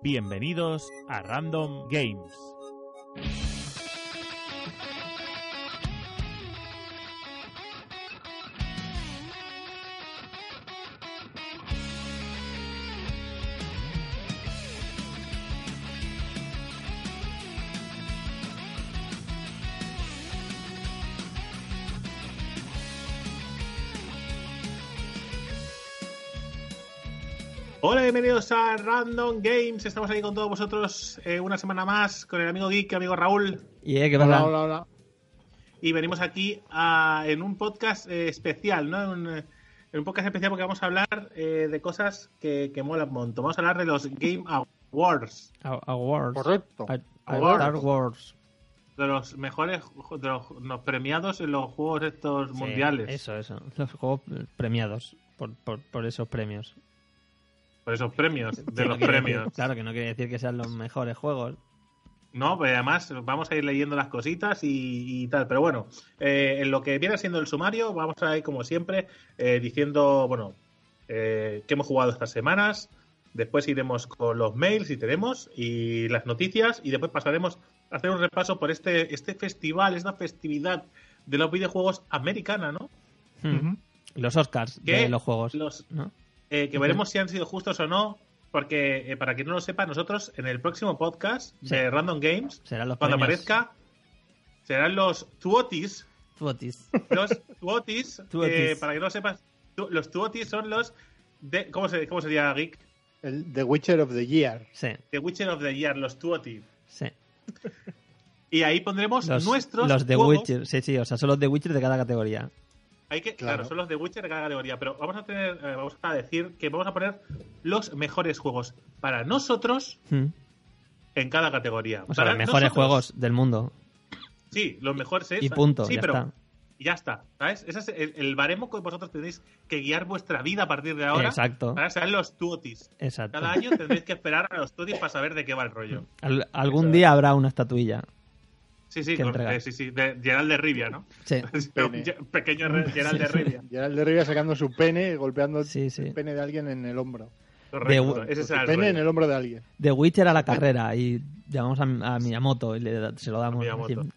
Bienvenidos a Random Games. Bienvenidos a Random Games. Estamos aquí con todos vosotros eh, una semana más con el amigo Geek, amigo Raúl. ¿Y qué pasa? Hola, hola, hola. Y venimos aquí a- en un podcast eh, especial, ¿no? En un, eh, en un podcast especial porque vamos a hablar eh, de cosas que, que molan un montón. Vamos a hablar de los Game Awards, Awards. Correcto. A- Awards. Star Wars. de los mejores, de los, los premiados en los juegos estos Sí, mundiales. Eso, eso. Los juegos premiados por, por, por esos premios. Por esos premios, de los decir- premios. claro, que no quiere decir que sean los mejores juegos. No, pero además vamos a ir leyendo las cositas y, y tal. Pero bueno, eh, en lo que viene siendo el sumario, vamos a ir como siempre eh, diciendo, bueno, eh, qué hemos jugado estas semanas. Después iremos con los mails si tenemos y las noticias y después pasaremos a hacer un repaso por este, este festival, esta festividad de los videojuegos americana, ¿no? Hmm. Los Oscars ¿Qué? de los juegos. Los, ¿no? Eh, que veremos si han sido justos o no, porque eh, para quien no lo sepa, nosotros en el próximo podcast Sí. de Random Games Serán los cuando premios. aparezca, serán los Tuotis. Tuotis. Los Tuotis, Tuotis. eh, para que no lo sepas, tu- los Tuotis son los. De, ¿cómo, se, ¿Cómo sería Geek? El The Witcher of the Year. Sí, The Witcher of the Year, los Tuotis. sí. Y ahí pondremos Los, nuestros. los de juegos. Witcher. Sí, sí, o sea, son los de Witcher de cada categoría. Hay que, claro. Claro. son los de Witcher de cada categoría. Pero vamos a tener, eh, vamos a decir que vamos a poner los mejores juegos para nosotros Hmm. en cada categoría. O sea, Para los mejores nosotros. juegos del mundo. Sí, los mejores es. Y punto, Sí, ya pero está. y ya está. ¿Sabes? Ese es el, el baremo que vosotros tenéis que guiar vuestra vida a partir de ahora. Exacto. Para ser los tuotis. Exacto. Cada año tendréis que esperar a los tuotis para saber de qué va el rollo. Al- algún Eso día habrá una estatuilla. Sí, sí, eh, sí, sí, de Gerald de Rivia, ¿no? Sí. Pequeño Gerald de Rivia. Gerald de Rivia sacando su pene, golpeando Sí, sí. el pene de alguien en el hombro. Correcto, De- ese será el pene rollo. en el hombro de alguien. de Witcher a la carrera y llamamos a, a Miyamoto y le, se lo damos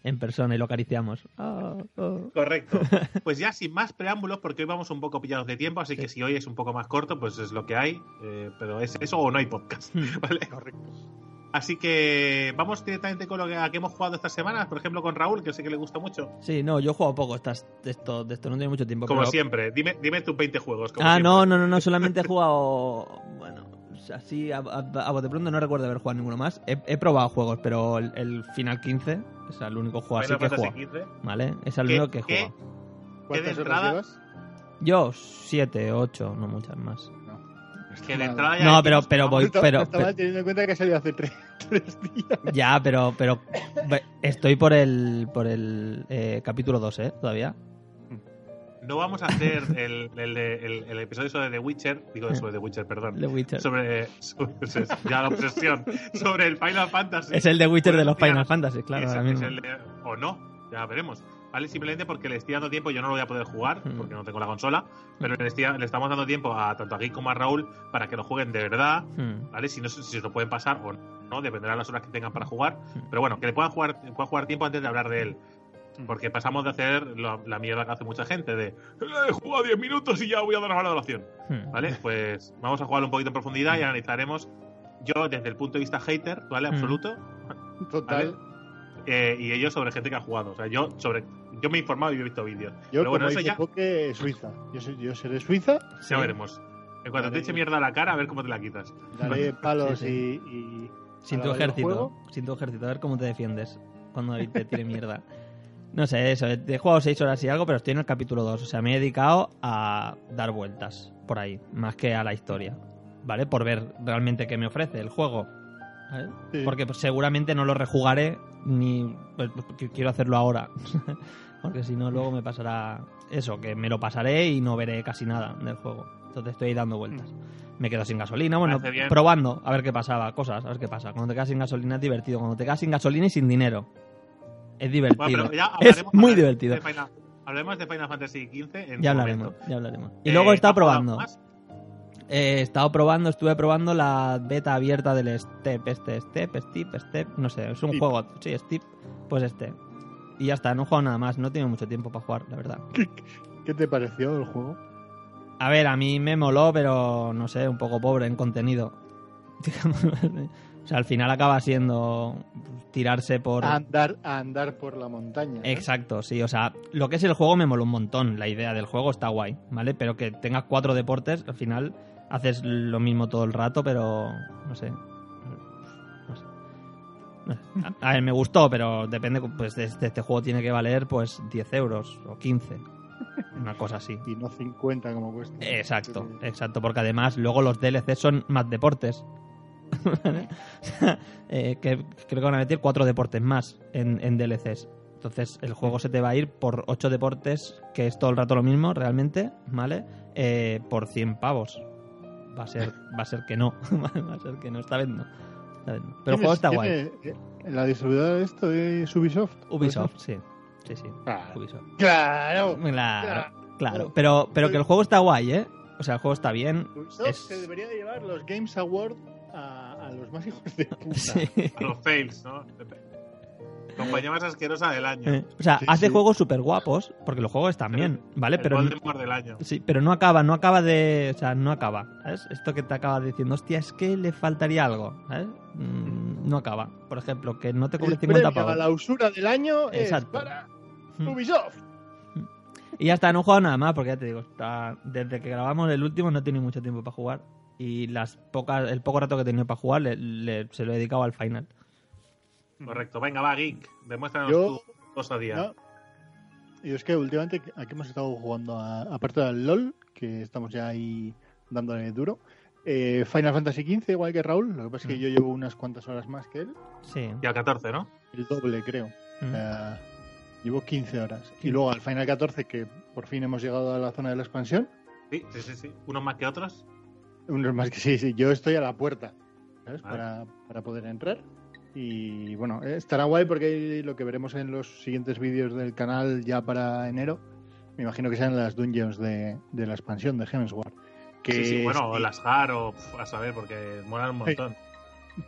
en persona y lo acariciamos. Ah, ah. Correcto. Pues ya sin más preámbulos, porque hoy vamos un poco pillados de tiempo, así que si hoy es un poco más corto, pues es lo que hay. eh, pero es eso o no hay podcast. Hmm. ¿vale? Correcto. Así que vamos directamente con lo que, a que hemos jugado estas semanas, por ejemplo con Raúl, que sé que le gusta mucho. Sí, no, yo he jugado poco estas, de, esto, de esto, no tengo mucho tiempo. Como pero- siempre, dime, dime tus 20 juegos. como Ah, siempre. no, no, no, no, solamente he jugado. Bueno, así a, a, a bote pronto no recuerdo haber jugado ninguno más. He, he probado juegos, pero el, el Final 15 es el único juego así que he jugado. ¿Vale? Es el ¿Qué- único que he qué? jugado. ¿Cuántas de horas entrada- llevas? Yo, 7, 8, no no muchas más. No. Que de entrada ya No, pero, pero voy, pero, teniendo en cuenta que ha salido hace tres, tres días. ya, pero, pero estoy por el, por el eh, capítulo 2, ¿eh? Todavía. No vamos a hacer el, el, el- el episodio sobre The Witcher, digo sobre The Witcher, perdón. The Witcher. Sobre, sobre- ya la obsesión, sobre el Final Fantasy. Es el de Witcher de los Final Fantasy, claro, es- ahora es mismo. el de- o no, ya veremos. ¿Vale? Simplemente porque le estoy dando tiempo, yo no lo voy a poder jugar, Mm. porque no tengo la consola, pero le, estoy- le estamos dando tiempo a tanto a Geek como a Raúl para que lo jueguen de verdad, Hmm. ¿vale? Si no sé si se lo pueden pasar o no, dependerá de las horas que tengan para jugar, Mm. pero bueno, que le puedan jugar, puedan jugar tiempo antes de hablar de él. Porque pasamos de hacer la, la mierda que hace mucha gente de "Eh, he jugado 10 minutos y ya voy a dar una valoración. Hmm. ¿Vale? Pues vamos a jugar un poquito en profundidad y analizaremos yo desde el punto de vista hater, ¿vale? Absoluto. Total. eh, y ellos sobre gente que ha jugado. O sea, yo sobre yo me he informado y he visto vídeos. Yo, Pero bueno, como eso ya, Suiza. Yo, soy- yo seré Suiza, ya veremos. En cuanto te eche mierda a la cara, a ver cómo te la quitas. daré palos Sí, y, y- Sin tu ejército, sin tu ejército, a ver cómo te defiendes cuando te tire mierda. No sé, eso, he jugado 6 horas y algo, pero estoy en el capítulo 2, o sea, me he dedicado a dar vueltas por ahí, más que a la historia, ¿vale? Por ver realmente qué me ofrece el juego. Sí. Porque pues, seguramente no lo rejugaré ni pues, quiero hacerlo ahora. porque si no luego me pasará eso, que me lo pasaré y no veré casi nada del juego. Entonces estoy ahí dando vueltas. Me quedo sin gasolina, bueno, probando a ver qué pasaba, cosas, a ver qué pasa. Cuando te quedas sin gasolina es divertido, cuando te quedas sin gasolina y sin dinero. Es divertido. Bueno, pero ya es muy divertido. de Final- Hablaremos de Final Fantasy XV en Ya hablaremos, momento. ya hablaremos. Y Eh, luego está ¿has jugado probando. más? Eh, he estado probando, estuve probando la beta abierta del Step, este Step, Step, Step, no sé, es un juego, sí, Step, pues este. Y ya está, no he jugado nada más, no tengo mucho tiempo para jugar, la verdad. ¿Qué te pareció el juego? A ver, a mí me moló, pero no sé, un poco pobre en contenido. O sea, al final acaba siendo tirarse por... A andar, a andar por la montaña. ¿no? Exacto, sí, o sea, lo que es el juego me moló un montón, la idea del juego está guay, ¿vale? Pero que tengas cuatro deportes, al final haces lo mismo todo el rato, pero no sé. No sé. No sé. A, a ver, me gustó, pero depende, pues este, este juego tiene que valer pues 10 euros o 15, una cosa así. Y no 50 como cuesta. Exacto, Sí. exacto, porque además luego los DLC son más deportes. Eh, que creo que van a meter cuatro deportes más en, en DLCs. Entonces el juego se te va a ir por ocho deportes, que es todo el rato lo mismo realmente, ¿vale? Eh, por 100 pavos. Va a ser, va a ser que no, va a ser que no, esta vez no. Esta vez no. Pero el juego está guay. guay. ¿La distribuidora de esto es Ubisoft? Ubisoft, sí. Sí, sí. Claro. Ubisoft. Claro. Claro, claro. Pero, pero que el juego está guay, ¿eh? O sea, el juego está bien. Ubisoft Es- se debería de llevar los Games Awards a, a los más hijos de puta. Sí. A los fails, ¿no? Compañía más asquerosa del año. Eh, O sea, Sí, hace sí. juegos súper guapos, porque los juegos están bien, ¿vale? El Pero, no- Voldemort del año. sí, pero no acaba, no acaba de... O sea, no acaba, ¿sabes? Esto que te acaba diciendo, hostia, es que le faltaría algo, ¿sabes? Mm, no acaba. Por ejemplo, que no te cobre El 50 premio a pavos. la usura del año Exacto. es para Mm. Ubisoft. Y ya está, no he jugado nada más, porque ya te digo, está... desde que grabamos el último no he tenido mucho tiempo para jugar. Y las pocas, el poco rato que he tenido para jugar le- le- se lo he dedicado al final. Correcto. Venga, va, Geek. Demuéstranos Yo- tu osadía. No. Y es que últimamente aquí hemos estado jugando, a- aparte del LOL, que estamos ya ahí dándole duro, eh, Final Fantasy XV, igual que Raúl, lo que pasa es que yo llevo unas cuantas horas más que él, Sí. Y al 14, ¿no? el doble creo. Mm. Llevo 15 horas. Y luego al Final 14, que por fin hemos llegado a la zona de la expansión, Sí, sí, sí. sí. Unos más que otros. unos más que sí, sí, yo estoy a la puerta, ¿sabes? Vale. Para, para poder entrar. Y bueno, estará guay porque lo que veremos en los siguientes vídeos del canal ya para enero, me imagino que sean las dungeons de, de la expansión de Heavensward. Que Sí, sí. Bueno, o las HAR o a saber, porque molan un montón.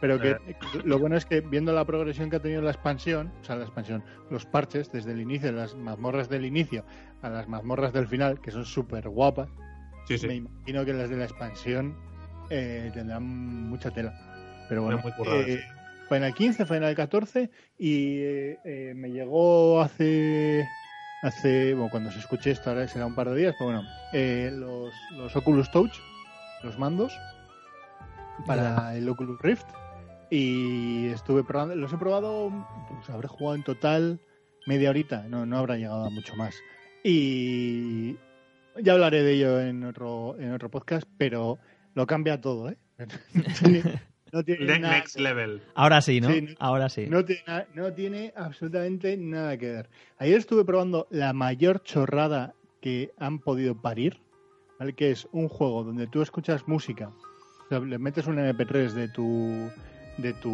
Pero que Eh. lo bueno es que viendo la progresión que ha tenido la expansión, o sea, la expansión, los parches desde el inicio, las mazmorras del inicio a las mazmorras del final, que son súper guapas, me imagino que las de la expansión eh, tendrán mucha tela. Pero bueno, Muy curradas, eh, Final 15, Final 14 y eh, eh, me llegó hace hace bueno cuando se escuche esto ahora será un par de días pero bueno eh, los, los Oculus Touch los mandos para el Oculus Rift y estuve probando los he probado pues habré jugado en total media horita no no habrá llegado a mucho más. Y ya hablaré de ello en otro en otro podcast pero lo cambia todo eh no tiene Ne- nada Next level. Ahora sí, ¿no? Sí, no- Ahora sí. no tiene, na- no tiene absolutamente nada que ver. Ayer estuve probando la mayor chorrada que han podido parir, ¿vale? que es un juego donde tú escuchas música, o sea, le metes un MP3 de tu de tu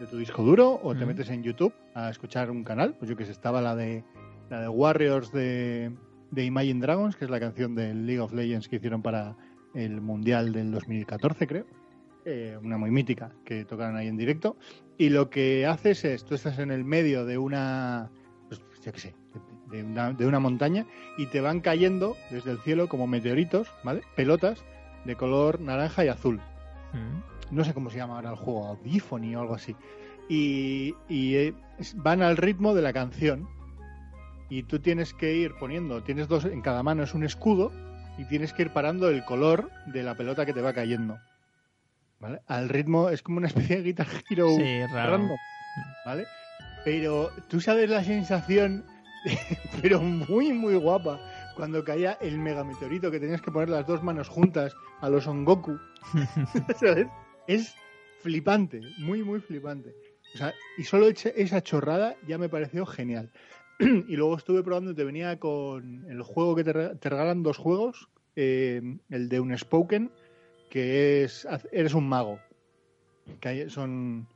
de tu disco duro o te metes en YouTube a escuchar un canal, pues yo que sé, estaba la de la de Warriors de, de Imagine Dragons, que es la canción del League of Legends que hicieron para el Mundial del 2014, creo. Eh, una muy mítica que tocaron ahí en directo. Y lo que haces es, tú estás en el medio de una, pues, yo qué sé, de una, de una montaña y te van cayendo desde el cielo como meteoritos, ¿vale? Pelotas de color naranja y azul. Mm. No sé cómo se llama ahora el juego, Audifony o algo así. Y, y, eh, van al ritmo de la canción. Y tú tienes que ir poniendo, tienes dos, en cada mano es un escudo y tienes que ir parando el color de la pelota que te va cayendo. ¿Vale? Al ritmo es como una especie de Guitar Hero Sí, raro. random, ¿vale? Pero tú sabes la sensación, pero muy, muy guapa, cuando caía el megameteorito que tenías que poner las dos manos juntas a los Son Goku. ¿Sabes? Es flipante, muy, muy flipante. O sea, y solo esa chorrada ya me pareció genial. y luego estuve probando te venía con el juego que te regalan dos juegos, eh, el de un Spoken, que es, eres un mago. Que hay- son,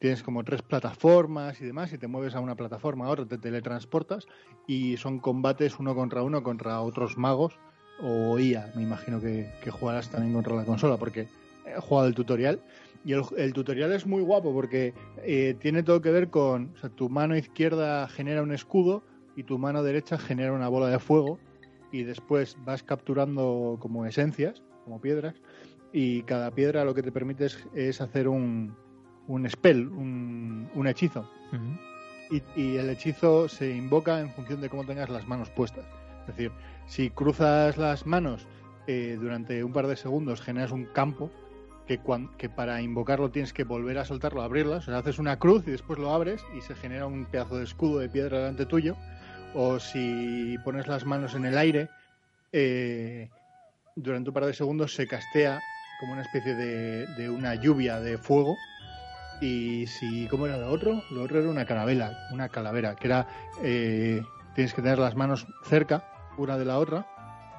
tienes como tres plataformas y demás, y te mueves a una plataforma a otra, te teletransportas, y son combates uno contra uno contra otros magos o IA, me imagino que, jugarás también contra la consola, porque he jugado el tutorial. Y el, tutorial es muy guapo porque eh, tiene todo que ver con, tu mano izquierda genera un escudo y tu mano derecha genera una bola de fuego y después vas capturando como esencias, como piedras, y cada piedra lo que te permite es, es hacer un, un spell, un, un hechizo. Y, y el hechizo se invoca en función de cómo tengas las manos puestas. Es decir, si cruzas las manos eh, durante un par de segundos generas un campo que, que para invocarlo tienes que volver a soltarlo, abrirlas. O sea, haces una cruz y después lo abres y se genera un pedazo de escudo de piedra delante tuyo. O si pones las manos en el aire, eh, durante un par de segundos se castea como una especie de, de una lluvia de fuego. Y si, ¿cómo era lo otro? Lo otro era una calavera, una calavera, que era, eh, tienes que tener las manos cerca, una de la otra,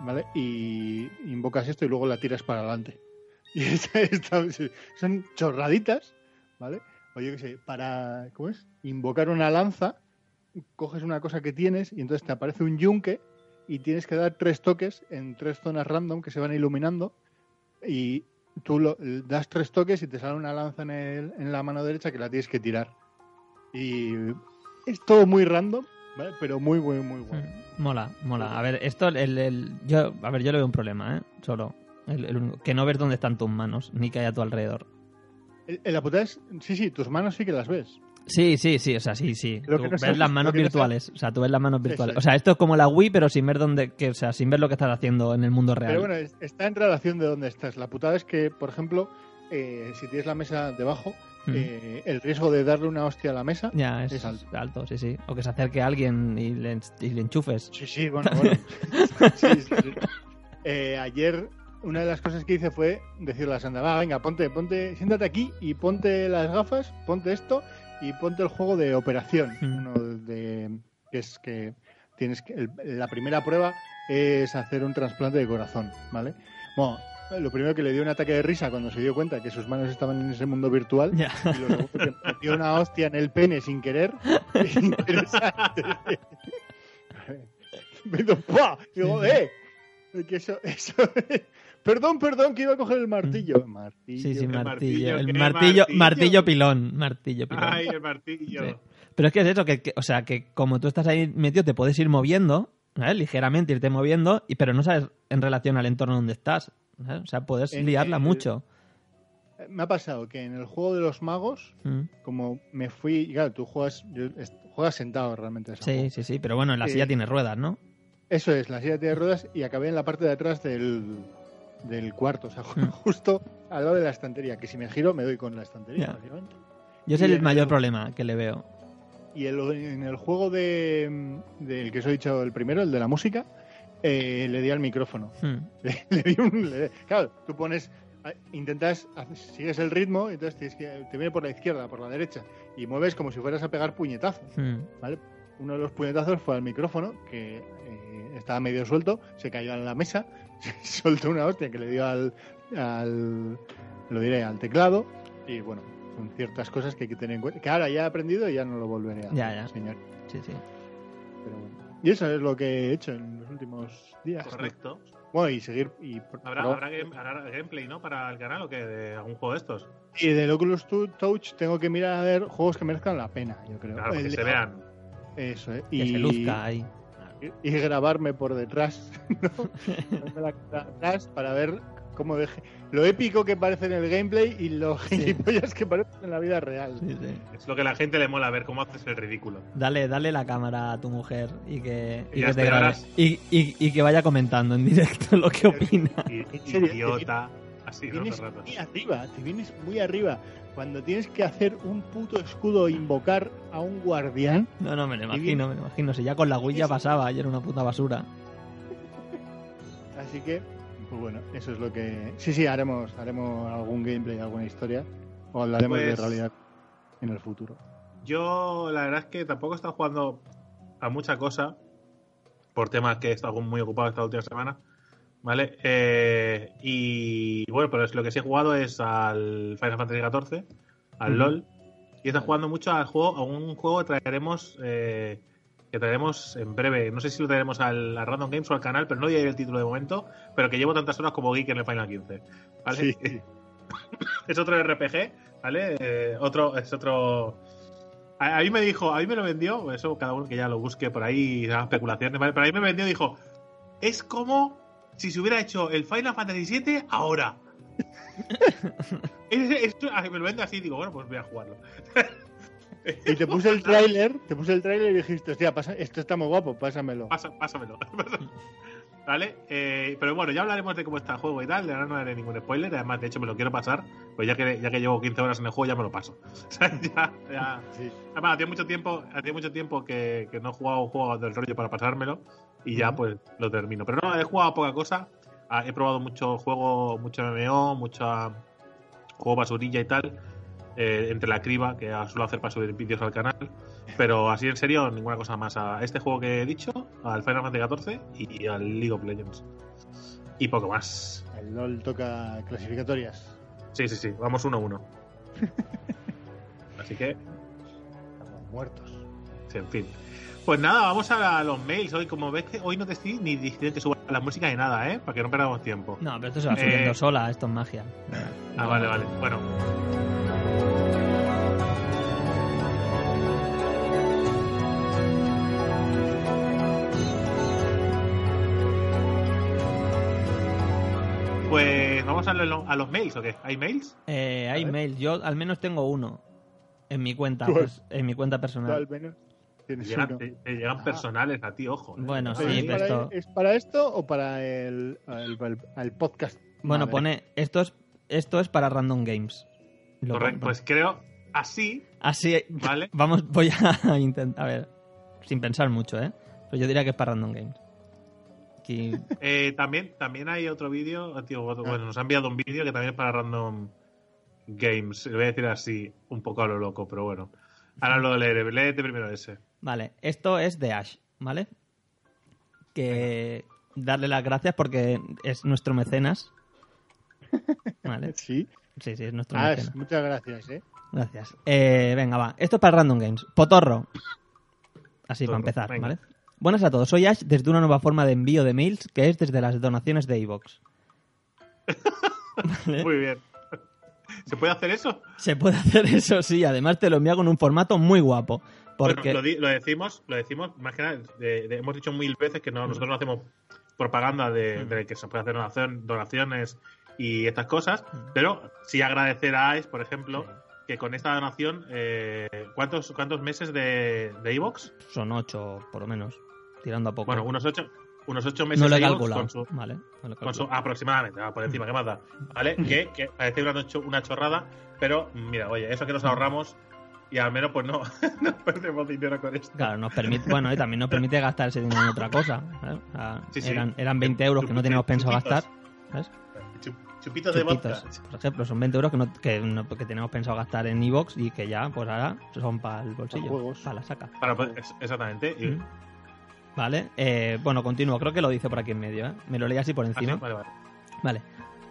¿vale? Y invocas esto y luego la tiras para adelante. Y esta- son chorraditas, ¿vale? O yo qué sé, para, ¿cómo es? Invocar una lanza, coges una cosa que tienes y entonces te aparece un yunque y tienes que dar tres toques en tres zonas random que se van iluminando y tú lo, das tres toques y te sale una lanza en, el- en la mano derecha que la tienes que tirar. Y es todo muy random, ¿vale? Pero muy, muy, muy bueno. Mm, Mola, mola. A ver, esto, el, el- yo, a ver, yo le veo un problema, ¿eh? Solo. El, el único- que no ves dónde están tus manos, ni que hay a tu alrededor. La putada es, sí, sí, tus manos sí que las ves. Sí, sí, sí, o sea, sí, sí. Tú no ves sabes- las manos no virtuales, o sea, tú ves las manos virtuales. O sea, esto es como la Wii, pero sin ver dónde, que, o sea, sin ver lo que estás haciendo en el mundo real. Pero bueno, es- está en relación de dónde estás. La putada es que, por ejemplo, eh, si tienes la mesa debajo, Mm. eh, el riesgo de darle una hostia a la mesa. ya, es, es alto. alto. sí, sí. O que se acerque alguien y le, y le enchufes. Sí, sí, bueno, bueno. Sí. Eh, ayer una de las cosas que hice fue decirle a Sandra, va, venga, ponte, ponte, siéntate aquí y ponte las gafas, ponte esto y ponte el juego de operación. Mm. Uno de que es que tienes que el- la primera prueba es hacer un trasplante de corazón, ¿vale? Bueno, lo primero que le dio un ataque de risa cuando se dio cuenta que sus manos estaban en ese mundo virtual Ya. y lo segundo que una hostia en el pene sin querer. Interesante. Me hizo ¡pua! Digo, ¡eh! Que eso, eso... Perdón, perdón, que iba a coger el martillo. Martillo. Sí, sí, El martillo. martillo, El ¿qué martillo, martillo? martillo pilón. Martillo pilón. Ay, el martillo. Sí. Pero es que es eso, que, que- o sea, que como tú estás ahí metido, te puedes ir moviendo, ¿sabes? ligeramente irte moviendo, y, pero no sabes en relación al entorno donde estás. ¿sabes? O sea, puedes En liarla el- mucho. Me ha pasado que en el juego de los magos, Mm. como me fui... Claro, tú juegas, yo- juegas sentado realmente. Sí, juego. sí, sí, pero bueno, en la Eh, silla tiene ruedas, ¿no? Eso es, la silla tiene ruedas y acabé en la parte de atrás del, del cuarto, o sea, Mm. justo al lado de la estantería, que si me giro me doy con la estantería, básicamente. Yo es el mayor el- problema que le veo. Y el- en el juego de, del que os he dicho el primero, el de la música, eh, le di al micrófono. Mm. Le, le di un- le- claro, tú pones, intentas, sigues el ritmo, entonces tienes que, te viene por la izquierda, por la derecha, y mueves como si fueras a pegar puñetazos. Mm. Uno de los puñetazos fue al micrófono, que eh, estaba medio suelto, se cayó en la mesa, soltó una hostia que le dio al, al, lo diré, al teclado, y bueno, son ciertas cosas que hay que tener en cuenta, que ahora ya he aprendido y ya no lo volveré a Ya, ya. enseñar. Sí, sí. Pero bueno. Y eso es lo que he hecho en los últimos días. Correcto. Bueno, y seguir. Y, ¿Habrá, pero- habrá, game- habrá gameplay, ¿no? Para el canal o qué? ¿De algún juego de estos? y del Oculus Touch tengo que mirar a ver juegos que merezcan la pena, yo creo. Claro, que El- se vean. Eso, ¿eh? Que Y, se luzca ahí. Y grabarme por detrás, ¿no? Atrás para ver cómo deje. Lo épico que parece en el gameplay y lo gilipollas que parece en la vida real. Sí, sí. Es lo que a la gente le mola ver cómo haces el ridículo. Dale, dale la cámara a tu mujer y que, y que te está, grabe. ahora- Y, y- y que vaya comentando en directo lo que opina. Idiota. Así, Te vienes muy arriba, te vienes muy arriba. Cuando tienes que hacer un puto escudo e invocar a un guardián, No, no, me lo imagino, me lo imagino. Si ya con la Wii ya pasaba y era una puta basura. Así que, pues bueno, eso es lo que. Sí, sí, haremos, haremos algún gameplay, alguna historia. O hablaremos de Pues- realidad en el futuro. Yo, la verdad es que tampoco he estado jugando a mucha cosa. Por temas que he estado muy ocupado esta última semana. ¿Vale? Eh, y bueno, pero es lo que sí he jugado es al Final Fantasy XIV, al. LOL. Y estado jugando mucho al juego, a un juego que traeremos eh, que traeremos en breve. No sé si lo traeremos al, a Random Games o al canal, pero no diré el título de momento. Pero que llevo tantas horas como Geek en el Final 15. ¿Vale? Sí, es otro RPG, ¿vale? Eh, otro, es otro. A, a mí me dijo, a mí me lo vendió, eso cada uno que ya lo busque por ahí, haga especulaciones, ¿vale? Pero a mí me vendió y dijo, es como si se hubiera hecho el Final Fantasy VII ahora. Es- es- me lo vende así, digo, bueno, pues voy a jugarlo. Y te puse el tráiler, te puse el tráiler y dijiste, hostia, pasa, esto está muy guapo, pásamelo. Pasa- pásamelo. ¿Vale? Eh, pero bueno, ya hablaremos de cómo está el juego y tal. Ahora no haré ningún spoiler. Además, de hecho, me lo quiero pasar. Pues ya que, ya que llevo 15 horas en el juego, ya me lo paso. O sea, ya, ya. Sí. Además, hacía mucho tiempo, hacía mucho tiempo que, que no he jugado un juego del rollo para pasármelo. Y ya, pues, lo termino. Pero no, he jugado poca cosa. Ah, He probado mucho juego, mucho MMO, mucho juego basurilla y tal. eh, entre la criba, que suelo hacer para subir vídeos al canal. Pero así en serio, ninguna cosa más. A este juego que he dicho, al Final Fantasy XIV y al League of Legends. Y poco más. El LOL toca clasificatorias. Sí, sí, sí. Vamos uno a uno. Así que, Estamos muertos. sí, en fin. Pues nada, vamos a los mails. Hoy, como ves que hoy no te estoy ni diciendo que suba la música ni nada, ¿eh? Para que no perdamos tiempo. No, pero esto se va Eh, subiendo sola, esto es magia. Ah, vale, vale. Bueno. Pues vamos a, lo- a los mails, ¿o qué? ¿Hay mails? Eh, hay A ver. mail, yo al menos tengo uno en mi cuenta, Pues- en mi cuenta personal. al menos tienes Llegan, uno. te, te llegan Ah. personales a ti, ojo. ¿eh? Bueno, ¿Pero sí, ¿es, pero para, esto- ¿Es para esto o para el, el, el- el podcast? Bueno, madre? pone esto es esto es para Random Games. Lo Correcto. Pues creo así, así ¿vale? vamos voy a intentar a ver, sin pensar mucho, ¿eh? Pero yo diría que es para Random Games. Aquí Eh, también, también hay otro vídeo, tío, otro- bueno, nos ha enviado un vídeo que también es para Random Games. Lo voy a decir así, un poco a lo loco, pero bueno. Ahora lo leeré, léete primero ese. Vale, esto es de Ash, ¿vale? Que darle las gracias porque es nuestro mecenas. Vale, Sí. sí, sí, es nuestro Ah, mecenas. muchas gracias, ¿eh? Gracias. Eh, venga, va. Esto es para Random Games. Potorro. Así, para empezar, venga. ¿vale? Buenas a todos. Soy Ash desde una nueva forma de envío de mails que es desde las donaciones de iVoox. ¿Vale? Muy bien. ¿Se puede hacer eso? Se puede hacer eso, sí. Además te lo envío con un formato muy guapo. Porque... Bueno, lo, decimos, lo decimos, más que nada, de- de- hemos dicho mil veces que no, nosotros no hacemos propaganda de, de que se puede hacer donación, donaciones y estas cosas, pero sí agradecer a AES, por ejemplo, que con esta donación, eh, ¿cuántos, ¿cuántos meses de de iVoox? Son ocho, por lo menos. Tirando a poco. Bueno, unos ocho, unos ocho meses no lo he calculado. con su, Vale, no lo he con su- calculado. aproximadamente, por encima, ¿qué más da? ¿Vale? Que, que parece una, una chorrada, pero mira, oye, eso que nos ahorramos y al menos pues no, no perdemos dinero con esto. Claro, nos permite, bueno, y también nos permite gastar ese dinero en otra cosa. ¿sabes? O sea, Sí, sí. Eran, eran 20 euros que no teníamos pensado Chupitos. gastar. ¿sabes? Chup- Chupitos de vodka. Chupitos, por ejemplo, son 20 euros que, no, que, no- que teníamos pensado gastar en Evox y que ya, pues ahora son para el bolsillo, para la saca. Para poder- es- exactamente. Y, Mm. Vale, eh, bueno, continúo. Creo que lo dice por aquí en medio, ¿eh? Me lo leí así por Ah, sí, encima. vale, vale. Vale.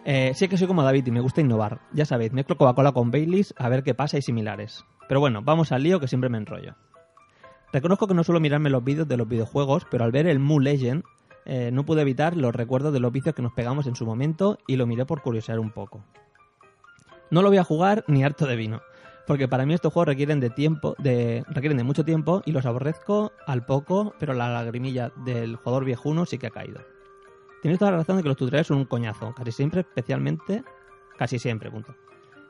Eh, sé que soy como David y me gusta innovar. Ya sabéis, mezclo Coca-Cola con Baileys a ver qué pasa y similares. Pero bueno, vamos al lío que siempre me enrollo. Reconozco que no suelo mirarme los vídeos de los videojuegos, pero al ver el Mu Legend eh, no pude evitar los recuerdos de los vicios que nos pegamos en su momento y lo miré por curiosear un poco. No lo voy a jugar ni harto de vino, porque para mí estos juegos requieren de tiempo, de, requieren de mucho tiempo y los aborrezco al poco, pero la lagrimilla del jugador viejuno sí que ha caído. Tienes toda la razón de que los tutoriales son un coñazo, casi siempre, especialmente, casi siempre, punto.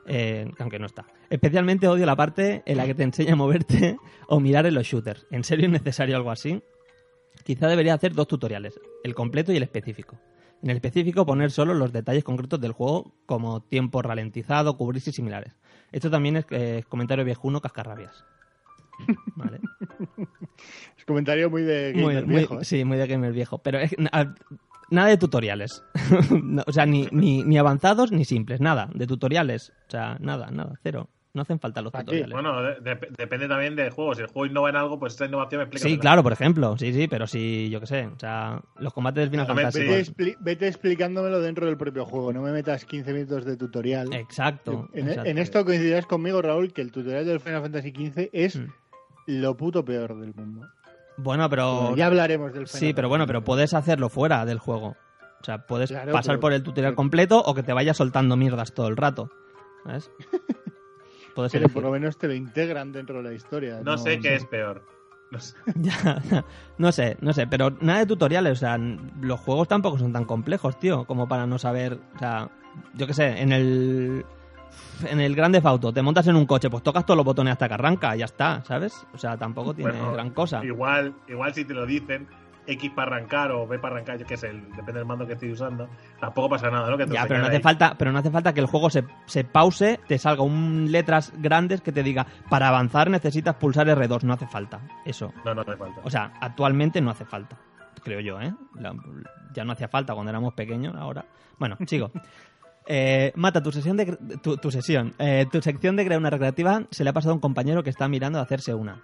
Eh, aunque no está. Especialmente odio la parte en la que te enseña a moverte o mirar en los shooters. ¿En serio es necesario algo así? Quizá debería hacer dos tutoriales, el completo y el específico. En el específico poner solo los detalles concretos del juego como tiempo ralentizado, cubrirse y similares. Esto también es eh, comentario viejuno cascarrabias. Vale. Es comentario muy de gamer muy- viejo, ¿eh? Sí, muy de gamer viejo. Pero es- nada de tutoriales. No, o sea, ni, ni, ni avanzados ni simples. Nada. De tutoriales. O sea, nada, nada. Cero. No hacen falta los ¿Para qué? tutoriales. Bueno, de- de- depende también del juego. Si el juego innova en algo, pues esa innovación me explica. sí, claro, por ejemplo. Sí, sí, pero sí, yo qué sé. O sea, los combates del Final También, Fantasy. Vete, expli- vete explicándoolo dentro del propio juego, no me metas 15 minutos de tutorial. Exacto. En, exacto. en esto coincidirás conmigo, Raúl, que el tutorial del Final Fantasy XV es Mm. lo puto peor del mundo. Bueno, pero... Ya hablaremos del Sí, pero bueno, pero puedes hacerlo fuera del juego. O sea, puedes Claro, pasar pero- por el tutorial completo o que te vaya soltando mierdas todo el rato. ¿Sabes? Puedes Pero elegir. por lo menos te lo integran dentro de la historia. No sé qué es peor. No sé. Ya, no sé, no sé, pero nada de tutoriales, o sea, los juegos tampoco son tan complejos, tío, como para no saber, o sea, yo qué sé, en el en el Grande Auto te montas en un coche, pues tocas todos los botones hasta que arranca, y ya está, ¿sabes? O sea, tampoco tiene Bueno, gran cosa. Igual, igual si te lo dicen, X para arrancar o B para arrancar, yo qué sé, el- depende del mando que estoy usando, tampoco pasa nada, ¿no? Que te Ya, pero no hace ahí. falta, pero no hace falta que el juego se, se pause, te salga un letras grandes que te diga para avanzar necesitas pulsar R2, no hace falta. Eso. No, no hace falta. O sea, actualmente no hace falta, creo yo, ¿eh? La- ya no hacía falta cuando éramos pequeños, ahora. Bueno, sigo. Eh, Mata, tu sesión de tu, sesión, eh, tu sección de crear una recreativa se le ha pasado a un compañero que está mirando a hacerse una.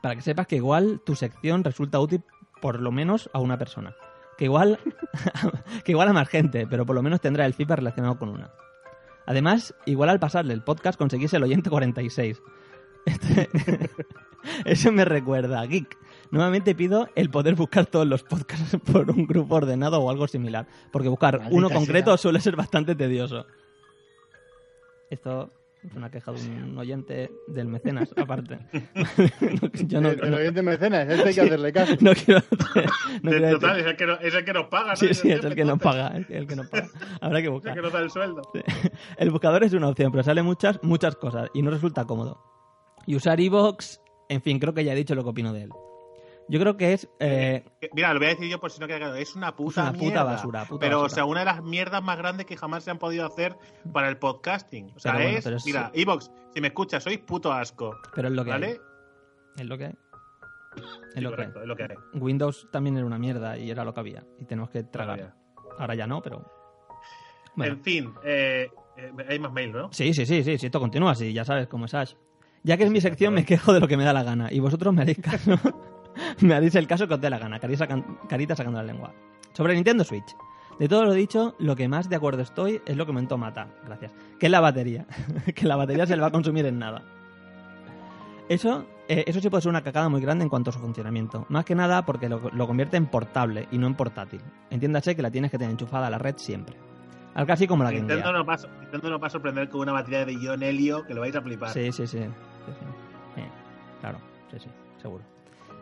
Para que sepas que igual tu sección resulta útil por lo menos a una persona. Que igual, que igual a más gente, pero por lo menos tendrá el feedback relacionado con una. Además, igual al pasarle el podcast conseguís el oyente 46. Este- Eso me recuerda, Geek. Nuevamente pido el poder buscar todos los podcasts por un grupo ordenado o algo similar, porque buscar Maldita uno sea. concreto suele ser bastante tedioso. Esto es una queja de un oyente del mecenas, aparte. No, Yo no, el, el oyente mecenas, este hay que hacerle caso. no quiero... no De- quiero total, decir- es el, que no- es el que nos paga, ¿no? Sí, sí, es el que no entonces, paga, el que- el que no paga. Habrá que Es el buscar. que nos da el sueldo. El buscador es una opción, pero sale muchas, muchas cosas y no resulta cómodo. Y usar iVoox, en fin, creo que ya he dicho lo que opino de él. Yo creo que es... eh, Que- Mira, lo voy a decir yo por si no queda claro. Es una puta, una puta basura, puta pero, basura. o sea, una de las mierdas más grandes que jamás se han podido hacer para el podcasting. O sea, bueno, es. Mira, Evox, si me escuchas, sois puto asco. pero es lo que hay. ¿Vale? Es lo que hay. Es Sí, lo que hay. correcto, es lo que hay. Windows también era una mierda y era lo que había. Y tenemos que tragar. Ahora ya no, pero... Bueno. En fin, eh, eh, hay más mail, ¿no? Sí, sí, sí, sí, si esto continúa así, ya sabes cómo es Ash. Ya que es mi sección, me quejo de lo que me da la gana. Y vosotros me haréis caso. me haréis el caso que os dé la gana. Carita, sacan- carita sacando la lengua. Sobre Nintendo Switch. De todo lo dicho, lo que más de acuerdo estoy es lo que comentó Mata. Gracias. Que es la batería. que la batería se le va a consumir en nada. Eso, eh, eso sí puede ser una cagada muy grande en cuanto a su funcionamiento. Más que nada porque lo, lo convierte en portable y no en portátil. Entiéndase que la tienes que tener enchufada a la red siempre. Algo así como la Nintendo Gear. nos, va, a- Nintendo nos va a sorprender con una batería de John Helio que lo vais a flipar. Sí, sí, sí. sí, sí. Eh, claro, sí, sí, seguro.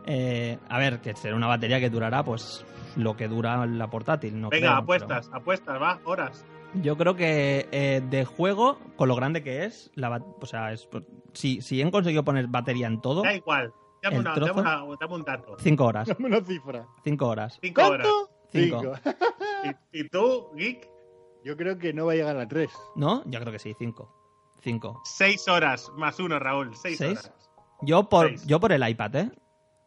Eh, a ver, que será una batería que durará, pues, lo que dura la portátil. No Venga, creo, apuestas, apuestas, va, horas. Yo creo que eh, de juego, con lo grande que es, la o sea, es, si, si han conseguido poner batería en todo, Da igual. Dame, una- trozo. dame una- dame un dato. cinco horas. Dame una cifra. Cinco horas. Cinco horas. Cinco. Cinco. ¿Y, y tú, Geek? Yo creo que no va a llegar a tres. ¿No? Yo creo que sí, cinco. Cinco. Seis horas más uno, Raúl. Seis, ¿Seis? horas. Yo por, Seis. yo por el iPad, ¿eh?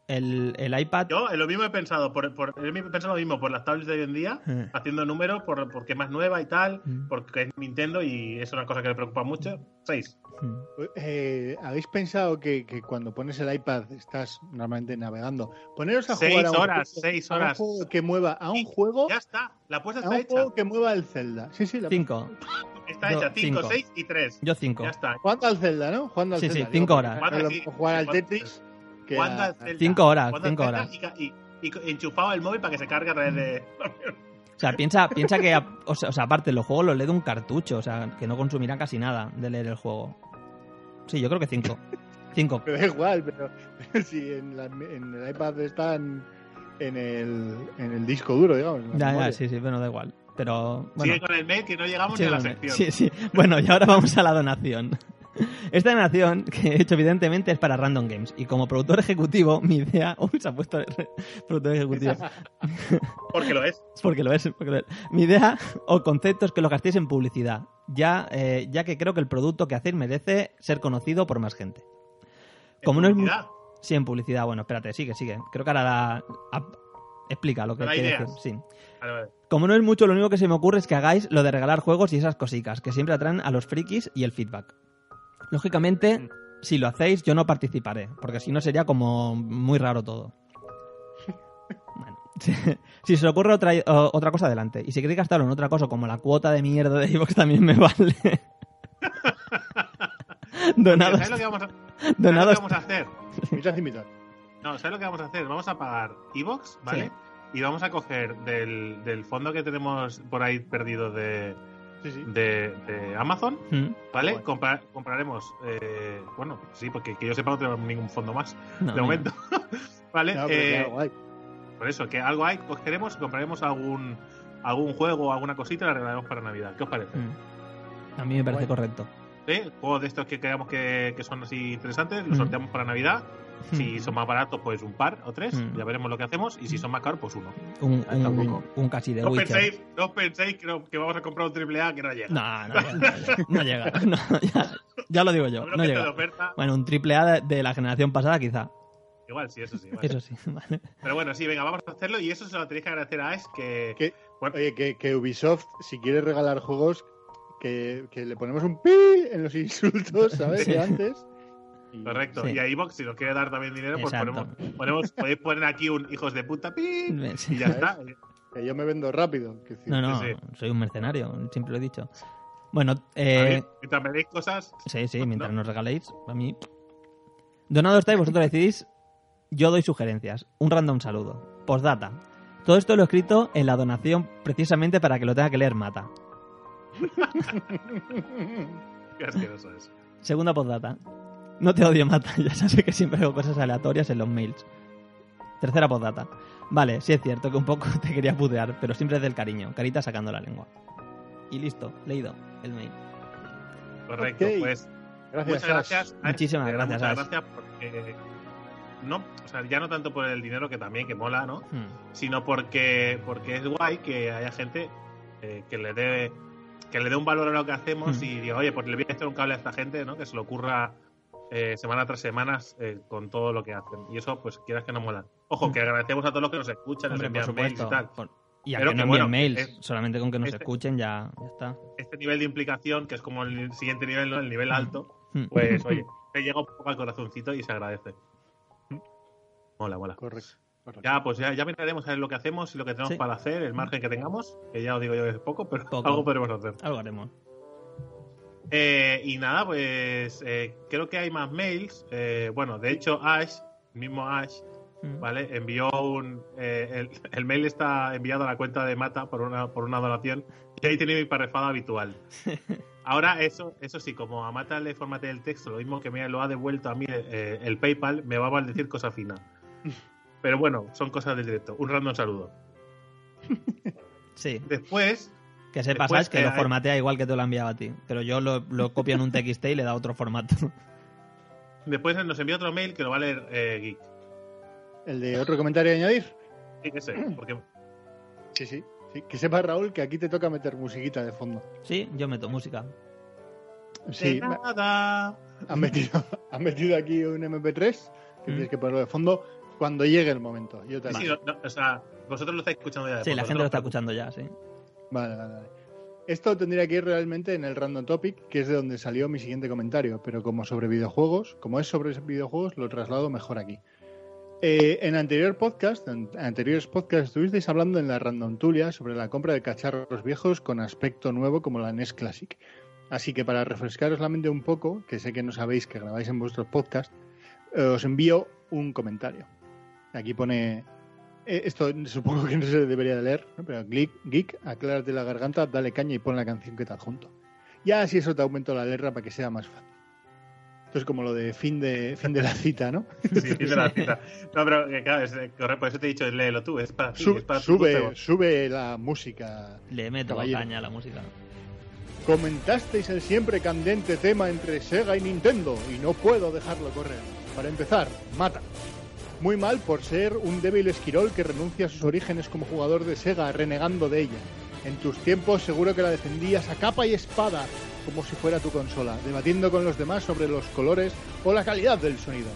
El, el iPad. Yo en lo mismo he pensado, por, por, he pensado lo mismo por las tablets de hoy en día, Eh. haciendo números, por, porque es más nueva y tal, Mm. porque es Nintendo y es una cosa que me preocupa mucho. Seis. Mm. Eh, ¿Habéis pensado que, que cuando pones el iPad estás normalmente navegando? Poneros a Seis jugar a un, horas, juego- seis a un horas. juego que mueva a un juego, Ya está, la apuesta a está un hecha. juego que mueva el Zelda. Sí, sí, la Cinco. Está Yo, hecha, cinco, cinco. seis y tres. Yo cinco. Ya está. Jugando al Zelda, ¿no? Jugando al Sí, sí, Zelda. horas. lo Sí, mismo jugar al Tetris que Zelda. Cinco horas, cinco Zelda horas. Y, y- y enchufado el móvil para que se cargue a través de. O sea, piensa, piensa que, a- o sea, o sea, aparte, los juegos los lee de un cartucho, o sea, que no consumirán casi nada de leer el juego. Sí, yo creo que cinco. Cinco. Pero da igual, pero, pero si en, la- en el iPad están en el, en el disco duro, digamos. Ya, sí, sí, bueno, da igual. Pero, bueno. Sigue con el mail que no llegamos Sí, ni a la sección. sí, sí. Bueno, y ahora vamos a la donación. Esta donación que he hecho evidentemente es para Random Games y como productor ejecutivo mi idea... Uy, se ha puesto el productor ejecutivo. Porque lo es. porque lo es, porque lo es. Mi idea o concepto es que lo gastéis en publicidad, ya, eh, ya que creo que el producto que hacéis merece ser conocido por más gente. Como no es muy... Publicidad. Sí, en publicidad. Bueno, espérate, sigue, sigue. Creo que ahora da... a- explica lo que decir. Sí. Vale, vale. Como no es mucho, lo único que se me ocurre es que hagáis lo de regalar juegos y esas cositas, que siempre atraen a los frikis y el feedback. Lógicamente, Mm. si lo hacéis, yo no participaré, porque si no sería como muy raro todo. Bueno, si, si se os ocurre otra, o- otra cosa, adelante. Y si queréis gastarlo en otra cosa, como la cuota de mierda de Xbox, también me vale. Donados, ¿Sabes lo que vamos a, ¿sabes lo que donados, vamos a hacer? No, ¿sabes lo que vamos a hacer? Vamos a pagar Evox, ¿vale? Y vamos a coger del, del fondo que tenemos por ahí perdido de, Sí, sí. de, de Amazon, Mm. ¿vale? Compra- compraremos, eh, bueno, sí, porque que yo sepa no tenemos ningún fondo más No, de momento, ¿vale? No, Eh, claro, por eso, que algo hay, cogeremos y compraremos algún, algún juego o alguna cosita y la regalaremos para Navidad. ¿Qué os parece? Mm. A mí me parece correcto. ¿Eh? Juegos de estos que creamos que, que son así interesantes, los Mm. sorteamos para Navidad. Si son más baratos, pues un par o tres, Mm. ya veremos lo que hacemos. Y si son más caros, pues uno. Un, un, Tampoco. un casi de No Witcher. penséis, no os penséis que, no- que vamos a comprar un triple A que no llega. No, no llega. No llega. No, ya, ya lo digo yo. No que llega. Bueno, un triple A de, de la generación pasada, quizá. Igual, sí, eso sí. vale. Eso sí. Vale. Pero bueno, sí, venga, vamos a hacerlo. Y eso se lo tenéis que agradecer a Ash, que. ¿Qué? bueno, Oye, que, que Ubisoft, si quiere regalar juegos, que, que le ponemos un pi en los insultos, ¿sabes? De antes. Correcto. Sí. Y a Evox, si nos quiere dar también dinero, pues Exacto. ponemos, ponemos. Podéis poner aquí un hijos de puta pi. Sí. Y ya está. Que yo me vendo rápido. que No, no, Sí, soy un mercenario, siempre lo he dicho. Bueno, eh, mientras me deis cosas. sí, sí, mientras No. nos regaléis, a mí. Donado está y vosotros decidís. Yo doy sugerencias. Un random saludo. Postdata. Todo esto lo he escrito en la donación precisamente para que lo tenga que leer Mata. Qué asqueroso es. Segunda postdata. No te odio, Mata. Ya sabes que siempre hago cosas aleatorias en los mails. Tercera postdata. Vale, sí es cierto que un poco te quería putear, pero siempre es del cariño. Carita sacando la lengua. Y listo, leído el mail. Correcto, pues. Gracias, muchas gracias. Ash. Ash. Muchísimas De verdad, gracias, Muchas Ash. gracias porque. No, o sea, ya no tanto por el dinero que también, que mola, ¿no? Hmm. Sino porque, porque es guay que haya gente eh, que le dé que le dé un valor a lo que hacemos Mm. y diga, oye, pues le voy a echar un cable a esta gente, ¿no? Que se lo ocurra eh, semana tras semana eh, con todo lo que hacen. Y eso, pues quieras que no mola. Ojo, Mm. que agradecemos a todos los que nos escuchan, Hombre, nos por envían mails y supuesto. tal. Por- Y a Pero que que no bueno, envíen mails, es- solamente con que nos este- escuchen ya, ya está. Este nivel de implicación, que es como el siguiente nivel, ¿no? El nivel alto, pues oye, te llega un poco al corazoncito y se agradece. Mola, mola. Correcto. Correcto. Ya, pues ya, ya miraremos a ver lo que hacemos y lo que tenemos Sí. para hacer, el margen que tengamos, que ya os digo yo que es poco, pero Poco. algo podremos hacer. Algo haremos. Eh, y nada, pues eh, creo que hay más mails. Eh, bueno, de hecho, Ash, mismo Ash, Hmm. ¿vale? Envió un. el, el mail está enviado a la cuenta de Mata por una, por una donación y ahí tiene mi parrafada habitual. Ahora, eso, eso sí, como a Mata le formateé el texto, lo mismo que me lo ha devuelto a mí el PayPal, me va a maldecir cosa fina. Pero bueno, son cosas del directo. Un random saludo. Sí, Después, que sepas Después, que eh, lo hay- formatea igual que te lo ha enviado a ti. Pero yo lo, lo copio en un TXT y le da otro formato. después nos envió otro mail que lo va a leer eh, Geek. ¿El de otro comentario a añadir? Sí, ese, porque Sí, sí, sí. Que sepa Raúl que aquí te toca meter musiquita de fondo. Sí, yo meto música. Sí, de nada. han metido, han metido aquí un MP3 que Mm. tienes que ponerlo de fondo cuando llegue el momento. Yo te Sí, aviso. no, no, o sea, vosotros lo estáis escuchando ya. de Sí, la gente ¿no? lo está escuchando ya, sí. Vale, vale, vale. Esto tendría que ir realmente en el Random Topic, que es de donde salió mi siguiente comentario, pero como sobre videojuegos, como es sobre videojuegos, lo traslado mejor aquí. Eh, en anterior podcast, en anteriores podcasts, estuvisteis hablando en la Random Tulia sobre la compra de cacharros viejos con aspecto nuevo como la NES Classic. Así que para refrescaros la mente un poco, que sé que no sabéis que grabáis en vuestros podcasts, eh, os envío un comentario. Aquí pone eh, esto supongo que no se debería de leer, ¿no? pero Geek, Geek, aclárate la garganta, dale caña y pon la canción que te adjunto. Ya así eso te aumento la letra para que sea más fácil. Esto es como lo de fin de fin de la cita, ¿no? Sí, fin de la cita. No, pero eh, claro, es, eh, correcto, por eso te he dicho, léelo tú, es para ti, Su- es para tu sube, sube la música. Le meto Caballero. caña a la música. Comentasteis el siempre candente tema entre Sega y Nintendo y no puedo dejarlo correr. Para empezar, mata. Muy mal por ser un débil esquirol que renuncia a sus orígenes como jugador de Sega, renegando de ella. En tus tiempos seguro que la defendías a capa y espada, como si fuera tu consola, debatiendo con los demás sobre los colores o la calidad del sonido.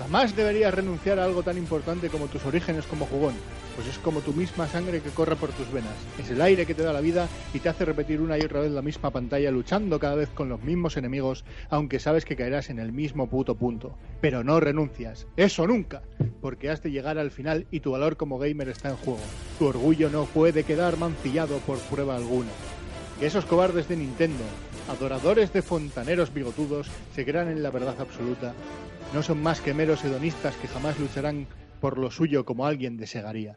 Jamás deberías renunciar a algo tan importante como tus orígenes como jugón, pues es como tu misma sangre que corre por tus venas. Es el aire que te da la vida y te hace repetir una y otra vez la misma pantalla luchando cada vez con los mismos enemigos, aunque sabes que caerás en el mismo puto punto. Pero no renuncias, eso nunca, porque has de llegar al final y tu valor como gamer está en juego. Tu orgullo no puede quedar mancillado por prueba alguna. Esos cobardes de Nintendo adoradores de fontaneros bigotudos, se crean en la verdad absoluta. No son más que meros hedonistas que jamás lucharán por lo suyo como alguien desearía.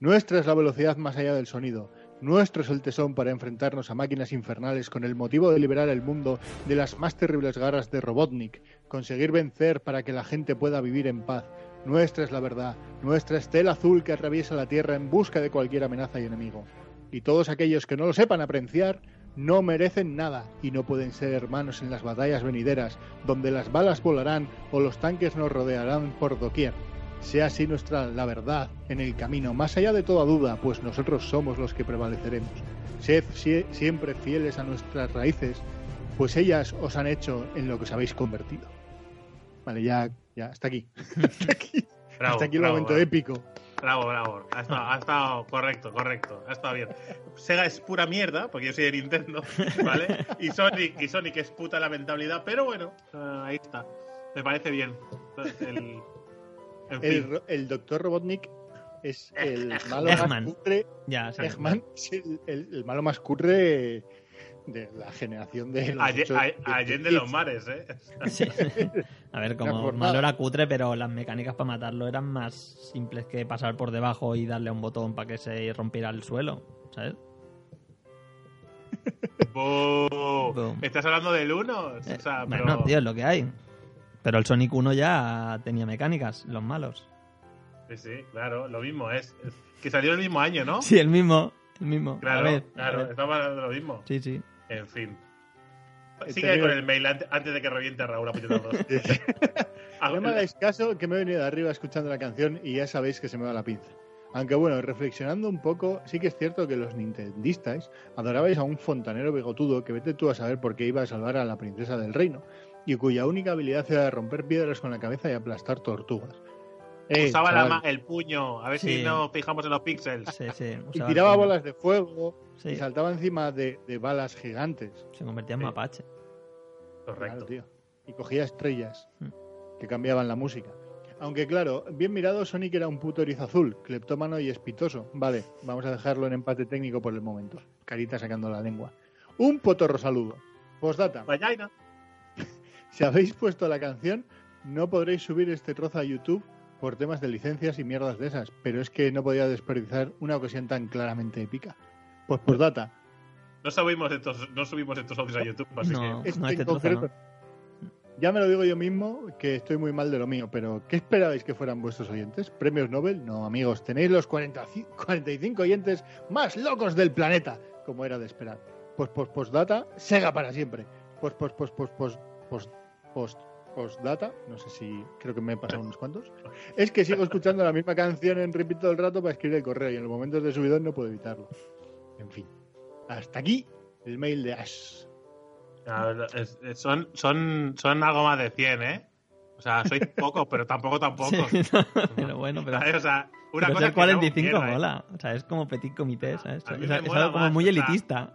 Nuestra es la velocidad más allá del sonido. Nuestro es el tesón para enfrentarnos a máquinas infernales con el motivo de liberar el mundo de las más terribles garras de Robotnik, conseguir vencer para que la gente pueda vivir en paz. Nuestra es la verdad, nuestra estela azul que atraviesa la Tierra en busca de cualquier amenaza y enemigo. Y todos aquellos que no lo sepan apreciar no merecen nada y no pueden ser hermanos en las batallas venideras, donde las balas volarán o los tanques nos rodearán por doquier. Sea así nuestra la verdad en el camino, más allá de toda duda, pues nosotros somos los que prevaleceremos. Sed sie- siempre fieles a nuestras raíces, pues ellas os han hecho en lo que os habéis convertido. Vale, ya, ya, hasta aquí. hasta aquí, Bravo, hasta aquí el bravo, momento bravo. épico. Bravo, bravo. Ha estado, ha estado correcto, correcto. Ha estado bien. Sega es pura mierda, porque yo soy de Nintendo, ¿vale? Y Sonic, y Sonic es puta lamentabilidad, pero bueno, ahí está. Me parece bien. El, en El, fin. ro- el doctor Robotnik es el malo Eggman. más cutre. Ya. Eggman es el, el- el malo más cutre de la generación de los Alle- ocho- a- Allende los mares, ¿eh? Sí. A ver, como malo era cutre, pero las mecánicas para matarlo eran más simples que pasar por debajo y darle a un botón para que se rompiera el suelo, ¿sabes? Boom. ¿Estás hablando del 1? O Eh, sea, pero... Tío, es lo que hay. Pero el Sonic 1 ya tenía mecánicas, los malos. Sí, sí, claro, lo mismo es. que salió el mismo año, ¿no? Sí, el mismo, el mismo. Claro, a ver, a claro, ver. estamos hablando de lo mismo. Sí, sí. En fin. He Sigue con el mail ante- antes de que reviente Raúl a. Ah, No me hagáis caso que me he venido de arriba escuchando la canción y ya sabéis que se me va la pinza. Aunque bueno, reflexionando un poco, sí que es cierto que los nintendistas adorabais a un fontanero bigotudo que vete tú a saber por qué iba a salvar a la princesa del reino y cuya única habilidad era romper piedras con la cabeza y aplastar tortugas. Eh, Usaba la el puño, a ver Sí. si nos fijamos en los píxeles. Sí, sí. y tiraba bolas de fuego Sí, y saltaba encima de, de balas gigantes. se convertía en Sí. mapache. Correcto. Claro, tío. Y cogía estrellas Mm. que cambiaban la música. Aunque claro, bien mirado, Sonic era un puto erizo azul, cleptómano y espitoso. Vale, vamos a dejarlo en empate técnico por el momento. Carita sacando la lengua. Un potorro saludo. Postdata. Vagina. Si habéis puesto la canción, no podréis subir este trozo a YouTube por temas de licencias y mierdas de esas. Pero es que no podía desperdiciar una ocasión tan claramente épica. Pues postdata. No subimos estos, no subimos estos audios a YouTube, así No. que. Este este en trozo concreto, Ya me lo digo yo mismo, que estoy muy mal de lo mío, pero ¿qué esperabais que fueran vuestros oyentes? ¿Premios Nobel? No, amigos, tenéis los 40 45 oyentes más locos del planeta, como era de esperar. Pues post postdata, Sega para siempre. Pues post post post post post post postdata, no sé si creo que me he pasado unos cuantos. Es que sigo escuchando la misma canción en repeat todo el rato para escribir el correo y en los momentos de subidón no puedo evitarlo. En fin, hasta aquí el mail de Ash. A ver, es- es- son, son, son algo más de 100, ¿eh? O sea, sois pocos, pero tampoco tampoco. Sí, no, pero bueno, pero, ¿Sabes? O sea, una pero cosa ser que no 45 mierda, ¿eh? mola. O sea, es como petit comité, ¿sabes? A Es, algo como más, muy o sea, elitista.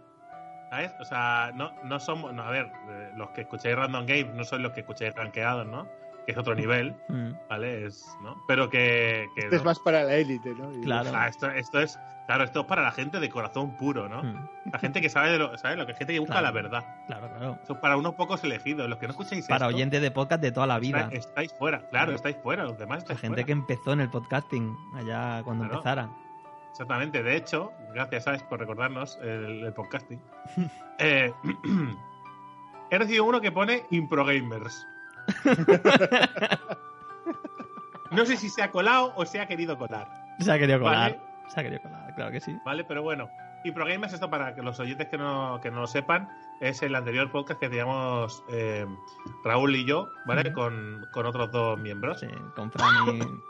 ¿Sabes? O sea, no, no somos. no, a ver, eh, los que escucháis Random Games no son los que escucháis rankeados, ¿no? Que es otro nivel, Mm, ¿vale? Es, ¿no? Pero que. que Este es no. más para la élite, ¿no? Y- Claro. O sea, esto, esto es. Claro, esto es para la gente de corazón puro, ¿no? mm, La gente que sabe de lo, ¿sabes? Lo que gente que busca Claro. la verdad. claro, claro. Eso es para unos pocos elegidos. Los que no escucháis Para esto, oyentes de podcast de toda la vida. estáis, estáis fuera. Claro, Claro. estáis fuera. Los demás La estáis gente fuera. que empezó en el podcasting allá cuando Claro. empezara. Exactamente. De hecho, gracias, ¿sabes? Por recordarnos el, el podcasting. Eh, he recibido uno que pone Improgamers. no sé si se ha colado o se ha querido colar, Se ha querido colar. Vale. Se ha querido colar, claro que sí. ¿vale? Pero bueno, Improgamers, esto para que los oyentes que no, que no lo sepan, es el anterior podcast que teníamos eh, Raúl y yo, ¿vale? Con, con otros dos miembros. Sí, con Fran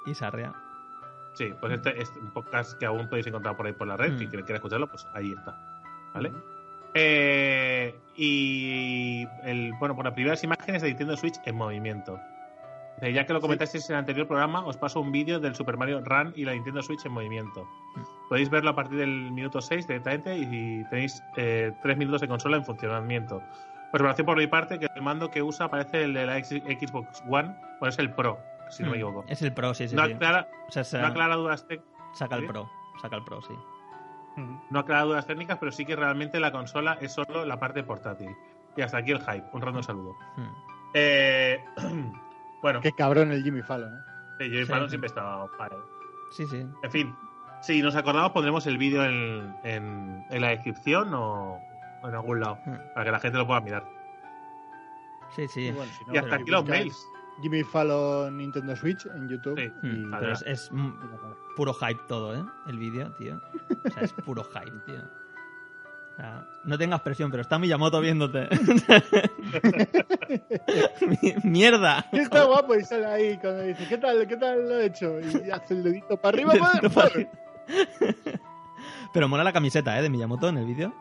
y, y Sarria. Sí, pues este es un podcast que aún podéis encontrar por ahí por la red. Mm. Si quiera escucharlo, pues ahí está. ¿Vale? Eh, y el, bueno, por las primeras imágenes de Nintendo Switch en movimiento. Eh, ya que lo comentasteis en el anterior programa, os paso un vídeo del Super Mario Run y la Nintendo Switch en movimiento. Podéis verlo a partir del minuto 6 directamente y tenéis eh, 3 minutos de consola en funcionamiento. Observación por mi parte que el mando que usa parece el de la Xbox One, o es el Pro, si no me Mm, equivoco. Es el Pro, sí, sí. no, sí. aclara, O sea, se- no aclara dudas técnicas. saca el ¿Sí? Pro. Saca el Pro, sí. Ujú. No aclara dudas técnicas, pero sí que realmente la consola es solo la parte portátil. Y hasta aquí el hype. Un random saludo. Hmm. Eh, bueno, Qué cabrón el Jimmy Fallon, ¿eh? sí, Jimmy Sí. Fallon siempre estaba fire. Sí, sí. En fin, si nos acordamos, pondremos el vídeo en, en- en la descripción o en algún lado Hmm. para que la gente lo pueda mirar. Sí, sí. Y bueno, si no, y hasta aquí los mails. Jimmy Fallon Nintendo Switch en YouTube. Sí. y- Pero es, es puro hype todo, ¿eh? El vídeo, tío. O sea, es puro hype, tío. O sea, no tengas presión, pero está Miyamoto viéndote. Mi- ¡Mierda! Y está guapo y sale ahí cuando dice, ¿qué tal, qué tal lo he hecho? Y hace el dedito para arriba. Dedito para- arriba. Pero mola la camiseta, ¿eh? De Miyamoto en el vídeo.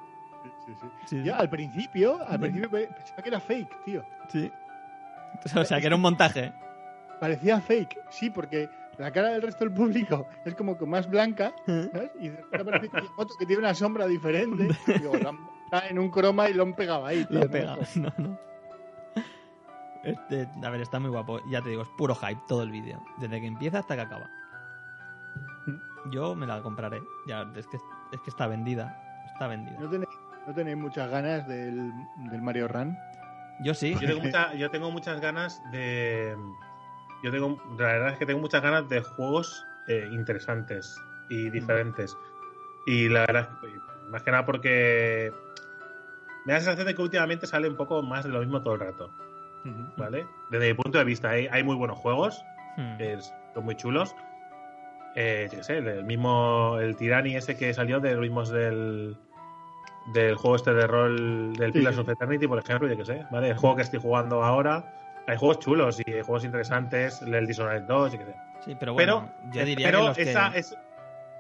Sí, sí. Sí, Yo, al principio, al principio pe- pensaba que era fake, tío. sí. O sea, que era un montaje. Parecía fake, sí, porque la cara del resto del público es como que más blanca, ¿sabes? Y Miyamoto que tiene una sombra diferente. Digo, han está en un croma y lo han pegado ahí, tío. Lo ¿no? pega. No, no. Este, a ver, está muy guapo. Ya te digo, es puro hype todo el vídeo. Desde que empieza hasta que acaba. Yo me la compraré. Ya, es que, es que está vendida. Está vendida. ¿No tenéis, no tenéis muchas ganas del, del Mario Run? Yo sí. Yo tengo, mucha- yo tengo muchas ganas de. Yo tengo. La verdad es que tengo muchas ganas de juegos eh, interesantes y diferentes. Y la verdad es que, más que nada porque. Me da la sensación de que últimamente sale un poco más de lo mismo todo el rato. ¿Vale? Desde mi punto de vista, hay, hay muy buenos juegos. Hmm. es- son muy chulos. Eh, yo qué sé, el mismo. El Tirani ese que salió de los mismos del. Del juego este de rol del Sí, Pillars of Eternity, por ejemplo, yo qué sé, ¿vale? El juego que estoy jugando ahora. Hay juegos chulos y hay juegos interesantes, el Dishonored 2, yo qué sé. Sí, pero bueno, pero yo diría pero que los que- esa, es,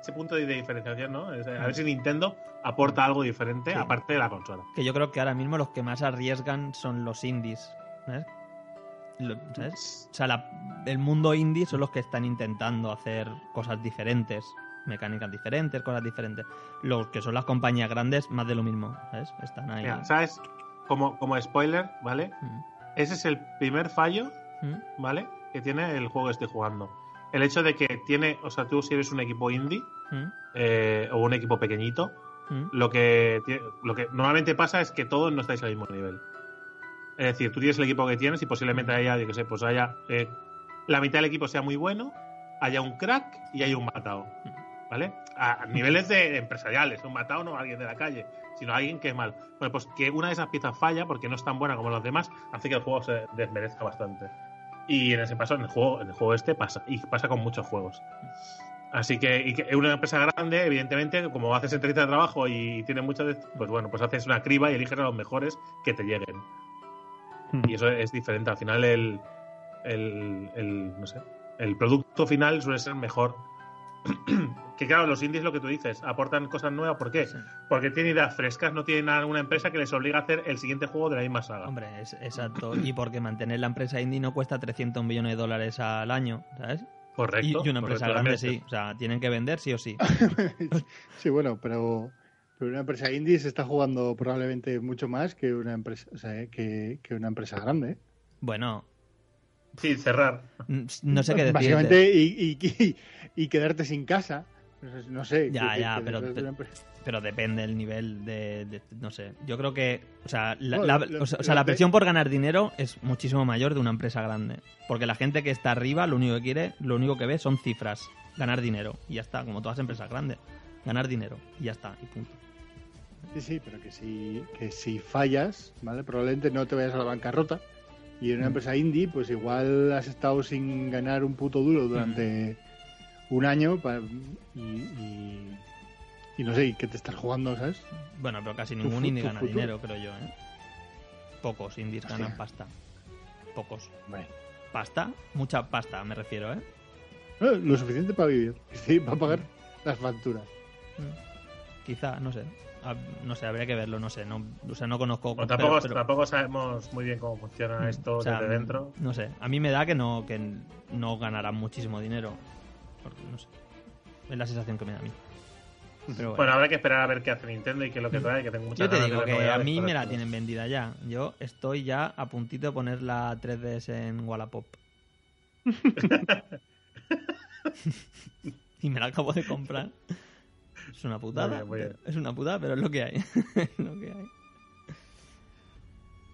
ese punto de, diferenciación, ¿no? Es- a ver si Nintendo aporta algo diferente Sí. aparte de la consola. que yo creo que ahora mismo los que más arriesgan son los indies. ¿sabes? O sea, la- el mundo indie son los que están intentando hacer cosas diferentes, mecánicas diferentes, cosas diferentes. Los que son las compañías grandes, más de lo mismo, ¿sabes? Están ahí. Mira, ¿sabes? Como, como spoiler, ¿vale? Mm, Ese es el primer fallo mm, ¿vale? Que tiene el juego que estoy jugando. El hecho de que tiene, o sea, tú si eres un equipo indie mm, eh, o un equipo pequeñito, lo que, lo que normalmente pasa es que todos no estáis al mismo nivel. Es decir, tú tienes el equipo que tienes y posiblemente haya, yo que sé, pues haya eh, la mitad del equipo sea muy bueno, haya un crack y haya un matado. ¿Vale? A, a niveles de empresariales, un matado no alguien de la calle, sino alguien que es mal. Bueno, pues que una de esas piezas falla porque no es tan buena como las demás, hace que el juego se desmerezca bastante. Y en ese paso, en el juego, en el juego este pasa, y pasa con muchos juegos. Así que, y que una empresa grande, evidentemente, como haces entrevista de trabajo y tienes muchas, pues bueno, pues haces una criba y eliges a los mejores que te lleguen. Y eso es diferente. Al final el, el, el, no sé, el producto final suele ser mejor. que claro, los indies lo que tú dices, aportan cosas nuevas. ¿Por qué? Sí. Porque tienen ideas frescas, no tienen a una empresa que les obliga a hacer el siguiente juego de la misma saga. Hombre, es, exacto. Y porque mantener la empresa indie no cuesta 300 millones de dólares al año, ¿sabes? Correcto. y una empresa correcto, grande sí. O sea, tienen que vender sí o sí. Sí, bueno, pero, pero una empresa indie se está jugando probablemente mucho más que una empresa, o sea, que, que una empresa grande. ¿eh? Bueno, Sí, cerrar. n- no sé qué decirte. Básicamente, y, y, y, y quedarte sin casa. No sé. Ya, que- ya, que pero- de pero depende del nivel de, de- no sé yo creo que o sea la, o sea, presión por ganar dinero es muchísimo mayor de una empresa grande porque la gente que está arriba lo único que quiere lo único que ve son cifras ganar dinero y ya está como todas las empresas grandes ganar dinero y ya está y punto Sí, sí, pero que si, que si fallas, ¿vale? Probablemente no te vayas a la bancarrota. Y en una Mm. empresa indie, pues igual has estado sin ganar un puto duro durante un año pa- y, y, y no sé, y que te estás jugando, ¿sabes? bueno pero casi ningún indie tu gana futuro. dinero creo yo ¿eh? pocos indies Hostia. ganan pasta pocos pasta mucha pasta me refiero eh eh, lo suficiente para vivir, sí, para pagar las facturas. Mm. quizá no sé Ah, no sé habría que verlo no sé no o sea no conozco Bueno, tampoco, pero- tampoco sabemos muy bien cómo funciona Mm, esto o sea, desde dentro. No sé, a mí me da que no, que no ganarán muchísimo dinero. Porque no sé. Es la sensación que me da a mí. Pero bueno. Bueno, habrá que esperar a ver qué hace Nintendo y qué es lo que trae, que tengo muchas yo te ganas digo que a mí me la tienen vendida ya. Yo estoy ya a puntito de poner la 3DS en Wallapop. y me la acabo de comprar. Es una putada. Muy bien, muy bien. pero- Es una putada, pero es lo que hay. es lo que hay.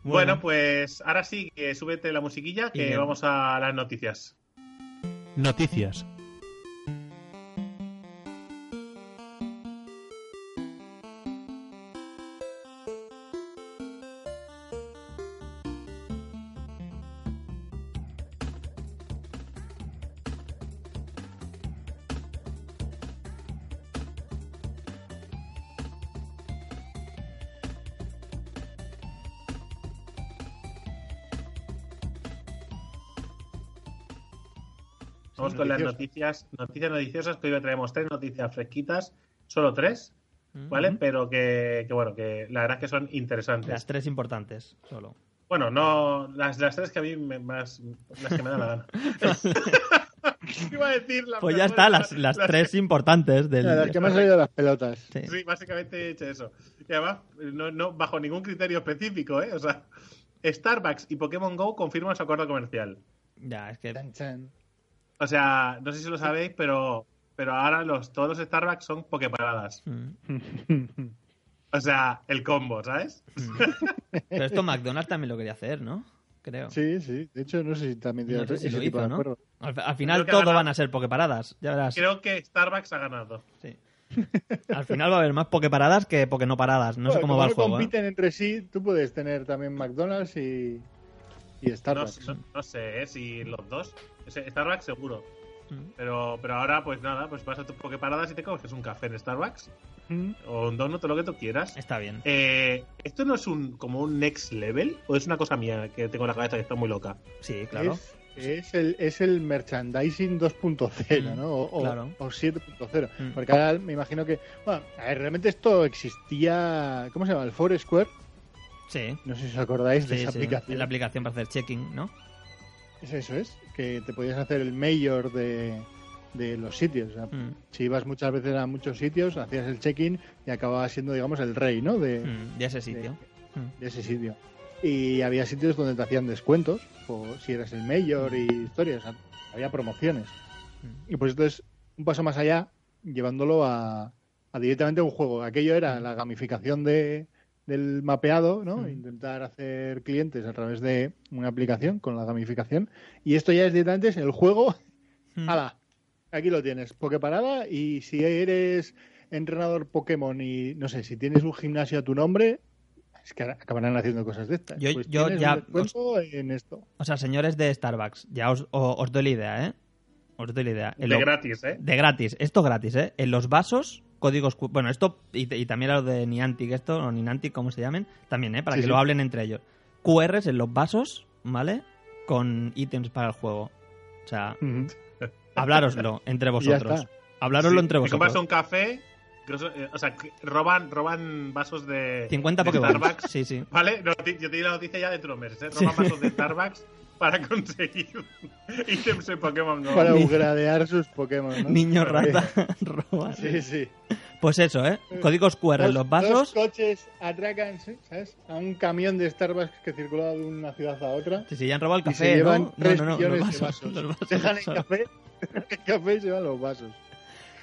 Bueno, pues ahora sí, que súbete la musiquilla, que vamos a las noticias. Noticias. Vamos con las noticias, noticias noticiosas, que hoy traemos tres noticias fresquitas, solo tres, Mm. ¿vale? Pero que, que, bueno, que la verdad es que son interesantes. Las tres importantes, solo. Bueno, no, las, las tres que a mí me, más, las que me dan la gana. Iba a decir la Pues ya está, las, las tres importantes del... Las que me han salido las pelotas. Sí. Sí, básicamente he hecho eso. Y además, no, no bajo ningún criterio específico, ¿eh? O sea, Starbucks y Pokémon Go confirman su acuerdo comercial. Ya, es que... Chan, chan. O sea, no sé si lo sabéis, pero, pero ahora los, todos los Starbucks son Poképaradas. Mm, O sea, el combo, ¿sabes? mm. Pero esto McDonald's también lo quería hacer, ¿no? Creo. Sí, sí. De hecho, no sé si también tiene No sé si ese lo tipo hizo, de ¿no? acuerdo. Al, al final todo ganado. van a ser pokeparadas, ya verás. Creo que Starbucks ha ganado. Sí. Al final va a haber más pokeparadas que poke no paradas. No sé cómo va el juego. ¿eh? compiten entre sí, tú puedes tener también McDonald's y, y No, Starbucks. no- no sé ¿eh? si los dos. Starbucks seguro. Mm. Pero, pero ahora, pues nada, pues vas a tu Poképaradas y te coges un café en Starbucks Mm. o un donut o lo que tú quieras. Está bien. Eh, ¿Esto no es un como un next level? ¿O es una cosa mía que tengo en la cabeza que está muy loca? Sí, claro. Es, es el, es el merchandising 2.0, Mm, ¿no? O, o- claro. o 7.0. Mm. Porque ahora me imagino que. Bueno, a ver, realmente esto existía. ¿Cómo se llama? El Foursquare. Sí. No sé si os acordáis de esa sí. aplicación. La aplicación para hacer checking, ¿no? Es Eso es, que te podías hacer el mayor de, de los sitios. O sea, Mm, Si ibas muchas veces a muchos sitios, hacías el check-in y acababas siendo, digamos, el rey, ¿no? De, mm, de ese sitio. Mm. de ese sitio. Y había sitios donde te hacían descuentos, o si eras el mayor y historias. o sea, había promociones. Mm. Y pues entonces, un paso más allá, llevándolo a, a directamente un juego. Aquello era la gamificación de, del mapeado, ¿no? Mm. Intentar hacer clientes a través de una aplicación con la gamificación. Y esto ya es directamente es el juego. Mm. ¡Hala! Aquí lo tienes. Pokeparada. Y si eres entrenador Pokémon y no sé, si tienes un gimnasio a tu nombre, es que acabarán haciendo cosas de estas. Yo- Pues yo ya un descuento en esto. O sea, señores de Starbucks, ya os, os doy la idea, ¿eh? Os doy la idea. En De lo- gratis, ¿eh? de gratis. Esto gratis, ¿eh? En los vasos, códigos... Bueno, esto y, y también lo de Niantic, esto, o Ninantic, como se llamen, también, ¿eh? Para Sí, que sí. lo hablen entre ellos. QRs en los vasos, ¿vale? Con ítems para el juego. O sea, hablároslo entre vosotros. Hablároslo Sí, entre te compras vosotros. un café, o sea, que roban, roban vasos de, 50 de. Starbucks. Sí, sí. ¿Vale? No, yo te di la noticia ya dentro de unos meses, ¿eh? Roban vasos de Starbucks para conseguir ítems en Pokémon Go. Para upgradear sus Pokémon. ¿no? Niño rata roba. Sí, sí. Pues eso, ¿eh? Códigos QR en los vasos. Dos coches atracan. ¿sabes? A un camión de Starbucks que circula de una ciudad a otra. Sí, sí, ya han robado el Y se café, llevan ¿no? tres no, no, no, millones los de vasos, los vasos, Dejan los el vasos. café, el café y se llevan los vasos.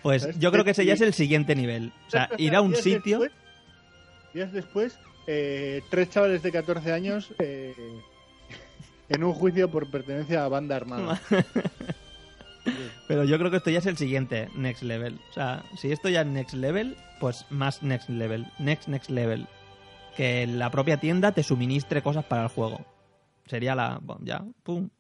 Pues yo creo que ese ya es el siguiente nivel. O sea, ir a un Días sitio. después- días después, eh, tres chavales de 14 años eh, en un juicio por pertenencia a banda armada. Pero yo creo que esto ya es el siguiente next level. O sea, si esto ya es next level, pues más next level. Next, next level. Que la propia tienda te suministre cosas para el juego. Sería la. bueno, ya, pum.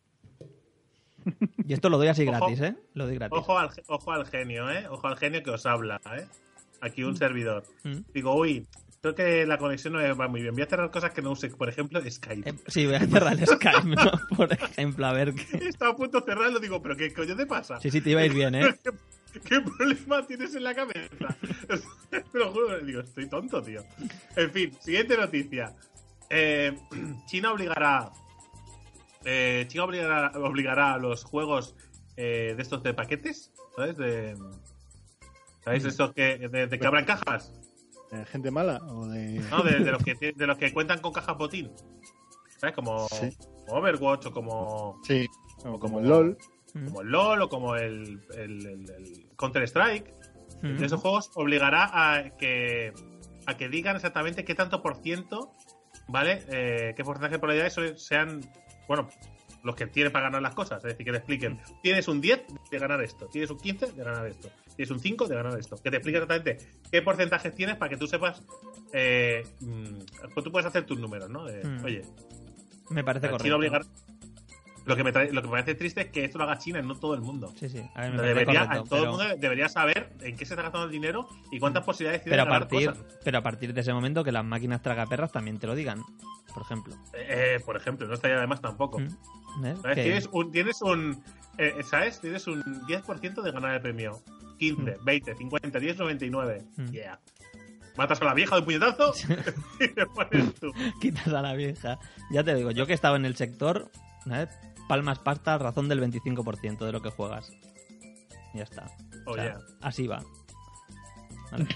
Y esto lo doy así Ojo. gratis, ¿eh? Lo doy gratis. Ojo al, ojo al genio, ¿eh? Ojo al genio que os habla, ¿eh? Aquí un servidor. Mm. Digo, uy, creo que la conexión no va muy bien. Voy a cerrar cosas que no use, por ejemplo, Skype. Eh, sí, voy a cerrar el Skype, ¿no? Por ejemplo, a ver qué. Estaba a punto de cerrarlo, digo, pero ¿qué coño te pasa? Sí, sí, te iba a ir bien, ¿eh? ¿Qué, qué problema tienes en la cabeza? Te lo juro, digo, estoy tonto, tío. En fin, siguiente noticia. Eh, China obligará. Eh, China obligará, obligará a los juegos eh, de estos de paquetes, ¿sabes? De, ¿Sabéis? De estos que, de, de que abran cajas. ¿De gente mala o de...? ¿no? De, de los que, de los que cuentan con cajas botín. ¿Sabes? Como, Sí. como Overwatch o como, Sí, o como como- el LOL. Mm. como el LOL o como el, el, el- el Counter-Strike. Mm. de esos juegos obligará a que a que digan exactamente qué tanto por ciento ¿vale? Eh, ¿Qué porcentaje de probabilidades sean, bueno, los que tienes para ganar las cosas? Es decir, que te expliquen, tienes un 10 de ganar esto, tienes un 15 de ganar esto, tienes un 5 de ganar esto. Que te explique exactamente qué porcentajes tienes para que tú sepas, eh, mm, pues tú puedes hacer tus números, ¿no? Mm. Oye, Me parece correcto. Obligar... Lo que, me trae- lo que me parece triste es que esto lo haga China, no todo el mundo. Sí, sí. A mí me debería, correcto. todo pero- el mundo debería saber en qué se está gastando el dinero y cuántas posibilidades tiene Pero a, de ganar partir, cosas. pero a partir de ese momento que las máquinas tragaperras también te lo digan, por ejemplo. Eh, por ejemplo, no estaría además tampoco. ¿Mm? ¿Ves? ¿Sabes? Que- Tienes un, tienes un eh, ¿sabes? Tienes un 10% de ganar el premio. 15, 20, 50, 10, 99. Mm. Yeah. Matas a la vieja de un puñetazo y te pones tú. Quitas a la vieja. Ya te digo, yo que estaba en el sector, ¿sabes? Palmas pasta a razón del 25% de lo que juegas. Ya está. O Oh, sea, yeah. Así va. Vale.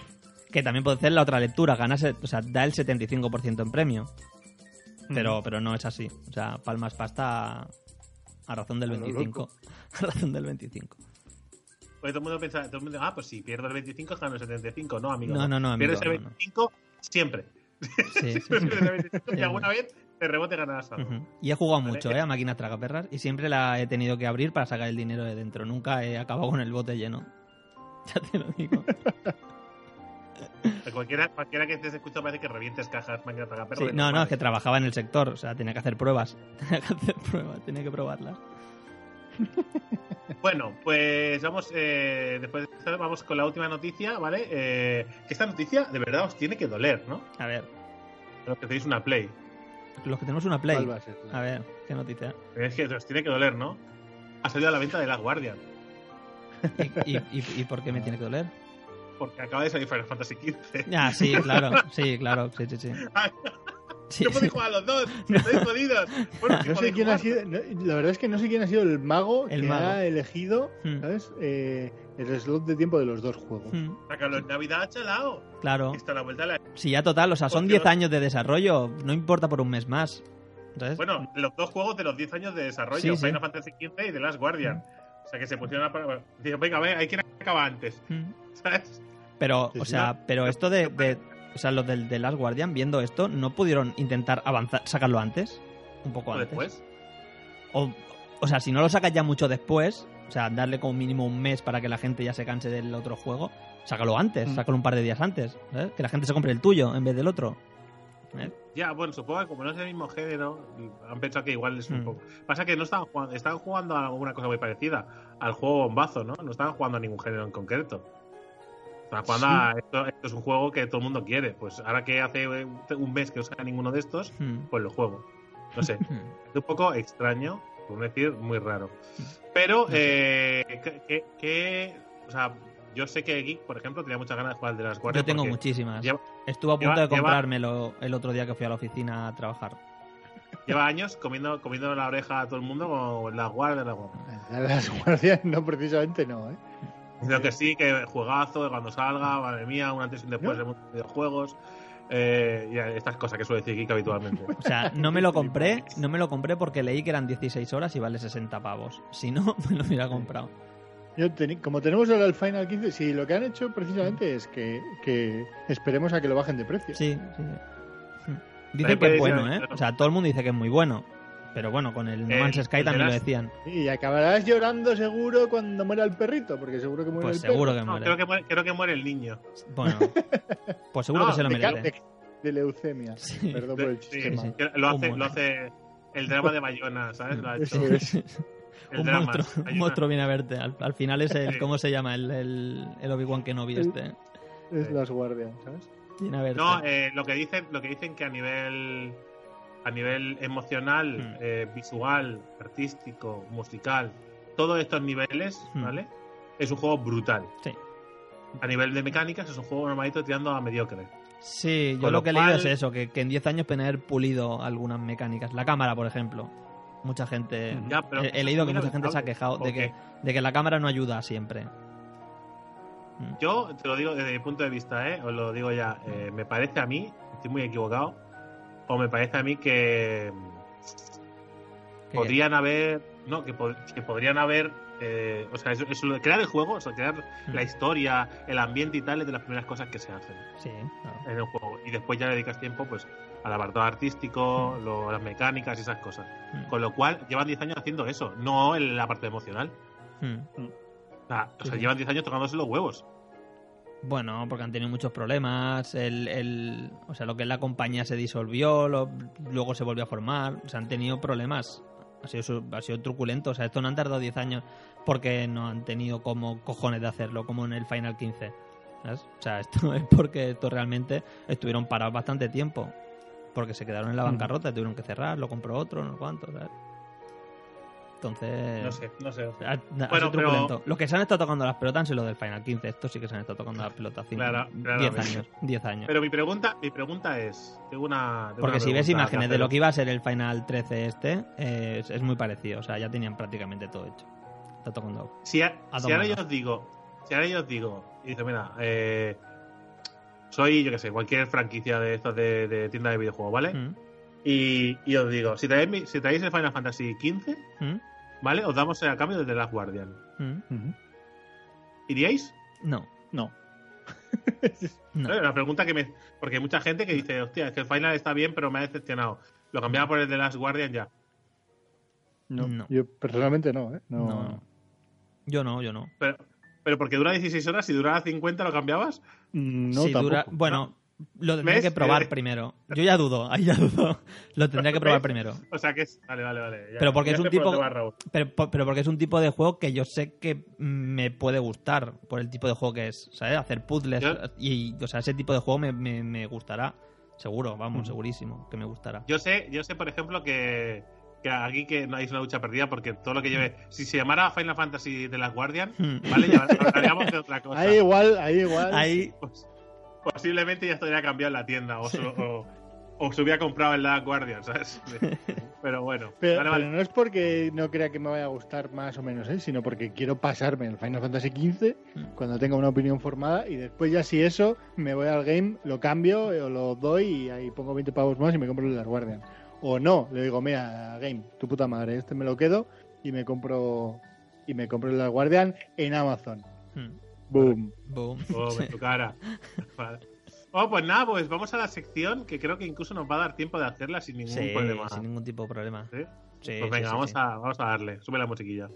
que también puede ser la otra lectura, ganas, o sea, da el 75% en premio. Pero, pero no es así. O sea, palmas pasta a, a razón del A lo 25. A razón del 25. Porque todo el mundo piensa, todo el mundo, ah, pues si pierdo el 25, gano el 75. No, amigo. No, no, no, amigo, Pierdes el no, no. 25 siempre. Sí, sí, el 25 y alguna vez te rebote ganarás algo. Y he jugado Vale. mucho, ¿eh? A máquinas tragaperras. Y siempre la he tenido que abrir para sacar el dinero de dentro. Nunca he acabado con el bote lleno. Ya te lo digo. Cualquiera, cualquiera que estés escuchando parece que revientes cajas Sí, no, no, es que trabajaba en el sector. O sea, tenía que hacer pruebas. Tenía que hacer pruebas, tenía que probarlas. Bueno, pues vamos, eh, después de esto vamos con la última noticia, ¿vale? Eh, que esta noticia de verdad os tiene que doler, ¿no? A ver, Los que tenéis una Play. Los que tenemos una Play. ¿Cuál va a ser? A ver, qué noticia. Es que os tiene que doler, ¿no? Ha salido a la venta de Last Guardian. ¿Y, y, y, y por qué me tiene que doler? Porque acaba de salir Final Fantasy XV. Ah, sí, claro, sí, claro, sí, sí, sí. Sí, no podéis jugar a los dos, estáis jodidos. Bueno, sí No sé quién ha sido, no, la verdad es que no sé quién ha sido el mago El que mago. ha elegido, Hmm. ¿sabes? Eh, el slot de tiempo de los dos juegos. Mm, Sácalo en Navidad, chalao. Claro. Está a la vuelta de la... Sí, ya total, o sea, son Porque 10 no- años de desarrollo. No importa por un mes más. ¿Sabes? Bueno, los dos juegos de los 10 años de desarrollo, Sí, sí. Final Fantasy XV y The Last Guardian. O sea, que se pusieron a... Digo, venga, venga, hay quien acaba antes. Mm. ¿Sabes? Pero, Sí, o sí. sea, pero esto de, de- o sea, los del de Last Guardian, viendo esto, ¿no pudieron intentar avanzar, sacarlo antes? Un poco O antes. después. O, o sea, si no lo sacas ya mucho después, o sea, darle como mínimo un mes para que la gente ya se canse del otro juego, sácalo antes, Mm. sácalo un par de días antes, ¿sabes? Que la gente se compre el tuyo en vez del otro. ¿Eh? Ya, bueno, supongo que como no es el mismo género, han pensado que igual es un Mm. poco. Pasa que no estaban jugando, estaban jugando a alguna cosa muy parecida al juego bombazo, ¿no? No estaban jugando a ningún género en concreto. Jugando Sí. a esto, esto es un juego que todo el mundo quiere. Pues ahora que hace un mes que no saca ninguno de estos, Mm. pues lo juego. No sé, Mm. es un poco extraño, por no decir muy raro. Pero, eh, que, o sea, yo sé que Geek, por ejemplo, tenía muchas ganas de jugar de las guardias. Yo tengo muchísimas. lleva- Estuve a punto lleva- de lleva- comprármelo el otro día que fui a la oficina a trabajar. Lleva años comiendo, comiendo la oreja a todo el mundo con las guardias, las guardias. A Las guardias, no, precisamente no, ¿eh? Creo que sí, que juegazo, cuando salga, madre mía, un antes y un después ¿No? de muchos videojuegos. Eh, y estas cosas que suele decir Geek habitualmente. O sea, no me lo compré, no me lo compré porque leí que eran 16 horas y vale 60 pavos. Si no, me lo hubiera comprado. Yo teni- como tenemos ahora el Final 15, sí, lo que han hecho precisamente es que, que esperemos a que lo bajen de precio. Sí, sí. sí. Dicen que es bueno, ¿eh? O sea, todo el mundo dice que es muy bueno. Pero bueno, con el No El- Man's Sky también lo decían. Y acabarás llorando seguro cuando muera el perrito, porque seguro que muere Pues el perro. seguro que No, muere. creo, que muere, creo que muere el niño. Bueno, pues seguro No, que se lo merece. de- de leucemia. Sí. Perdón por el Sí, chiste. sí. que Lo hace, lo hace el drama de Bayona, ¿sabes? Lo ha hecho. El un drama. monstruo, un monstruo viene a verte. Al, al final es el. ¿cómo se llama? El, el, el Obi-Wan Kenobi El- este. Es las guardias, ¿sabes? Viene a verte. No, eh, lo que dicen, lo que dicen que a nivel a nivel emocional, Hmm. eh, visual, artístico, musical, todos estos niveles, Hmm. ¿vale? Es un juego brutal. Sí. A nivel de mecánicas es un juego normalito tirando a mediocre. Sí, yo lo lo que he leído cual- es eso, que, que en 10 años pueden haber pulido algunas mecánicas. La cámara, por ejemplo. Mucha gente... Ya, pero he, leído que mucha gente se ha quejado de que, de que la cámara no ayuda siempre. Yo te lo digo desde mi punto de vista, ¿eh? Os lo digo ya. eh, me parece a mí, estoy muy equivocado, o me parece a mí que podrían haber. No, que, pod- que podrían haber. eh, o sea, eso, eso lo de crear el juego, o sea, crear Mm. la historia, el ambiente y tal, es de las primeras cosas que se hacen Sí, claro. en el juego. Y después ya dedicas tiempo, pues, al apartado artístico, lo- las mecánicas y esas cosas. Mm. Con lo cual, llevan 10 años haciendo eso, no en la parte emocional. O sea, sí. llevan 10 años tocándose los huevos. Bueno, porque han tenido muchos problemas. El, el- o sea, lo que es la compañía se disolvió, lo- luego se volvió a formar. O sea, han tenido problemas. Ha sido, ha sido truculento. O sea, esto no han tardado 10 años porque no han tenido como cojones de hacerlo, como en el Final 15. ¿sabes? O sea, esto es porque esto realmente estuvieron parados bastante tiempo. Porque se quedaron en la Ujú. bancarrota, tuvieron que cerrar, lo compró otro, no sé cuánto. ¿sabes? Entonces. No sé, no sé. Ha, ha Bueno, sido pero-. Los que se han estado tocando las pelotas han sido los del Final 15. Estos sí que se han estado tocando las pelotas. cinco- Claro, 10 claramente. años. 10 años. Pero mi pregunta, mi pregunta es, tengo una... tengo Porque una si ves imágenes de lo que iba a ser el Final 13 este, eh, es, es muy parecido. O sea, ya tenían prácticamente todo hecho. Está tocando. Si, a- A si ahora yo os digo, si ahora yo os digo, y dice, mira, eh, soy, yo qué sé, cualquier franquicia de estas de, de tienda de videojuegos, ¿vale? Mm, Y, y os digo, si traéis, si traéis el Final Fantasy XV, mm, ¿vale? Os damos a cambio de The Last Guardian. mm. ¿Iríais? No, No. no. La pregunta que me... Porque hay mucha gente que dice, hostia, es que el Final está bien, pero me ha decepcionado. Lo cambiaba por el de Last Guardian ya. No. No. Yo personalmente no, ¿eh? No. Yo no, yo no. Pero, pero porque dura 16 horas, si durara 50 lo cambiabas. Mm, No, Si tampoco. dura- bueno, lo tendría ¿Ves? que probar Eh. primero. Yo ya dudo, ahí ya dudo. Lo tendría que probar ¿Ves? primero. O sea que es... Vale, vale, vale. ya- Pero porque ya es un tipo-. Pero, po- pero porque es un tipo de juego que yo sé que me puede gustar por el tipo de juego que es, ¿sabes? Hacer puzzles Yo- y, o sea, ese tipo de juego me, me- me gustará. Seguro, vamos, Ujú. segurísimo que me gustará. Yo sé, yo sé, por ejemplo, que, que aquí que no hay una lucha perdida porque todo lo que lleve. Si se llamara Final Fantasy de las Guardian, Hmm. ¿vale? Ya hablaríamos de otra cosa. Ahí igual, ahí igual. Ahí, Pues, posiblemente ya estaría cambiado en la tienda o, su- o, o se hubiera comprado en la Guardian, ¿sabes? Pero bueno, Pero, vale, vale. pero no es porque no crea que me vaya a gustar más o menos, ¿eh? sino porque quiero pasarme el Final Fantasy XV Mm. cuando tenga una opinión formada y después ya si eso me voy al game, lo cambio eh, o lo doy y ahí pongo 20 pavos más y me compro el Last Guardian. O no, le digo, mira, game, tu puta madre, este me lo quedo y me compro y me compro el Last Guardian en Amazon. hmm, Boom. boom. Oh, en tu cara. Vale. Oh, pues nada, pues vamos a la sección que creo que incluso nos va a dar tiempo de hacerla sin ningún Sí, problema. sin ningún tipo de problema. ¿Sí? Sí, Pues venga, vamos, sí. A, vamos a darle. Sube la musiquilla.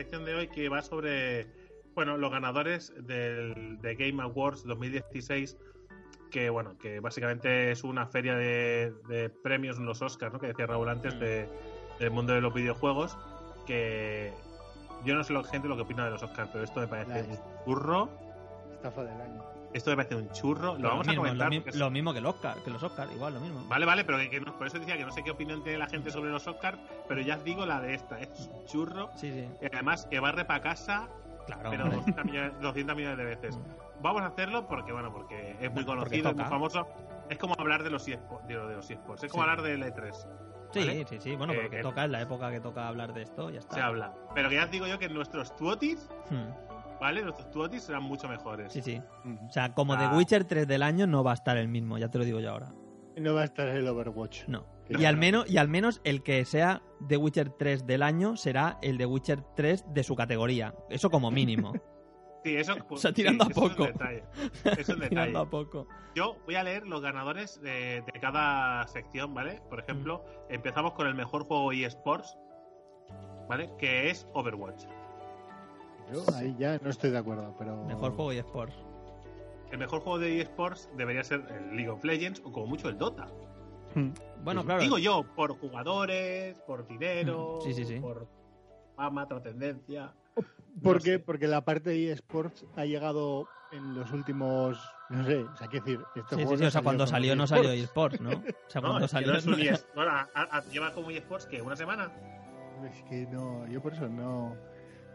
Sección de hoy que va sobre bueno, los ganadores del, de Game Awards 2016, que bueno, que básicamente es una feria de, de premios, unos Oscars, ¿no? que decía Raúl antes, Mm. de- del mundo de los videojuegos, que yo no sé lo gente lo que opina de los Oscars, pero esto me parece un churro, Estafa del año. Esto me parece un churro, lo Lo vamos mismo, a comentar. Lo, mi- lo mismo que el Oscar, que los Oscar, igual, lo mismo. Vale, vale, pero que, que no- por eso decía que no sé qué opinión tiene la gente sobre los Oscars, pero ya digo la de esta, es un churro, Sí, sí. y además que barre para casa Claro. pero hombre. 200 millones, 200 millones de veces. Vamos a hacerlo porque, bueno, porque es muy conocido, es muy famoso. Es como hablar de los eSports, de los eSports. Es como Sí. hablar del E3. Sí, ¿vale? sí, sí. Bueno, Eh, porque que- toca en la época que toca hablar de esto, ya está. Se habla. Pero que ya os digo yo que nuestros tuotis, Hmm, ¿vale? Nuestros tuotis serán mucho mejores. Sí, sí. O sea, como The Ah. Witcher 3 del año no va a estar el mismo, ya te lo digo yo ahora. No va a estar el Overwatch. No. Y al, no. menos, y al menos el que sea The Witcher 3 del año será el The Witcher 3 de su categoría. Eso como mínimo. Sí, eso, O sea, tirando sí, a eso poco. Es un detalle. Es un detalle. Tirando a poco. Yo voy a leer los ganadores de, de cada sección, ¿vale? Por ejemplo, empezamos con el mejor juego eSports, ¿vale? Que es Overwatch. Yo ahí ya no estoy de acuerdo, pero. Mejor juego y Sports. El mejor juego de eSports debería ser el League of Legends o como mucho el Dota. Hmm. Bueno, claro. Digo yo, por jugadores, por dinero, Mm, sí, sí, sí. por fama, trascendencia. ¿Por No qué? sé. Porque la parte de eSports ha llegado en los últimos. No sé, o sea, quiero decir. Este Sí, juego sí, sí. no O sea, cuando salió no salió eSports. eSports, ¿no? O sea, No, cuando que salió. no es un no- eS- bueno, a- a- lleva como eSports que una semana. Es que no, yo por eso no,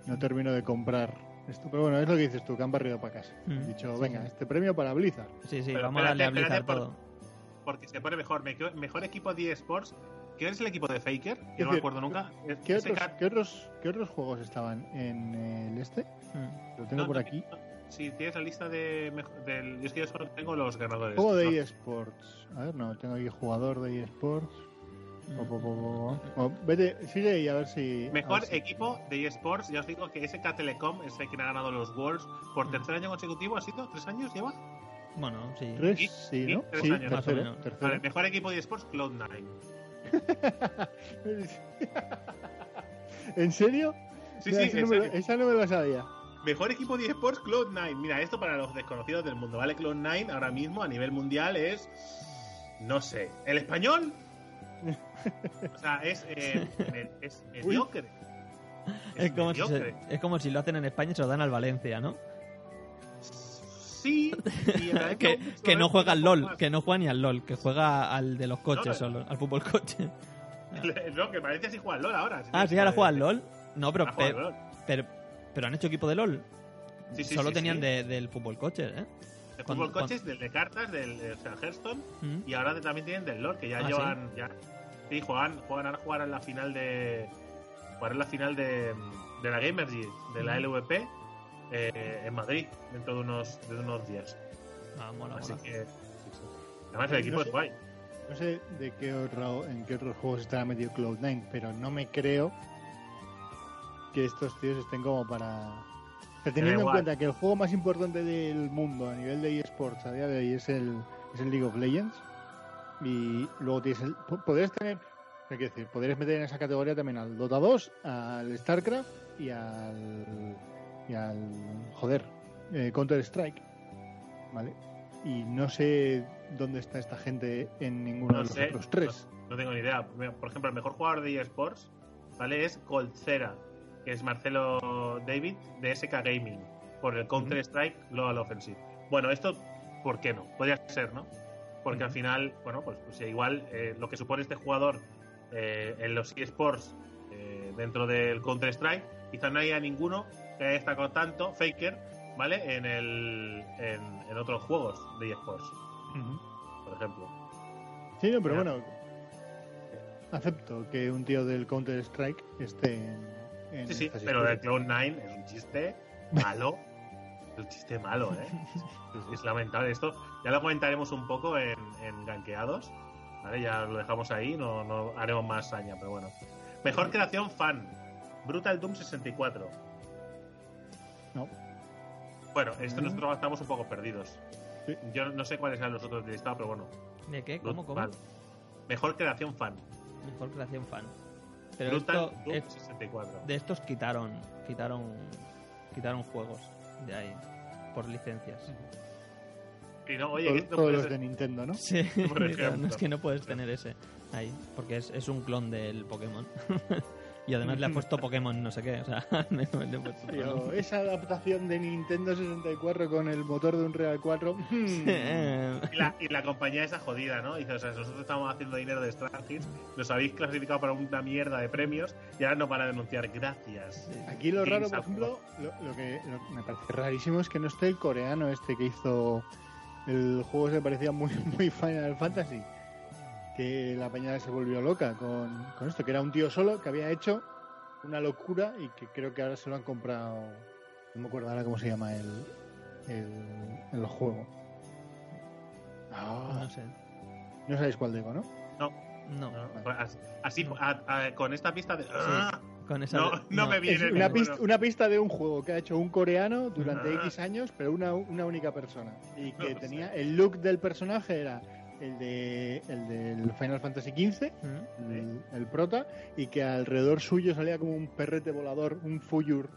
no termino de comprar esto. Pero bueno, es lo que dices tú, que han barrido para casa. Mm. He dicho, venga, sí. este premio para Blizzard. Sí, sí, Pero vamos a darle a Blizzard espérate, todo. porque se pone mejor. Me- mejor equipo de eSports. ¿Quién es el equipo de Faker? Es Yo no me acuerdo nunca. ¿Qué otros, qué, otros, ¿Qué otros juegos estaban en el este? Mm. Lo tengo no, por no, aquí. no. Si tienes la lista de. del, yo es que yo solo tengo los ganadores. Juego de No. eSports. A ver, no, tengo aquí jugador de eSports. Vete, sigue y a ver si. Mejor ver si- equipo de eSports, ya os digo que SK Telecom es el quien ha ganado los Worlds por tercer año consecutivo, ¿ha sido? ¿Tres años lleva? Bueno, sí. Tres, Y- sí, ¿no? tres Sí, años. Más o tercero. menos. tercero. Vale, mejor equipo de eSports, Cloud9. ¿En serio? Sí, Mira, sí, esa, en no me, esa no me lo sabía. Mejor equipo de eSports, Cloud9. Mira, esto para los desconocidos del mundo, ¿vale? Cloud9 ahora mismo a nivel mundial es. No sé. ¿El español? O sea, es, eh, es mediocre. Es como, si se- es como si lo hacen en España y se lo dan al Valencia, ¿no? Sí, y en Que, que no es juega al LOL, más. que no juega ni al LOL, que juega al de los coches No, solo, al fútbol coche. No, que Valencia sí juega al LOL ahora. Ah, sí, ahora juega al LOL. No, pero, pe- LOL. pero, pero han hecho equipo de LOL. Sí, sí, Solo sí, tenían. De, del fútbol coche, ¿eh? De fútbol coches, del de cartas, del de Hearthstone. Mm. Y ahora también tienen del LOL, que ya Ah, llevan. Ya, sí, juegan, juegan, ahora jugarán la final de. Jugarán la final de, de la Gamergy, de la. LVP, eh, en Madrid, dentro de unos, de unos días. Ah, mola, Así mola. que. sí, sí. Además, el equipo No es sé. guay. No sé de qué otro, en qué otros juegos estará metido Cloud9, pero no me creo que estos tíos estén como para. Teniendo en cuenta que el juego más importante del mundo a nivel de eSports a día de hoy es el, es el League of Legends, y luego tienes el. po- Podrías tener. ¿Qué decir? Podrías meter en esa categoría también al Dota 2, al StarCraft y al. y al. joder, eh, Counter Strike. ¿Vale? Y no sé dónde está esta gente en ninguno No de los sé, otros tres. No tengo ni idea. Por ejemplo, el mejor jugador de eSports, ¿vale? Es Colcera, que es Marcelo David de SK Gaming, por el Counter Strike Global Offensive. Bueno, esto, ¿por qué no? Podría ser, ¿no? Porque al final, bueno, pues, pues igual eh, lo que supone este jugador eh, en los eSports eh, dentro del Counter Strike, quizás no haya ninguno que haya destacado tanto, Faker, ¿vale? En, el, en, en otros juegos de eSports, por ejemplo. Sí, no, pero bueno. Acepto que un tío del Counter Strike esté en. en Sí, sí, pero el historias. Cloud9 es un chiste malo. es un chiste malo, ¿eh? Es lamentable. Esto ya lo comentaremos un poco en, en Ganqueados. ¿Vale? Ya lo dejamos ahí, no, no haremos más saña, pero bueno. Mejor creación fan. Brutal Doom 64. No. Bueno, esto Mm. nosotros estamos un poco perdidos. Sí. Yo no sé cuáles eran los otros del listado, pero bueno. ¿De qué? ¿Cómo? ¿Cómo? Vale. Mejor creación fan. Mejor creación fan. Pero Brutal esto, Doom es- 64. de estos quitaron, quitaron, quitaron juegos de ahí por licencias. Y no, oye, Todos- puede los de Nintendo, ¿no? Sí, Por ejemplo. no es que no puedes tener ese ahí, porque es, es un clon del Pokémon. y además le ha puesto Pokémon no sé qué, o sea, le he puesto otro Tío, nombre. esa adaptación de Nintendo 64 con el motor de un Real 4. hmm, Eh, Y la, y la compañía esa jodida, ¿no? Dice, o sea, nosotros estamos haciendo dinero de Strandings, nos habéis clasificado para una mierda de premios y ahora nos van a denunciar. Gracias. Aquí lo raro, por ejemplo, lo, lo que lo que me parece rarísimo es que no esté el coreano este que hizo el juego se parecía muy, muy Final Fantasy. Que la peña se volvió loca con, con esto, que era un tío solo que había hecho una locura y que creo que ahora se lo han comprado. No me acuerdo ahora cómo se llama el, el, el juego. Ah, no sé. no sabéis cuál digo, ¿no? No, No, pues así, así, a- a- con esta pista de... ¡Ah! Con esa. No, no me Es viene una, pista, una pista de un juego que ha hecho un coreano durante Ah. X años, pero una, una única persona. Y que No tenía el look del personaje era el de el del Final Fantasy XV, ¿Mm? el, el prota, y que alrededor suyo salía como un perrete volador, un fuyur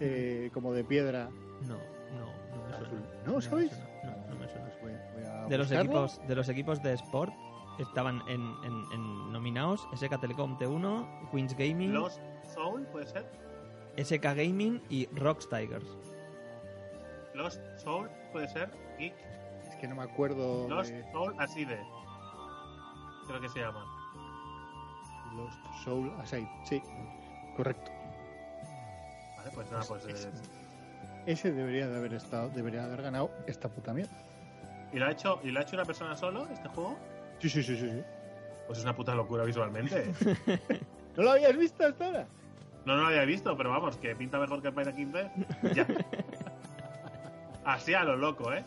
eh, como de piedra. No, no, no me suena. ¿No sabéis? No, no me suena. Pues voy a- voy a De los equipos, de los equipos de Sport estaban en, en, en nominados SK Telecom T1, Queens Gaming, Lost Soul, ¿puede ser? SK Gaming y Rocks Tigers. Lost Soul, ¿puede ser? Geek. Es que no me acuerdo. Lost de Soul así de... Creo que se llama. Lost Soul Aside. Sí, correcto. Vale, pues nada, pues... eh, Ese debería de haber estado, debería de haber ganado esta puta mierda. ¿Y lo ha hecho y lo ha hecho una persona solo, este juego? Sí, sí, sí, sí. sí. Pues es una puta locura visualmente. ¿No lo habías visto hasta ahora? No, no lo había visto, pero vamos, que pinta mejor que el Final 15. Ya. Así a lo loco, ¿eh?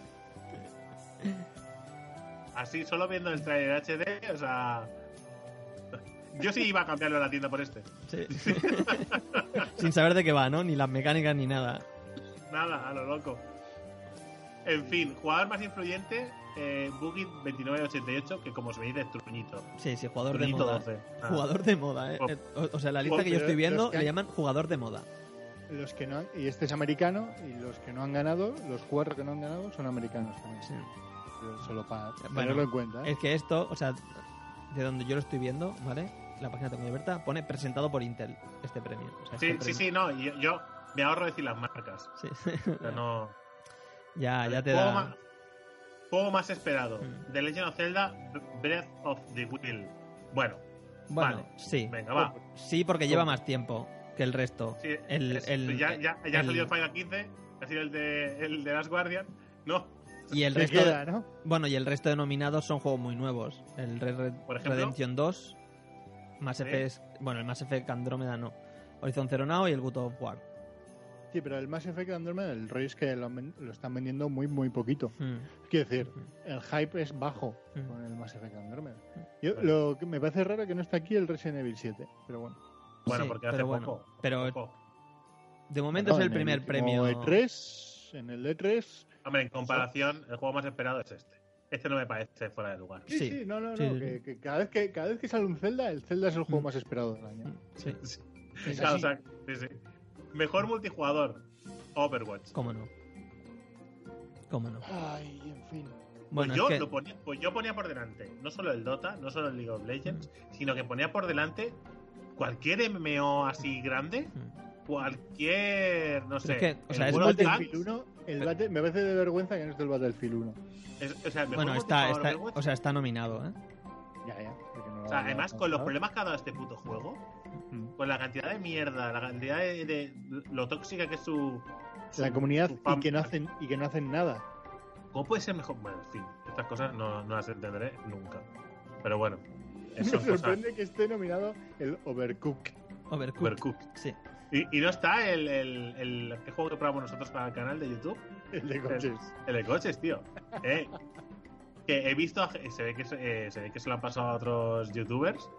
Así, solo viendo el trailer HD, o sea. Yo sí iba a cambiarlo a la tienda por este. Sí. Sin saber de qué va, ¿no? Ni las mecánicas ni nada. Nada, a lo loco. En fin, jugador más influyente, eh, Boogie2988, que como me dice es Truñito. Sí, sí, jugador de moda. 12. Ah. Jugador de moda, ¿eh? O, o sea, la lista Oh, que yo estoy viendo que le llaman jugador de moda. Los que no han- y este es americano, y los que no han ganado, los cuatro que no han ganado, son americanos también. Sí. Solo para Bueno, tenerlo en cuenta. ¿eh? Es que esto, o sea, de donde yo lo estoy viendo, ¿vale? La página tengo abierta, pone presentado por Intel este premio. O sea, Sí, este sí, sí, no, yo, yo me ahorro decir las marcas. Sí. O sea, no. Ya, ya te juego, da. más, juego más esperado: Mm. The Legend of Zelda Breath of the Wild. Bueno, Bueno, vale. sí. venga, va. Sí, porque lleva más tiempo que el resto. Sí, El- es- el- ya ya, ya ha salido el Final 15, ha sido el de, el de Last Guardian. No, Y el resto, queda, ¿no? bueno, y el resto de nominados son juegos muy nuevos. El Red Red Por ejemplo. Redemption 2, Mass. Effect, bueno, el Mass Effect Andrómeda no. Horizon Zero Now y el God of War. Sí, pero el Mass Effect Andromeda, el rollo es que lo, lo están vendiendo muy, muy poquito. Hmm. Quiero decir, el hype es bajo Mm. con el Mass Effect Andromeda. Yo, lo que me parece raro que no está aquí el Resident Evil 7, pero bueno. bueno, Sí, porque hace pero bueno, poco. pero- poco. De momento No, es el primer último premio. E3, en el E3. Hombre, en comparación, el juego más esperado es este. Este no me parece fuera de lugar. Sí, Sí. sí, no, no, no. Que, cada, vez que cada vez que sale un Zelda, el Zelda es el juego Mm. más esperado del año. Sí, Sí. Es Claro, o así. sea, sí, sí. Mejor multijugador, Overwatch. cómo no. Cómo no. Ay, en fin. Bueno, pues, yo es que lo ponía, pues yo ponía por delante, no solo el Dota, no solo el League of Legends, sino que ponía por delante cualquier MMO así grande, Hmm. cualquier, no sé, es que, o sea, el es Battlefield Tanks, 1, el Battle- me parece de vergüenza que no esté el Battlefield 1. es- o sea, el mejor bueno, está, o sea, está nominado, ¿eh? Ya, ya. no O sea, además con los problemas que ha dado este puto juego, Con la cantidad de mierda, la cantidad de, de- lo tóxica que es su, su- La comunidad su y que no hacen y que no hacen nada. ¿Cómo puede ser mejor? Bueno, en fin, estas cosas no, no las entenderé nunca. Pero bueno, Me cosas. sorprende que esté nominado el Overcooked. Overcooked. Overcooked. Sí. Y, y no está el, el, el, el juego que probamos nosotros para el canal de YouTube, El de coches. el de coches, tío. Eh, que he visto, a- se ve que, eh, se ve que se lo han pasado a otros youtubers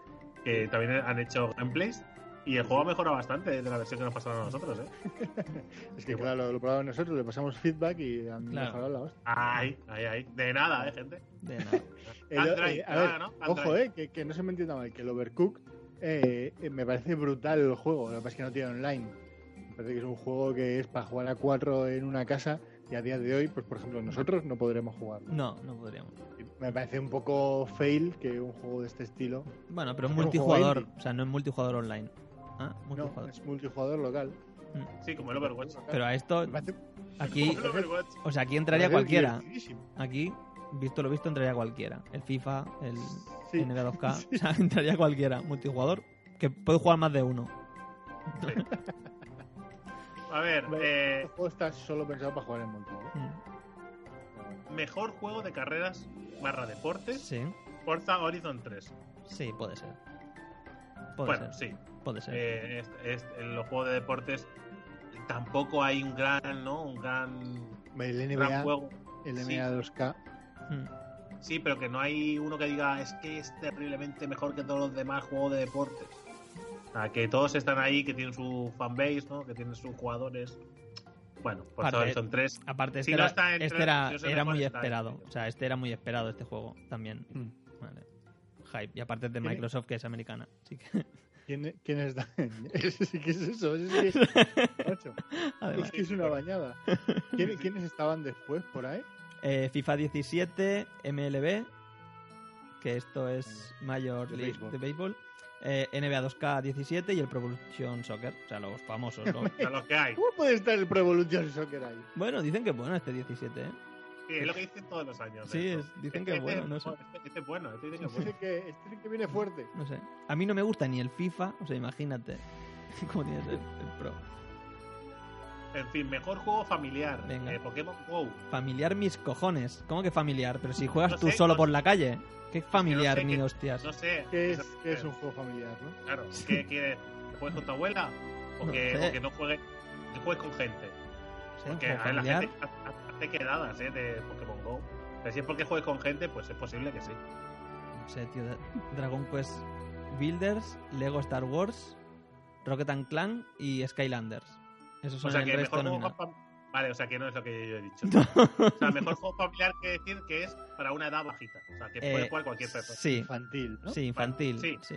que también han hecho gameplays y el juego ha mejorado bastante de la versión que nos pasaron a nosotros, ¿eh? Es que claro, lo, lo probamos nosotros, le pasamos feedback y han Claro. mejorado la hostia. Ay, ay, ay. De nada, ¿eh, gente? De nada. El- Android, eh, a ver, ¿no? ojo, eh, que, que no se me entienda mal, que el Overcooked eh, eh, me parece brutal el juego, lo que pasa es que no tiene online. Me parece que es un juego que es para jugar a cuatro en una casa y a día de hoy, pues por ejemplo, nosotros no podremos jugar. No, no podríamos. Me parece un poco fail que un juego de este estilo. Bueno, pero es multijugador, o sea, no es multijugador online. Ah, No, es multijugador local. Sí, como el Overwatch. Pero a esto, Me parece- aquí, Como el Overwatch. o sea, aquí entraría cualquiera. Aquí, visto lo visto, entraría cualquiera. El FIFA, el Sí. NBA 2K, o sea, entraría cualquiera. Multijugador, que puede jugar más de uno. A ver, Este eh, juego está solo pensado para jugar en multijugador. Mm, mejor juego de carreras barra deportes, Sí, Forza Horizon 3. sí, puede ser. Puede bueno, ser, sí. puede ser. Eh, es- es- en los juegos de deportes tampoco hay un gran, ¿no? Un gran, El gran NBA, juego. el sí. NBA 2K. Mm, Sí, pero que no hay uno que diga es que es terriblemente mejor que todos los demás juegos de deportes. O sea, que todos están ahí, que tienen su fanbase, ¿no? Que tienen sus jugadores. Bueno, Forza Aparte- Horizon 3. Aparte, Si este, no era, está entre- este era, si no es muy está esperado. O sea, este era muy esperado, este juego también. Mm. Vale. Hype. Y aparte es de ¿Tiene- Microsoft, que es americana. Así que, ¿Quién, quién está? ¿Qué es eso? Es, que- macho, además. es que es una bañada. ¿Quién- ¿Quiénes estaban después por ahí? Eh, FIFA 17, MLB, que esto es Major De League de béisbol. Eh, NBA 2K 17 y el Pro Evolution Soccer. O sea, los famosos. ¿no? O sea, lo que hay. ¿Cómo puede estar el Pro Evolution Soccer ahí? bueno, dicen que es bueno este 17, ¿eh? Sí, es lo que dicen todos los años. Sí, es- dicen que es Este- bueno, no sé. Este, este es bueno, este dicen que es bueno. Este que, este que viene fuerte. No sé. A mí no me gusta ni el FIFA, o sea, imagínate cómo tienes el, el Pro. En fin, mejor juego familiar. Venga. Eh, Pokémon Go. Familiar mis cojones. ¿Cómo que familiar? Pero si juegas No tú sé, solo no por sé. la calle. ¿Qué familiar sé ni qué- hostias? No sé. Que es, que es un juego familiar, ¿no? Claro, ¿qué quieres? ¿Que juegues con tu abuela? ¿O No que, sé. o que no juegues, que juegues con gente? Porque juego a ver, la gente hace- hace quedadas ¿eh? de Pokémon Go. Pero si es porque juegues con gente, pues es posible que sí. No sé, tío. Dragon Quest Builders, Lego Star Wars, Rocket and Clan y Skylanders. Esos son O sea el que resto mejor juego Vale, o sea que no es lo que yo he dicho. O sea, mejor juego familiar que decir que es para una edad bajita. O sea, que puede Eh, jugar cualquier persona. Sí, Infantil, ¿no? sí, infantil. Sí. Sí,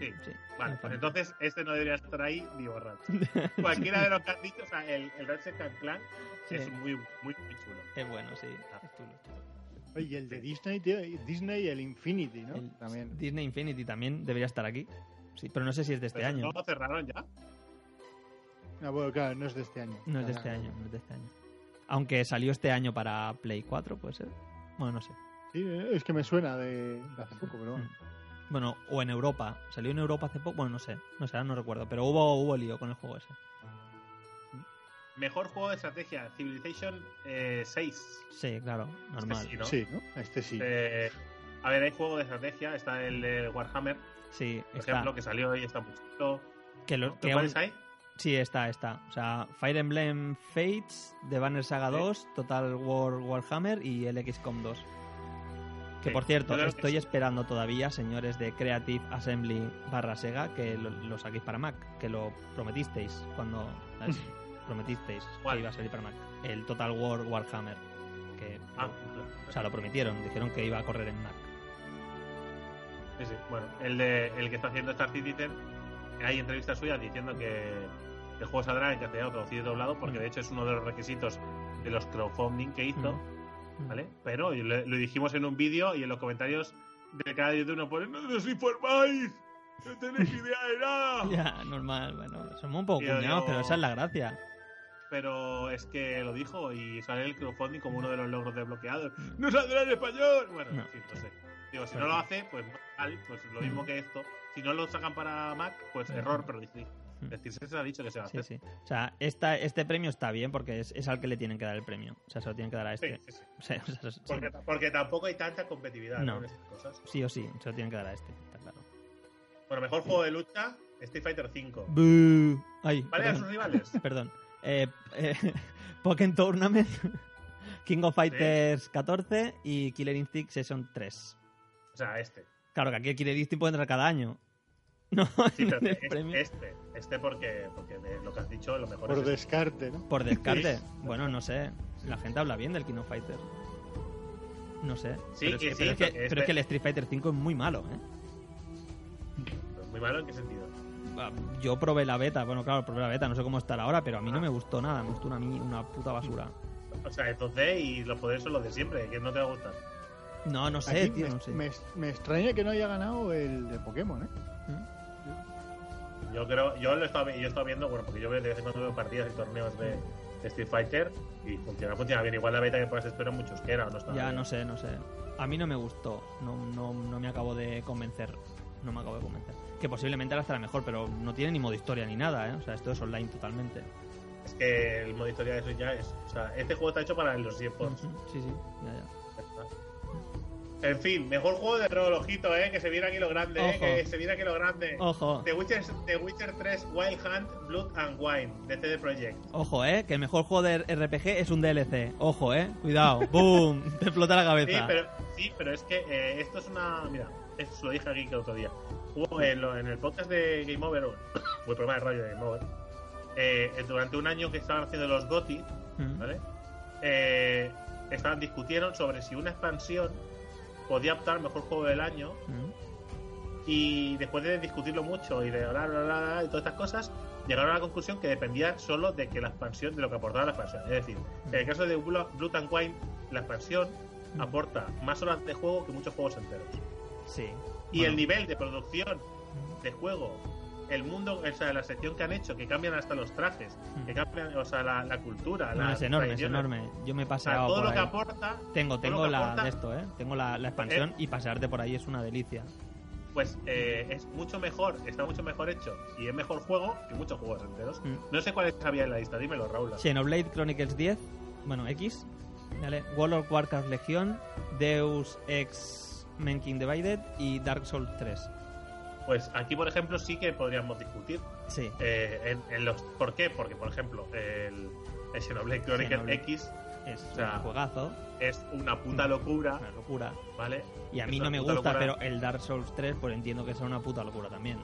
Sí. sí. Vale, pues entonces este no debería estar ahí ni borracho. Cualquiera de los que has dicho, o sea, el, el Ratchet and Clank Sí. es muy, muy, muy chulo. Es bueno, sí. Es chulo, chulo. Oye, y el de Disney, tío, Disney el Infinity, ¿no? El También. Disney Infinity también debería estar aquí. Sí, pero no sé si es de este Pero año. ¿No lo cerraron ya? Ah, bueno, claro, no es de este año. No es de Ah, este año, no es de este año. Aunque salió este año para Play 4, puede ser. Bueno, no sé. Sí, es que me suena de, de hace poco, pero bueno. Mm. Bueno, o en Europa. Salió en Europa hace poco. Bueno, no sé. No sé, ahora no recuerdo. Pero hubo, hubo lío con el juego ese. Mejor juego de estrategia, Civilization eh, 6. Sí, claro, normal. sí, ¿no? Sí, ¿no? Este sí. Eh, a ver, hay juego de estrategia, está el de Warhammer, Sí, por está. ejemplo, que salió y está muy chulo. que lo, ¿Tú que cuáles aún- hay? Sí, está, está. O sea, Fire Emblem Fates, The Banner Saga Sí. 2, Total War Warhammer y el XCOM 2. Que por cierto, estoy sí. esperando todavía, señores de Creative Assembly barra Sega, que lo, lo saquéis para Mac, que lo prometisteis cuando ¿sabes? prometisteis ¿Cuál? que iba a salir para Mac. El Total War Warhammer. Que, Ah, o sea, lo prometieron, dijeron que iba a correr en Mac. sí, sí. Bueno, el, de, el que está haciendo Star Citizen, hay entrevistas suyas diciendo que el juego saldrá en castellano traducido y doblado, porque Mm. de hecho es uno de los requisitos de los crowdfunding que hizo, Mm. ¿vale? Pero lo, lo dijimos en un vídeo y en los comentarios de cada YouTube nos ponen ¡No os informáis! ¡No tenéis idea de nada! Ya, normal, bueno, somos un poco cuñados, pero esa es la gracia. pero es que lo dijo y sale el crowdfunding como uno de los logros desbloqueados. Mm. ¡No saldrá en español! Bueno, No. sí, no sé. Digo, si no lo hace, pues mal, pues lo mismo Mm. que esto. Si no lo sacan para Mac, pues Mm. error, pero decir, se ha dicho que se va a Sí, hacer. sí. O sea, esta, este premio está bien porque es, es al que le tienen que dar el premio. O sea, se lo tienen que dar a este. sí, sí. O sea, o sea, sí, Porque, porque tampoco hay tanta competitividad ¿no? En estas cosas. sí o sí, se lo tienen que dar a este, está claro. Bueno, mejor juego de lucha, Street Fighter 5. Bú. Ay, ¿Vale a sus rivales? perdón. Eh, eh, Pokémon Tournament, King of Fighters 14 y Killer Instinct Season 3. O sea, este. Claro que aquí el Killer Instinct puede entrar cada año. No, Sí, pero este, premio. este, este porque, porque de lo que has dicho, lo mejor Por es este. descarte, ¿no? Por descarte. Sí. Bueno, no sé. La gente habla bien del King of Fighters. No sé. Sí, pero, es que sí, pero, es que, porque pero este- es que el Street Fighter 5 es muy malo, ¿eh? Muy malo en qué sentido. Ah, Yo probé la beta, bueno, claro, probé la beta, no sé cómo estará ahora, pero a mí no me gustó nada, me gustó una, una puta basura. O sea, es 2D y los poderes son los de siempre, que no te va a gustar. No, no sé, Aquí tío, me, no sé. me- me extraña que no haya ganado el de Pokémon, ¿eh? ¿Mm? Yo creo, yo lo estaba, yo he estado viendo, bueno, porque yo veo de vez en cuando partidas y torneos de, de Street Fighter y funciona, funciona bien. Igual la beta que puedas esperar muchos que era o no está Ya, bien. no sé, no sé. A mí no me gustó, no, no, no me acabo de convencer. No me acabo de convencer. Que posiblemente ahora estará mejor, pero no tiene ni modo historia ni nada, ¿eh? O sea, esto es online totalmente. Es que el modo historia de eso ya es. O sea, este juego está hecho para los eSports. Sí, sí, ya, ya. En fin, mejor juego de rol, ojito, eh, que se viene aquí lo grande, eh, que se viene aquí lo grande. Ojo, The Witcher, The Witcher 3 Wild Hunt Blood and Wine de CD Projekt. ojo, ¿eh? Que el mejor juego de RPG es un DLC. Ojo, ¿eh? Cuidado. ¡Boom! Te explota la Sí, cabeza. pero, sí, pero es que eh, esto es una. Mira, eso lo dije aquí que el otro día. Hubo en, lo- en el podcast de Game Over, o el programa de radio de Game Over, eh, durante un año que estaban haciendo los GOTY, Mm. ¿vale? Eh, estaban discutieron sobre si una expansión podía optar mejor juego del año Mm. y después de discutirlo mucho y de bla bla bla, bla y todas estas cosas llegaron a la conclusión que dependía solo de que la expansión de lo que aportaba la expansión es decir en el caso de Blood and Wine la expansión Mm. aporta más horas de juego que muchos juegos enteros Sí. y Bueno. el nivel de producción de juego el mundo o sea la sección que han hecho que cambian hasta los trajes Mm. que cambian o sea la, la cultura No, las es enorme, es enorme. Yo me he o sea, paseado todo por lo que aporta Tengo, todo tengo la aporta- de esto, ¿eh? Tengo la, la expansión Eh. y pasearte por ahí es una delicia. pues eh, es mucho mejor, está mucho mejor hecho y es mejor juego que muchos juegos enteros. Mm. No sé cuáles había en la lista, dímelo, Raúl. Xenoblade Chronicles 10, bueno, X, ¿vale? World of Warcraft Legion, Deus Ex Mankind Divided y Dark Souls 3. Pues aquí, por ejemplo, sí que podríamos discutir. Sí. eh, en, en los, ¿Por qué? Porque, por ejemplo, el, el Xenoblade Chronicles Xenoblade. X Es o sea, un juegazo, es una puta locura, una locura. ¿vale? Y a mí no me gusta, locura. pero el Dark Souls 3, pues entiendo que sea una puta locura también.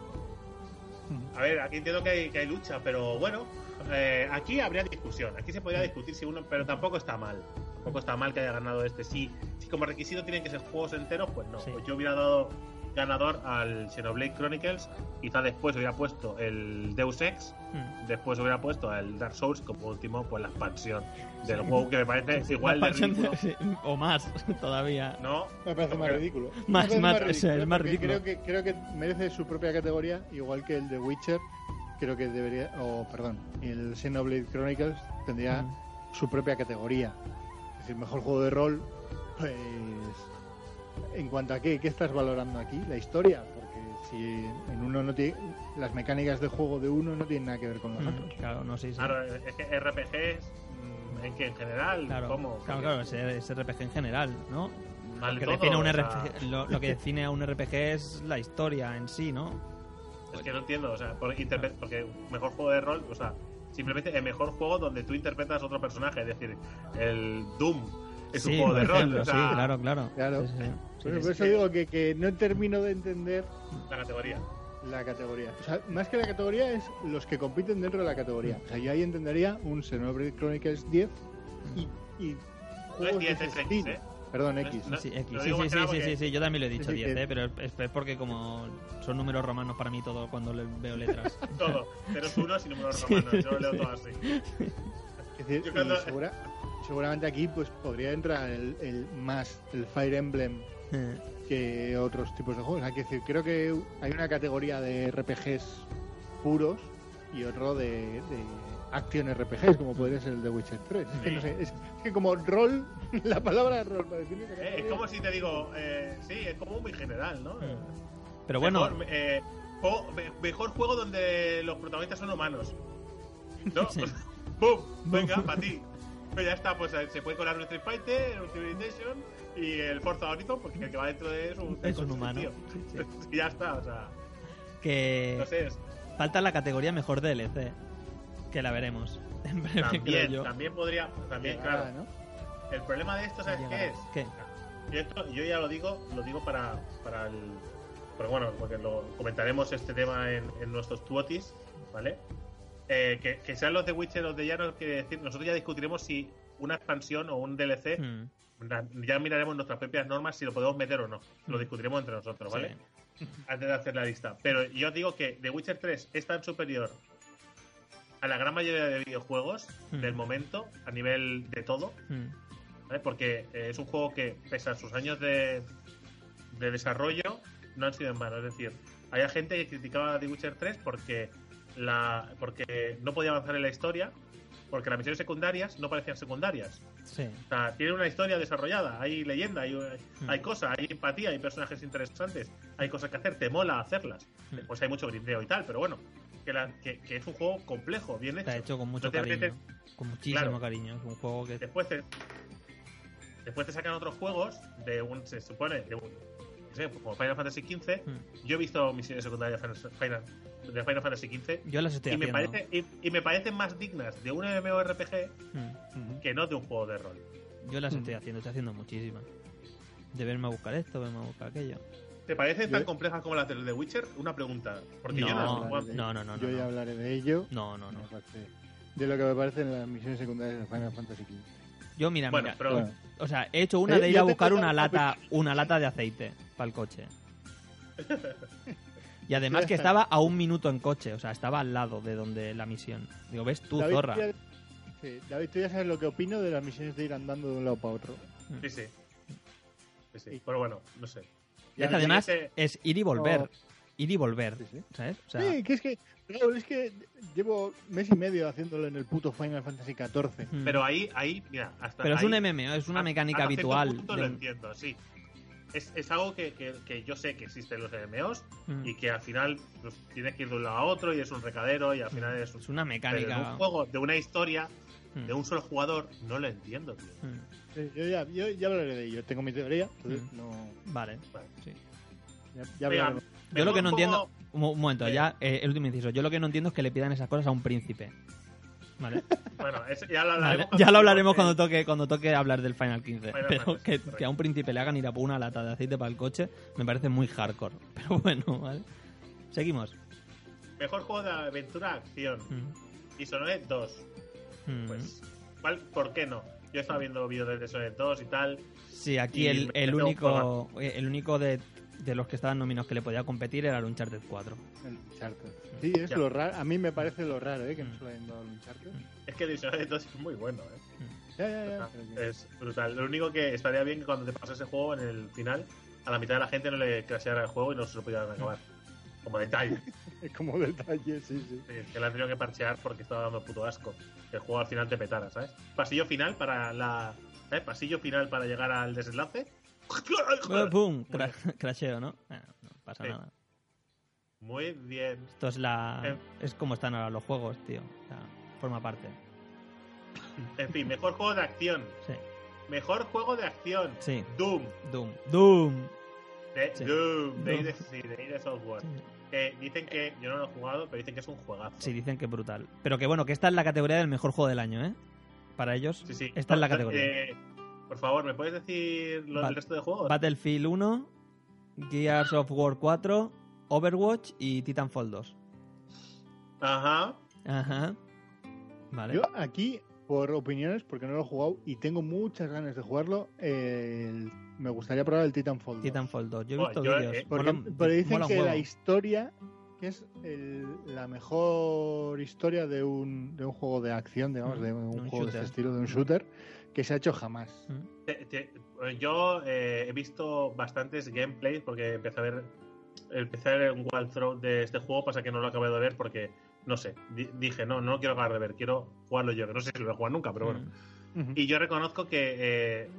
A ver, aquí entiendo que hay, que hay lucha, pero bueno, eh, aquí habría discusión. Aquí se podría discutir si uno, pero tampoco está mal. Tampoco está mal que haya ganado este. Si, si como requisito tienen que ser juegos enteros, pues no. Sí. Pues yo hubiera dado ganador al Xenoblade Chronicles. Quizá después hubiera puesto el Deus Ex. Hmm. Después hubiera puesto el Dark Souls. Como último, pues la expansión del juego que me parece igual La de ridículo. de- o más todavía. No, Me parece más ridículo. Más- parece más- o sea, es más porque ridículo. Creo que, creo que merece su propia categoría, igual que el de Witcher. Creo que debería, o perdón, el Xenoblade Chronicles tendría Mm. su propia categoría. Es decir, mejor juego de rol, pues. En cuanto a qué, ¿qué estás valorando aquí? La historia, porque si en uno no tiene. Las mecánicas de juego de uno no tienen nada que ver con los Mm, otros. Claro, no sé si. claro, es que RPGs, mm, en que en general, Claro, ¿cómo? claro, claro, es, es RPG en general, ¿no? Vale Lo que, todo, define a un o sea, RPG, lo, lo que define a un RPG es la historia en sí, ¿no? Es que no entiendo, o sea, por interpre- porque mejor juego de rol, o sea, simplemente el mejor juego donde tú interpretas a otro personaje, es decir, el Doom es un sí, juego por de rol, ejemplo, o sea, sí, claro, claro. Claro. Sí, sí, sí. Por, es por eso digo que, que no termino de entender la categoría. la categoría. O sea, más que la categoría es los que compiten dentro de la categoría. O sea, yo ahí entendería un Xenoblade Chronicles 10 y, y No es juegos de 10, ese es X. ¿eh? Perdón, No X. no- Sí, X. Sí, sí, sí, sí, sí, yo también lo he dicho Sí, sí, 10, que- ¿eh? pero es, porque como son números romanos para mí todo cuando le veo letras. Todo, ceros unos y números romanos, yo lo leo todo así. Es decir, Yo cuando- segura- seguramente aquí pues podría entrar el, el más, el Fire Emblem que otros tipos de juegos. Hay que decir, creo que hay una categoría de RPGs puros y otro de, de action RPGs, como podría ser el de Witcher 3. Es que no sé, es, es que como rol, la palabra rol para definir Eh, es como si te digo, eh, sí, es como muy general, ¿no? Pero bueno, Mejor, eh, juego- me- mejor juego donde los protagonistas son humanos. ¿No? Sí. ¡Bum! Venga, para ti. Pues ya está, pues eh, se puede colar un Street Fighter, un Civilization y el Forza Horizon, porque el que va dentro de eso es un humano. tío. Sí, sí. Y ya está, o sea, Que no sé, es- falta la categoría mejor DLC, que la veremos en breve, creo también, yo. también podría, también, Llegará, claro. ¿no? El problema de esto, ¿sabes qué es? ¿Qué? Y esto, yo ya lo digo, lo digo para, para el. Pero bueno, porque lo comentaremos este tema en, en nuestros tuotis, ¿vale? Eh, que, que sean los de Witcher o los de ya no quiere decir. Nosotros ya discutiremos si una expansión o un DLC, Hmm, ya miraremos nuestras propias normas si lo podemos meter o no. Lo discutiremos entre nosotros, ¿vale? Antes de hacer la lista. Pero yo os digo que The Witcher 3 es tan superior a la gran mayoría de videojuegos Hmm. del momento, a nivel de todo, hmm. ¿vale? Porque eh, es un juego que, pese a sus años de, de desarrollo, no han sido en vano. Es decir, había gente que criticaba The Witcher 3 porque, la, porque no podía avanzar en la historia, porque las misiones secundarias no parecían secundarias. Sí. O sea, tiene una historia desarrollada, hay leyenda, hay, Hmm. hay cosas, hay empatía, hay personajes interesantes, hay cosas que hacer, te mola hacerlas. Hmm. Después hay mucho grindeo y tal, pero bueno, que, la- que, que es un juego complejo, bien hecho. Está hecho con mucho te cariño. Con muchísimo Claro. cariño. Es un juego que. Después te, después te sacan otros juegos de un, se supone, de un, no sé, como Final Fantasy XV. Hmm. Yo he visto misiones secundarias de Final, de Final Fantasy XV Yo las estoy y me, haciendo. parece, y, y me parecen más dignas de un MMORPG Hmm. que no de un juego de rol. Yo las Hmm. estoy haciendo, estoy haciendo muchísimas. De verme a buscar esto, verme a buscar aquello. ¿Te parecen Yo- tan complejas como las de The Witcher? Una pregunta. Porque yo No, no, de- no, no, no, Yo no, ya no. hablaré de ello. No, no, no. De lo que me parecen las misiones secundarias de Final Fantasy XV. Yo, mira, Bueno, mira. pero Bueno, O sea, he hecho una Eh, de ir a buscar una lata, una lata de aceite para el coche. Y además que estaba a un minuto en coche, o sea, estaba al lado de donde la misión. Digo, ves tú, David, zorra. ya- sí, David, tú ya sabes lo que opino de las misiones de ir andando de un lado para otro. Sí, sí. Sí, sí. Y- Pero bueno, no sé. Es que además siguiente- es ir y volver. Oh. Ir y volver, Sí, sí. ¿sabes? O sea, sí, que es que, Raúl, es que llevo mes y medio haciéndolo en el puto Final Fantasy XIV. Pero ahí, ahí, mira, hasta Pero es ahí- un MMO, es una mecánica cierto habitual. punto de lo entiendo, sí. Es, es algo que, que- que yo sé que existen los MMOs Mm. y que al final pues, tienes que ir de un lado a otro y es un recadero y al final es, Es una pero en mecánica. un juego de una historia Mm. de un solo jugador no lo entiendo, tío. Mm. Sí, Yo ya, yo ya hablaré de ello. Tengo mi teoría, entonces Mm. no. Vale. Vale. Sí. Ya, ya Venga, hablaremos. Yo lo que no entiendo. Un, mo- un momento, Eh. ya, eh, el último inciso. Yo lo que no entiendo es que le pidan esas cosas a un príncipe. ¿Vale? Bueno, eso ya lo Vale, hablaremos. Ya lo hablaremos cuando toque, cuando toque hablar del Final 15. Final Pero que, correcto. que a un príncipe le hagan ir a por una lata de aceite para el coche me parece muy hardcore. Pero bueno, ¿vale? Seguimos. Mejor juego de aventura acción. Mm, Y Sononet 2. mm. Pues, ¿cuál- ¿por qué no? Yo estaba viendo vídeos de Sononet 2 y tal. Sí, aquí el, el único eh, el único de, de los que estaban nominados que le podía competir era el Uncharted 4. El Uncharted. Sí, es Ya. lo raro. A mí me parece lo raro, ¿eh? Que no se lo hayan dado al Uncharted. Es que el Sononet 2 es muy bueno, ¿eh? Ya, ya, ya. Es brutal. Lo único que estaría bien que cuando te pasas ese juego en el final, a la mitad de la gente no le crasheara el juego y no se lo pudieran acabar. Como detalle. Es como detalle, sí, sí. Sí, que le han tenido que parchear porque estaba dando puto asco. Que el juego al final te petara, ¿sabes? Pasillo final para la. ¿sabes? Pasillo final para llegar al desenlace. ¡Pum! Cra- crasheo, ¿no? Bueno, no pasa Sí. nada. Muy bien. Esto es la Eh. es como están ahora los juegos, tío. O sea, forma parte. En fin, mejor juego de acción. Sí. Mejor juego de acción. Sí. Doom. Doom. Doom. De, Sí. Doom. De Doom. Sí, de Software. Que dicen que. Yo no lo he jugado, pero dicen que es un juegazo. Sí, dicen que es brutal. Pero que bueno, que esta es la categoría del mejor juego del año, ¿eh? Para ellos, Sí, sí. esta es la categoría. eh, por favor, ¿me puedes decir lo, Va- el resto de juegos? Battlefield 1, Gears of War 4, Overwatch y Titanfall 2. Ajá. Ajá. Vale. Yo aquí, por opiniones, porque no lo he jugado y tengo muchas ganas de jugarlo, eh, el- me gustaría probar el Titanfall. 2. Titanfall 2. Yo he visto yo, vídeos. eh, Porque, Mola- porque dicen que la huevo. historia, que es el- la mejor historia de un, de un juego de acción, digamos, de un, de un juego de shooter. este estilo, de un shooter, que se ha hecho jamás. Mm. Te- te- yo eh, he visto bastantes gameplays porque empecé a ver empecé a ver un walkthrough de este juego, pasa que no lo acabé de ver porque no sé, di- dije, no, no lo quiero acabar de ver, quiero jugarlo yo, que no sé si lo voy a jugar nunca, pero bueno. Mm. Ujú. Y yo reconozco que eh,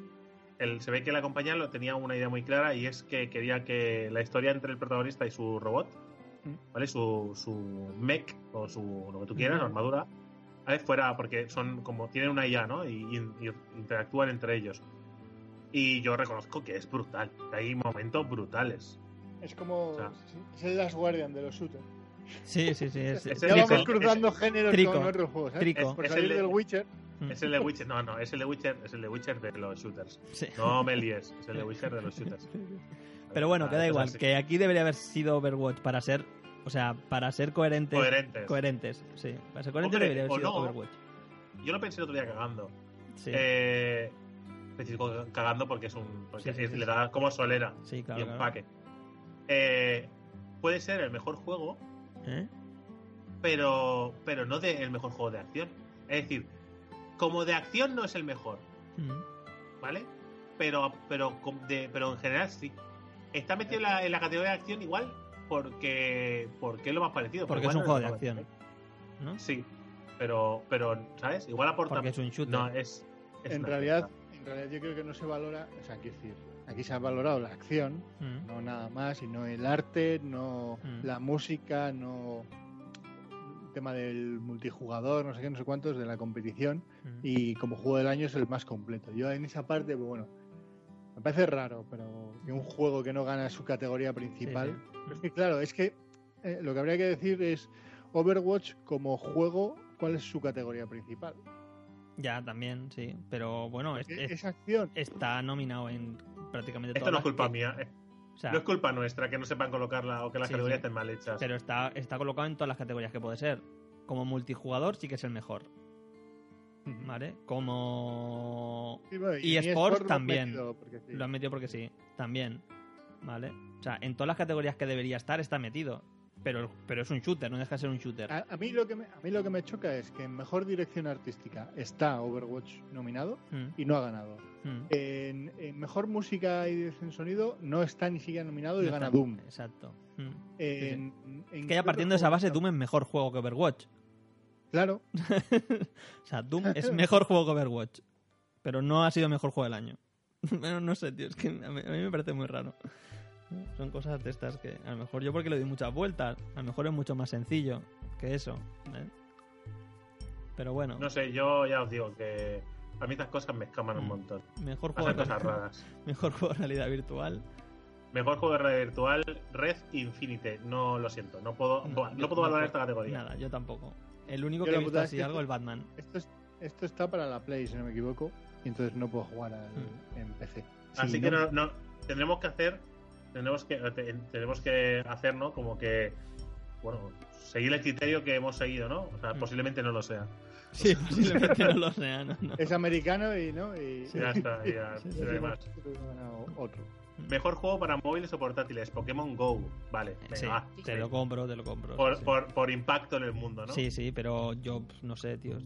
el, se ve que la compañía lo tenía una idea muy clara y es que quería que la historia entre el protagonista y su robot, Mm. ¿vale? Su, su mech o su lo que tú quieras, Ujú. armadura, ¿vale? fuera porque son como tienen una IA, ¿no? Y, y- y interactúan entre ellos. Y yo reconozco que es brutal, que hay momentos brutales. Es como. O sea- sí, es el Last Guardian de los shooters. Sí, sí, sí. Es, Es Ya vamos cruzando géneros Trico. con otros juegos. ¿eh? Trico. Por Es salir el de- del Witcher. Es el de Witcher, no, no, es el de Witcher, es el de Witcher de los shooters. Sí. No me líes, es el de Witcher de los shooters. Pero bueno, Ah, que da igual. Que aquí debería haber sido Overwatch para ser. O sea, para ser coherentes. Coherentes. Coherentes, sí. Para ser coherentes Hombre, debería haber sido no. Overwatch. Yo lo pensé el otro día cagando. Sí, Eh, cagando porque es un. Porque Sí, sí, le da como solera sí, claro. y claro. empaque. Eh, puede ser el mejor juego, ¿Eh? pero, pero no de el mejor juego de acción. Es decir, como de acción no es el mejor, Mm. ¿vale? Pero, pero, de, pero en general sí. Está metido en la, en la categoría de acción igual porque, porque es lo más parecido. Porque es un juego no de acción. Sí, pero, pero, ¿sabes? Igual aporta. Porque es un shooter. No, es. es En realidad, en realidad, yo creo que no se valora. O sea, quiero decir, aquí se ha valorado la acción, Mm. no nada más, y no el arte, no Mm. la música, no el tema del multijugador, no sé qué, no sé cuántos, de la competición. Mm. Y como juego del año es el más completo. Yo en esa parte, pues bueno, me parece raro, pero que un juego que no gana su categoría principal. Sí, sí. Pero es que, claro, es que eh, lo que habría que decir es Overwatch como juego, ¿cuál es su categoría principal? Ya, también, sí. Pero bueno, es- Porque es- es acción. está nominado en prácticamente Esto todas no es culpa que- mía. eh. O sea, No es culpa nuestra que no sepan colocarla o que las Sí, categorías sí. estén mal hechas. pero está, está colocado en todas las categorías que puede ser. Como multijugador sí que es el mejor, ¿vale? Como Sí, bueno, Y en eSports eSports lo han también. metido, porque sí. lo han metido porque sí, también, ¿vale? O sea, en todas las categorías que debería estar está metido. Pero, pero es un shooter, no deja de ser un shooter. A, a mí lo que me, a mí lo que me choca es que en mejor dirección artística está Overwatch nominado Mm, y no ha ganado. mm. En, en mejor música y dirección sonido no está ni siquiera nominado y gana Doom. Exacto. Mm. En- en Que ya partiendo de esa base, Doom es mejor juego que Overwatch. Claro, O sea, Doom es mejor juego que Overwatch. Pero no ha sido mejor juego del año. bueno, no sé, tío, es que a mí, a mí me parece muy raro. Son cosas de estas que a lo mejor yo porque le doy muchas vueltas, a lo mejor es mucho más sencillo que eso. ¿eh? Pero bueno, No sé, yo ya os digo que a mí estas cosas me escaman un Mm. montón. mejor juego, de, cosas raras. mejor juego de realidad virtual. Mejor juego de realidad virtual, Red Infinite. No lo siento, no puedo, no, puedo valorar no- esta categoría. Nada, yo tampoco. El único Yo que he visto es así que algo esto- el Batman. Esto, es- esto está para la Play, si no me equivoco, y entonces no puedo jugar al- Mm. en PC. Así Sí, que no, no- tendremos que hacer, tendremos que, te- tenemos que hacer, ¿no? Como que, bueno, seguir el criterio que hemos seguido, ¿no? O sea, Mm. posiblemente no lo sea. Sí, posiblemente no lo sea, no, no. Es americano y no. Y, Ya está, ya, Sí, más. Otro. Mejor juego para móviles o portátiles, Pokémon Go. Vale, venga, Sí, va. te lo compro, te lo compro. Por, sí, por, por impacto en el mundo, ¿no? Sí, sí, pero yo no sé, tío.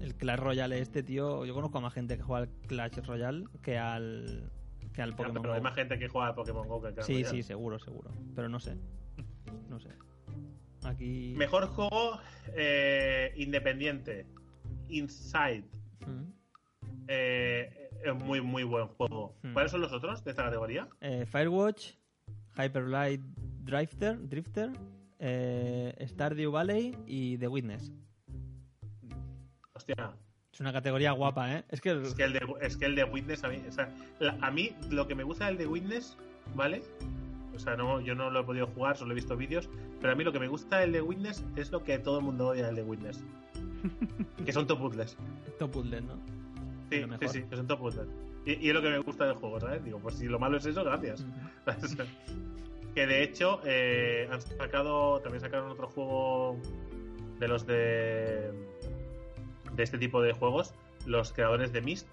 El Clash Royale este, tío, yo conozco a más gente que juega al Clash Royale que al que al Pokémon pero hay Go. más gente que juega a Pokémon Go que al Sí, sí, seguro, seguro. Pero no sé. No sé. Aquí Mejor juego eh, independiente. Inside. Mm. Eh, es muy, muy buen juego. Hmm. ¿Cuáles son los otros de esta categoría? Eh, Firewatch, Hyper Light Drifter, Drifter, Stardew Valley y The Witness. Hostia, Es una categoría guapa, ¿eh? Es que, Es que el de, es que el de Witness, a mí, o sea, la- a mí lo que me gusta del de Witness, ¿vale? O sea, no, yo no lo he podido jugar, solo he visto vídeos, pero a mí lo que me gusta del de Witness es lo que todo el mundo odia del de Witness. que son top puzzles. top puzzle, ¿no? Sí, sí, sí, que son top puzzles. Y, y es lo que me gusta del juego, ¿sabes? Digo, pues si lo malo es eso, gracias. Que de hecho eh, han sacado, también sacaron otro juego de los de de este tipo de juegos, los creadores de Myst.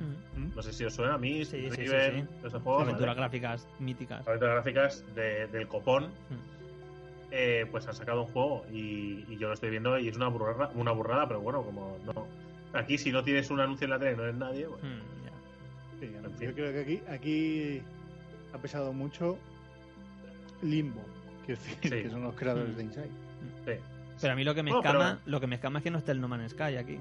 Ujú. No sé si os suena Myst, Sí, sí, sí, Riven, sí. esos juegos. Aventuras ¿vale? gráficas míticas. Aventuras gráficas de- del copón, Mm. eh, pues han sacado un juego y, y yo lo estoy viendo y es una burrada, una burrada, pero bueno, como no. Aquí si no tienes un anuncio en la tele y no eres nadie, pues, Mm, ya. Sí, En fin. yo creo que aquí, aquí ha pesado mucho Limbo, Sí. que son los creadores Mm. de Inside. sí. Pero a mí lo que me No, pero- escama, lo que me escama es que no esté el No Man's Sky aquí.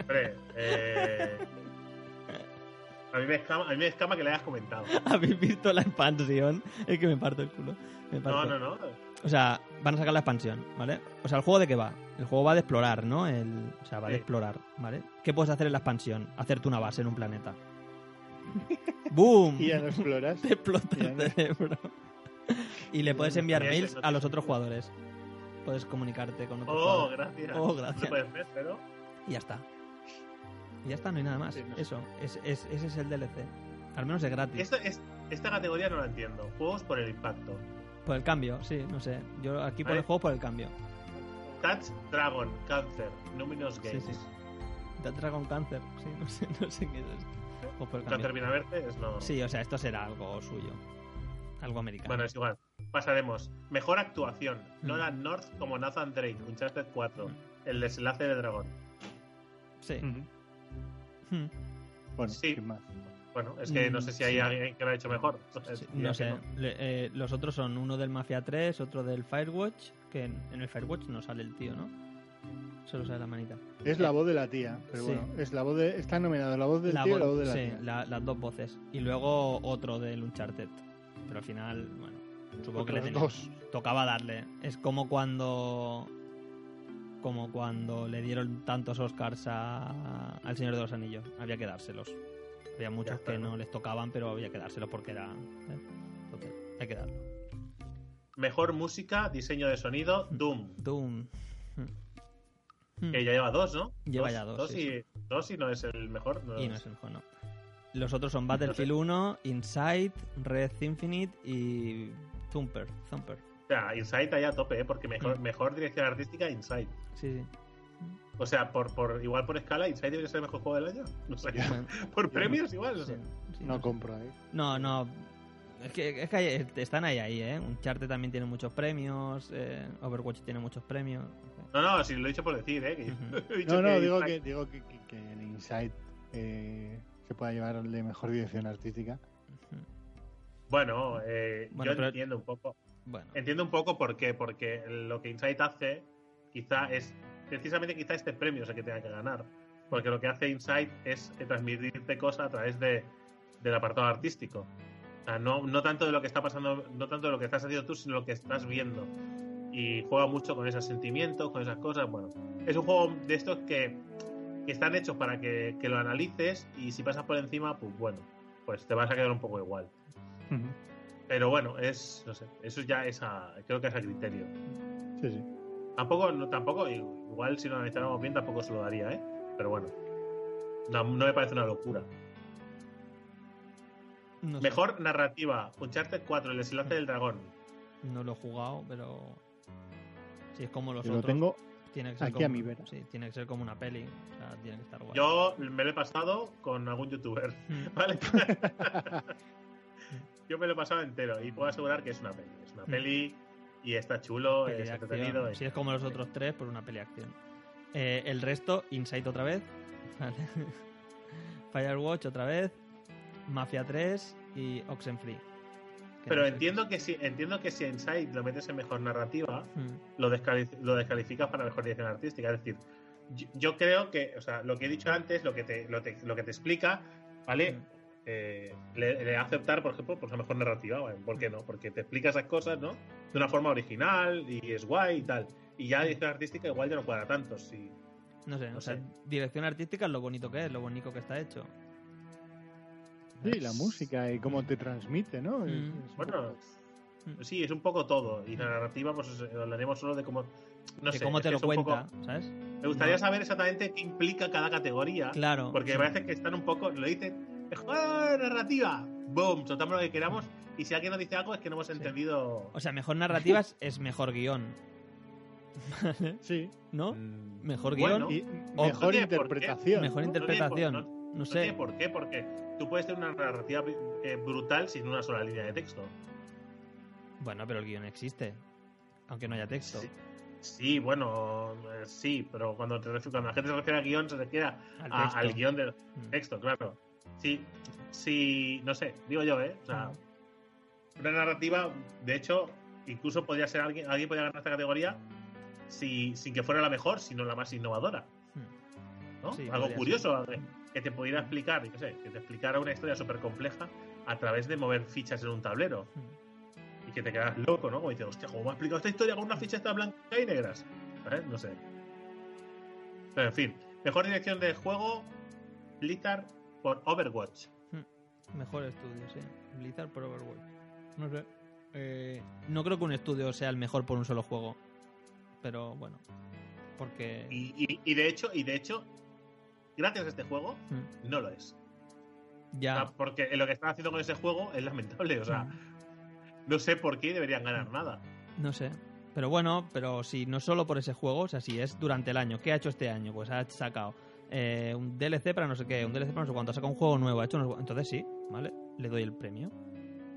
Hombre, eh, a, mí me escama, a mí me escama que le hayas comentado. ¿Habéis visto la expansión? Es que me parto el culo. Me No, parto. no, no. O sea, van a sacar la expansión, ¿vale? O sea, ¿el juego de qué va? El juego va de explorar, ¿no? El, o sea, va de Sí. explorar, ¿vale? ¿Qué puedes hacer en la expansión? Hacerte una base en un planeta. ¡Boom! Y ya no exploras. Te explota Ya el no. cerebro. Y le puedes enviar Y ese mails no a los otros jugadores. Puedes comunicarte con otros Oh, jugadores. gracias. Oh, No gracias. puede hacer, pero. Y ya está. Y ya está, no hay nada más. Sí, no. Eso, es, es- ese es el DLC. Al menos es gratis. Esta, es, esta categoría no la entiendo. Juegos por el impacto. Por el cambio, sí, no sé. Yo aquí por el ver. juego por el cambio. Touch Dragon, Cancer, Numinous Sí, Games. sí. The Dragon Cancer, sí, no sé, no sé qué es esto. O por el cambio. es no. Sí, o sea, esto será algo suyo. Algo americano. Bueno, es igual. Pasaremos. Mejor actuación. Mm. Nolan North como Nathan Drake, Uncharted 4. Mm. El desenlace de Dragón. Sí. Hmm. Bueno, Sí. sin más. Bueno, es que Mm, no sé si hay sí. alguien que lo ha hecho mejor. Sí, no sé. Le- eh, los otros son uno del Mafia 3, otro del Firewatch, que en, en el Firewatch no sale el tío, ¿no? Solo sale la manita. Es la voz de la tía, pero Sí. bueno, es la voz de, está nominado la voz del La tío y la voz de la sí, tía. la- las dos voces. Y luego otro del Uncharted. Pero al final, bueno, supongo que le tenía- dos. tocaba darle. Es como cuando como cuando le dieron tantos Oscars a, al Señor de los Anillos. Había que dárselos. Había muchos está, que ¿no? no les tocaban, pero había que dárselos porque era... ¿eh? Entonces, hay que darlo. Mejor música, diseño de sonido, Doom. Doom. Que ya lleva dos, ¿no? Lleva ya dos, sí, y, dos y no es el mejor. no Y no es- el juego, no. Los otros son Battlefield 1, Inside, Red Infinite y Thumper. Thumper. O sea, Inside allá a tope, ¿eh? porque mejor, Mm. mejor dirección artística, Inside. Sí, sí. O sea, por, por igual por escala, Inside debería ser el mejor juego del año. No sé. Por premios igual. o sí, sea. sí, No compro ahí. No, no. Es que, es que están ahí, ahí, ¿eh? Uncharted también tiene muchos premios. eh, Overwatch tiene muchos premios. No, no, si lo he dicho por decir, ¿eh? Que- dicho No, no, que digo que, digo que, que, que el Inside eh, se pueda llevar de mejor dirección artística. Bueno, eh, Bueno, yo pero- entiendo un poco. Bueno, Entiendo un poco por qué. Porque lo que Inside hace, quizá es. Precisamente quizá este premio es el que tenga que ganar. porque lo que hace Insight es eh, transmitirte cosas a través de, del apartado artístico. O sea, no, no tanto de lo que está pasando, no tanto de lo que estás haciendo tú, sino lo que estás viendo. Y juega mucho con esos sentimientos, con esas cosas. Bueno, es un juego de estos que, que están hechos para que, que lo analices y si pasas por encima, pues bueno, pues te vas a quedar un poco igual. Pero bueno, es, no sé, eso ya es a, creo que es a criterio. Sí, sí. Tampoco, no, tampoco, igual si lo analizáramos bien, tampoco se lo daría, ¿eh? Pero bueno, no, no me parece una locura. No sé, Mejor narrativa, Uncharted 4, el desenlace del dragón. No lo he jugado, pero. Si es como los Yo lo otros. tengo tiene que ser aquí como, a mi vera. Sí, tiene que ser como una peli. O sea, tiene que estar guay. Yo me lo he pasado con algún youtuber, Mm. ¿vale? Yo me lo he pasado entero y puedo asegurar que es una peli. Es una Mm. peli y está chulo, Peli es entretenido. Si es como los otros tres, pues una peli de acción. Eh, el resto, Insight otra vez. Vale. Firewatch otra vez. Mafia 3 y Oxenfree. Pero no sé entiendo que si entiendo que si Inside lo metes en mejor narrativa. Mm. lo, descali- lo descalificas para mejor dirección artística. Es decir, yo, yo creo que, o sea, lo que he dicho antes, lo que te, lo, te- lo que te explica, ¿vale? Mm. Eh, le, le hace optar, por ejemplo, por la mejor narrativa. Bueno, ¿Por qué no? Porque te explica esas cosas, ¿no? De una forma original y es guay y tal. Y ya la dirección artística igual ya no cuadra tanto. Sí. No sé, No o sea, dirección artística es lo bonito que es, lo bonito que está hecho. Sí, la música y cómo te transmite, ¿no? Mm. es Bueno, poco- sí, es un poco todo. Y la narrativa, pues hablaremos solo de cómo. No que sé, cómo es te que lo un poco- cuenta, ¿sabes? Me gustaría No. saber exactamente qué implica cada categoría. Claro. Porque sí. me parece que están un poco, lo dicen, ¡mejor narrativa! ¡Boom! Soltamos lo que queramos. Y si alguien nos dice algo es que no hemos Sí. entendido. O sea, mejor narrativas es mejor guion. Sí. ¿no? Mm, Mejor bueno, Y O- mejor no interpretación. Mejor interpretación. no- No, no sé. por qué, porque tú puedes tener una narrativa eh, brutal sin una sola línea de texto. Bueno, pero el guion existe. Aunque no haya texto. Sí. Sí, bueno, eh, sí, pero cuando, te cuando la gente se refiere al guion, se refiere a- Al a- texto. al guion del Mm. texto, claro. Sí, sí, no sé, digo yo, ¿eh? O sea, una narrativa, de hecho, incluso podría ser alguien, alguien podría ganar esta categoría si, sin que fuera la mejor, sino la más innovadora, Mm. ¿no? Sí, Algo curioso, eh, que te pudiera explicar, qué sé, que te explicara una historia súper compleja a través de mover fichas en un tablero Mm. y que te quedas loco, ¿no? Como dices, hostia, ¿cómo me ha explicado esta historia con unas fichas tan blancas y negras? ¿Sabes? No sé. Pero en fin, mejor dirección de juego, Blizzard por Overwatch. Mejor estudio, sí. Blizzard por Overwatch. No sé. Eh, no creo que un estudio sea el mejor por un solo juego. Pero bueno. Porque. Y, y- y de hecho, y de hecho, gracias a este juego, Mm, no lo es. O Ya. sea, porque lo que están haciendo con ese juego es lamentable. O sea, Mm, no sé por qué deberían ganar nada. No sé. Pero bueno, pero si no solo por ese juego, o sea, si es durante el año. ¿Qué ha hecho este año? Pues ha sacado eh, un DLC para no sé qué, un DLC para no sé cuánto, ha sacado un juego nuevo, ha hecho Entonces sí, ¿vale? Le doy el premio.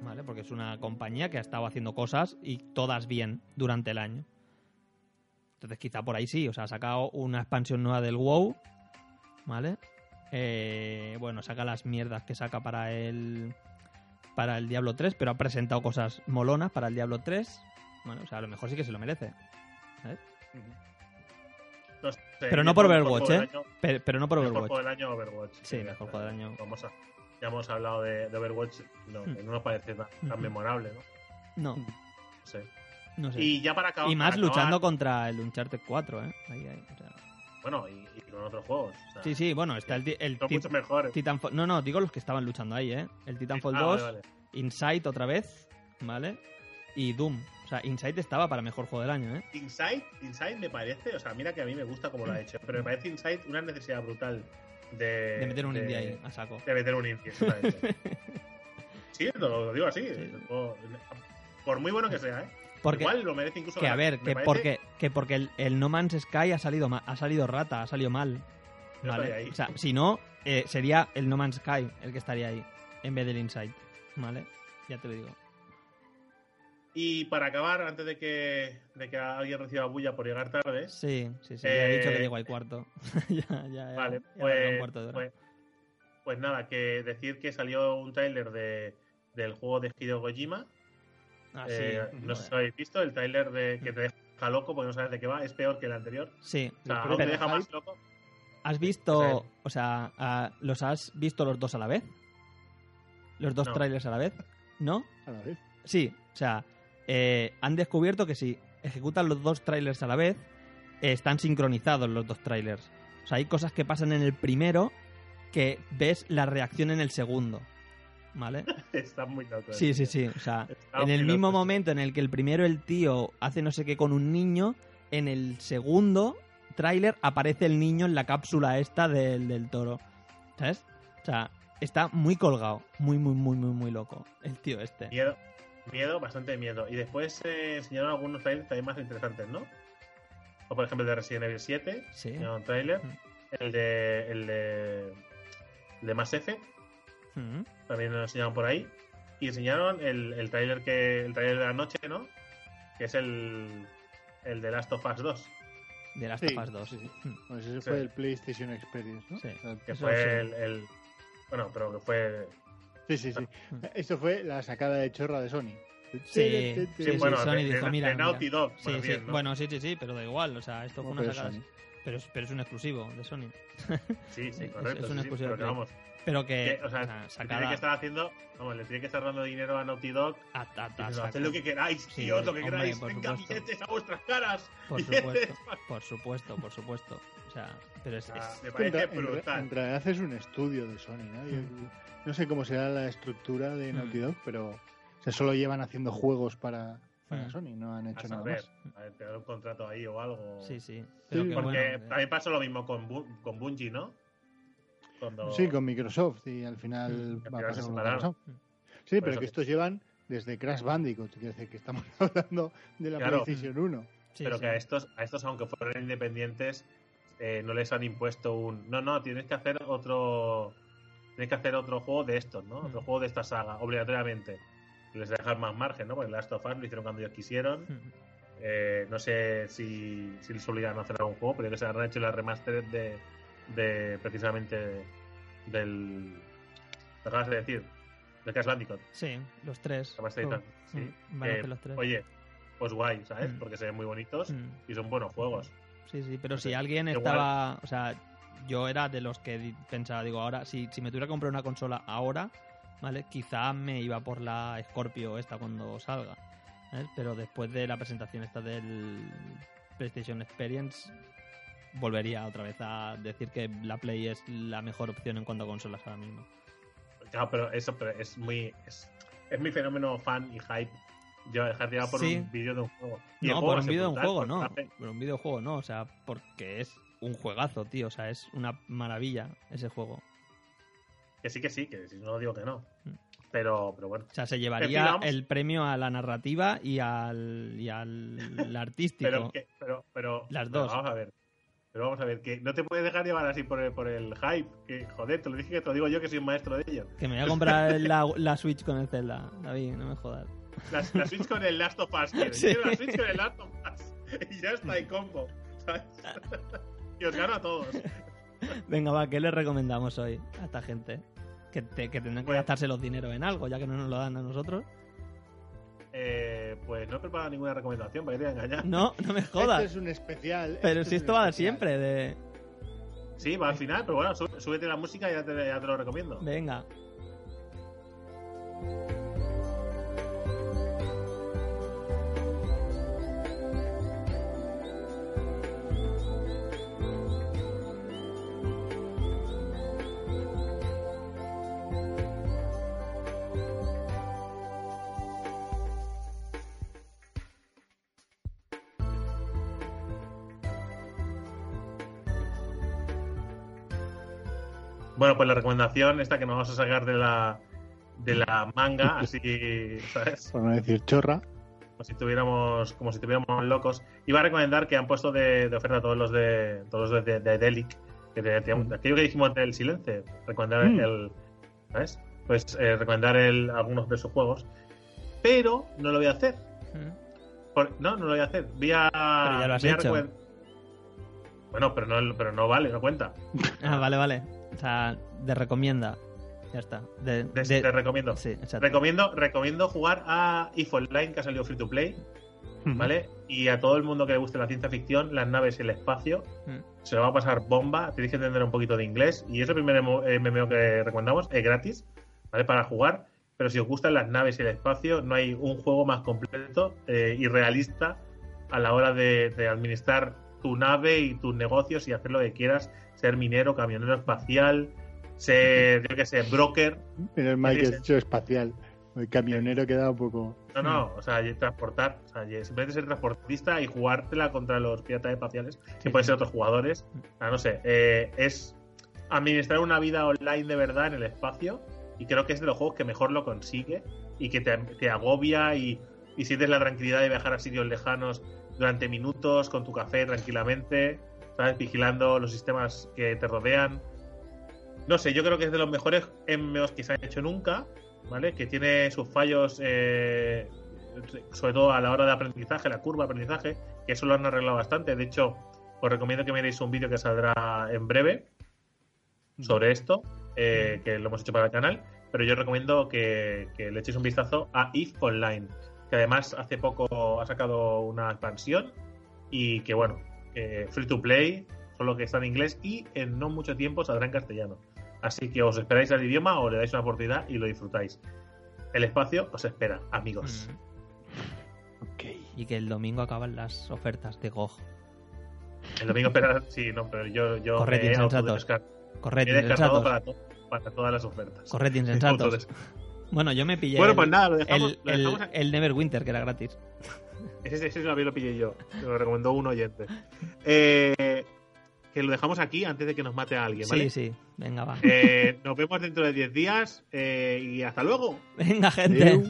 ¿Vale? Porque es una compañía que ha estado haciendo cosas y todas bien durante el año. Entonces quizá por ahí sí, o sea, ha sacado una expansión nueva del WoW, ¿vale? Eh, bueno, saca las mierdas que saca para el para el Diablo 3, pero ha presentado cosas molonas para el Diablo 3. Bueno, o sea, a lo mejor sí que se lo merece. ¿sabes? Sé, Pero no mejor por Overwatch, ¿eh? año- Pero, pero no por mejor Overwatch. juego del año Overwatch. Sí, ya mejor juego del año. Vamos a- ya hemos hablado de, de Overwatch, no, Hmm. que no nos parece tan, tan Hmm. memorable, ¿no? No, No sé. no sé. Y ya para acabar. Y más luchando contra el Uncharted 4, ¿eh? Ahí, ahí, o sea. Bueno, y, y con otros juegos. o sea, Sí, sí, bueno, está el, el Son ti- mucho mejores. Titanfall. No, no, digo los que estaban luchando ahí, ¿eh? El Titanfall Ah, 2, vale, vale. Insight otra vez, ¿vale? Y Doom. O sea, Insight estaba para mejor juego del año, ¿eh? Inside, Inside me parece, o sea, mira que a mí me gusta como lo ha hecho, pero me parece Inside una necesidad brutal de. De meter un de- indie ahí, a saco. De meter un indie, sí, lo, lo digo así. Sí. por muy bueno que sea, ¿eh? Porque, Igual lo merece incluso. que a ver, que parece- porque, que porque el, el No Man's Sky ha salido, ha salido rata, ha salido mal. ¿Vale? O sea, si no, eh, sería el No Man's Sky el que estaría ahí, en vez del Inside. ¿Vale? Ya te lo digo. Y para acabar, antes de que, de que alguien reciba bulla por llegar tarde, Sí, sí, sí. Ya he dicho que Eh, llego al cuarto. ya, ya, ya. Vale, ya un pues, cuarto de hora. pues, pues nada, que decir que salió un trailer de, del juego de Hideo Kojima. Ah, Eh, sí. no sé si lo habéis visto, el trailer de, que te deja loco porque no sabes de qué va, es peor que el anterior. Sí, O sea, Pero aún te deja más loco. ¿Has visto, o sea, los has visto los dos a la vez? ¿Los dos No. trailers a la vez? ¿No? A la vez. Sí, o sea, eh, han descubierto que si ejecutan los dos trailers a la vez, eh, están sincronizados los dos trailers. O sea, hay cosas que pasan en el primero que ves la reacción en el segundo. ¿Vale? Está muy loco. Sí, sí, sí. O sea, Está en el mismo loco. momento en el que el primero el tío hace no sé qué con un niño, en el segundo tráiler aparece el niño en la cápsula esta del, del toro. ¿Sabes? O sea, está muy colgado. Muy, muy, muy, muy, muy loco. El tío este. Miedo, miedo, bastante miedo. Y después eh, enseñaron algunos trailers también más interesantes, ¿no? O por ejemplo el de Resident Evil 7, Sí. un trailer. Mm. El de, el de, el de Mass Effect, Mm. también lo enseñaron por ahí. Y enseñaron el, el trailer que el trailer de la noche, ¿no? Que es el, el de Last of Us 2. De Last Sí, of Us 2. sí, sí. Pues ese Sí. fue el PlayStation Experience, ¿no? Sí. O sea, Que Eso fue sí. el, el- Bueno, pero que fue. Sí, sí, sí. Mm. Esto fue la sacada de chorra de Sony. Sí, sí, Sí, sí, bueno, Sony de, dijo, de- mira, de Naughty. Dog. Sí, sí. Bueno, sí, sí, sí, pero da igual. O sea, esto fue una sacada. Pero es, pero es un exclusivo de Sony. Sí, sí, es- correcto. es sí, una sí, exclusiva pero que vamos, Pero que. que, o sea, o sea, le sacada. tiene que estar haciendo. Vamos, le tiene que estar dando dinero a Naughty Dog. a- a- haced lo que queráis, Sí, tíos, lo que hombre, queráis. por Venga, supuesto. billetes a vuestras caras. Por supuesto, por supuesto, por supuesto. O sea, pero es. Ah, es- me parece en brutal. en realidad es un estudio de Sony, ¿no? Yo- Mm. no sé cómo será la estructura de Mm. Naughty Dog, pero o sea, solo llevan haciendo juegos para, para Mm. Sony, no han A hecho nada saber, más. a ver, tener un contrato ahí o algo. Sí, sí. Pero Sí, que Porque bueno. que- también pasó lo mismo con, Bu- con Bungie, ¿no? Cuando... Sí, con Microsoft y al final Mm. va a pasar con separaron. Microsoft. Mm. Sí, Por pero eso que estos llevan desde Crash Bandicoot, quiere decir que estamos hablando de la Claro. PlayStation 1. sí, pero sí. que a estos, a estos, aunque fueron independientes, eh, no les han impuesto un. No, no, tienes que hacer otro. Tienes que hacer otro juego de estos, ¿no? Mm. Otro juego de esta saga, obligatoriamente. Les dejan más margen, ¿no? Porque Last of Us lo hicieron cuando ellos quisieron. Mm. Eh, no sé si, si les obligan a hacer algún juego, pero que se han hecho las remaster de, de precisamente del. Lo acabas de decir, del Crash Bandicoot. Sí, los tres. Remaster y tal. Sí. Mm, Eh, los tres. Oye, pues guay, ¿sabes? Mm. Porque se ven muy bonitos Mm. y son buenos juegos. Sí, sí, pero si alguien igual. estaba. O sea, yo era de los que pensaba, digo, ahora, si, si me tuviera que comprar una consola ahora, ¿vale? Quizá me iba por la Scorpio esta cuando salga. ¿sabes? Pero después de la presentación esta del PlayStation Experience, volvería otra vez a decir que la Play es la mejor opción en cuanto a consolas ahora mismo. Claro, pero eso pero es muy. Es, es mi fenómeno fan y hype. Yo dejar llevar por Sí. un vídeo de un juego. Y No, por un vídeo de un juego, no. Por un videojuego, no. O sea, porque es un juegazo, tío. O sea, es una maravilla ese juego. Que sí, que sí, que si no digo que no. Mm. Pero, pero bueno. O sea, se llevaría el premio a la narrativa y al, y al artístico. Pero, que- pero, pero. Las pero dos. Vamos a ver. Pero vamos a ver, que no te puedes dejar llevar así por el, por el hype. Que, joder, te lo dije que te lo digo yo que soy un maestro de ello. Que me voy a comprar la, la Switch con el Zelda. David, no me jodas. La, la Switch con el Last of Us. quiero. Sí. Quiero la Switch con el Last of Us. Y ya está, y combo. ¿sabes? y os gano a todos. Venga, va, ¿qué le recomendamos hoy a esta gente? Que, te- que tendrán que Bueno. gastarse los dineros en algo, ya que no nos lo dan a nosotros. Eh, pues no he preparado ninguna recomendación para que te voy a engañar. No, no me Esto jodas. es un especial. Pero esto si esto va especial. siempre, de... Sí, va al final, pero bueno, sú- súbete la música y ya te, ya te lo recomiendo. Venga. Bueno, pues la recomendación esta que nos vamos a sacar de la de la manga, así, ¿sabes? Por no decir chorra. Como si tuviéramos, como si tuviéramos locos. Iba a recomendar que han puesto de, de oferta todos los de todos los de, de Delic, que te- te- aquello que dijimos del silencio, recomendar Mm. el, ¿sabes? Pues eh, recomendar el, algunos de sus juegos, pero no lo voy a hacer. Mm. Por- no, no lo voy a hacer. Voy a, Pero ya lo has voy a hecho. recomend- Bueno, pero no, pero no vale, no cuenta. Ah, vale, vale. O sea, de recomienda. Ya está. De, De- de- te recomiendo. Sí. Recomiendo, recomiendo jugar a If Online, que ha salido free to play. ¿vale? Y a todo el mundo que le guste la ciencia ficción, las naves y el espacio, Mm. se lo va a pasar bomba. Tenéis que entender un poquito de inglés. Y es el primer MMO que recomendamos, es gratis, ¿vale? Para jugar. Pero si os gustan las naves y el espacio, no hay un juego más completo eh, y realista a la hora de, de administrar tu nave y tus negocios y hacer lo que quieras. Ser minero, camionero espacial, ser, yo qué sé, broker. Sí, que sí. he hecho espacial. El camionero queda un poco. No, no, o sea, transportar, o sea, simplemente ser transportista y jugártela contra los piratas espaciales, que pueden ser otros jugadores. O sea, no sé, eh, es administrar una vida online de verdad en el espacio y creo que es de los juegos que mejor lo consigue y que te, te agobia y, y sientes la tranquilidad de viajar a sitios lejanos durante minutos con tu café tranquilamente, ¿sabes? Vigilando los sistemas que te rodean. No sé, yo creo que es de los mejores MMOs que se han hecho nunca, ¿vale? Que tiene sus fallos, eh, sobre todo a la hora de aprendizaje, la curva de aprendizaje, que eso lo han arreglado bastante. De hecho, os recomiendo que miréis un vídeo que saldrá en breve sobre esto, eh, que lo hemos hecho para el canal, pero yo recomiendo que, que le echéis un vistazo a If Online, que además hace poco ha sacado una expansión y que bueno, free to play, solo que está en inglés y en no mucho tiempo saldrá en castellano. Así que os esperáis al idioma o le dais una oportunidad y lo disfrutáis. El espacio os espera, amigos. Mm. Ok. Y que el domingo acaban las ofertas de GOG. El domingo esperad, sí, no, pero yo, yo Corred, me he he descartado para, to- para todas las ofertas. Corred, insensatos. Bueno, yo me pillé Bueno, pues nada, lo dejamos, el, el- el Neverwinter, que era gratis. Ese, ese también lo pillé yo, lo recomendó un oyente. Eh, que lo dejamos aquí antes de que nos mate a alguien, ¿vale? Sí, sí. Venga, va. Eh, nos vemos dentro de 10 días eh, y hasta luego. Venga, gente.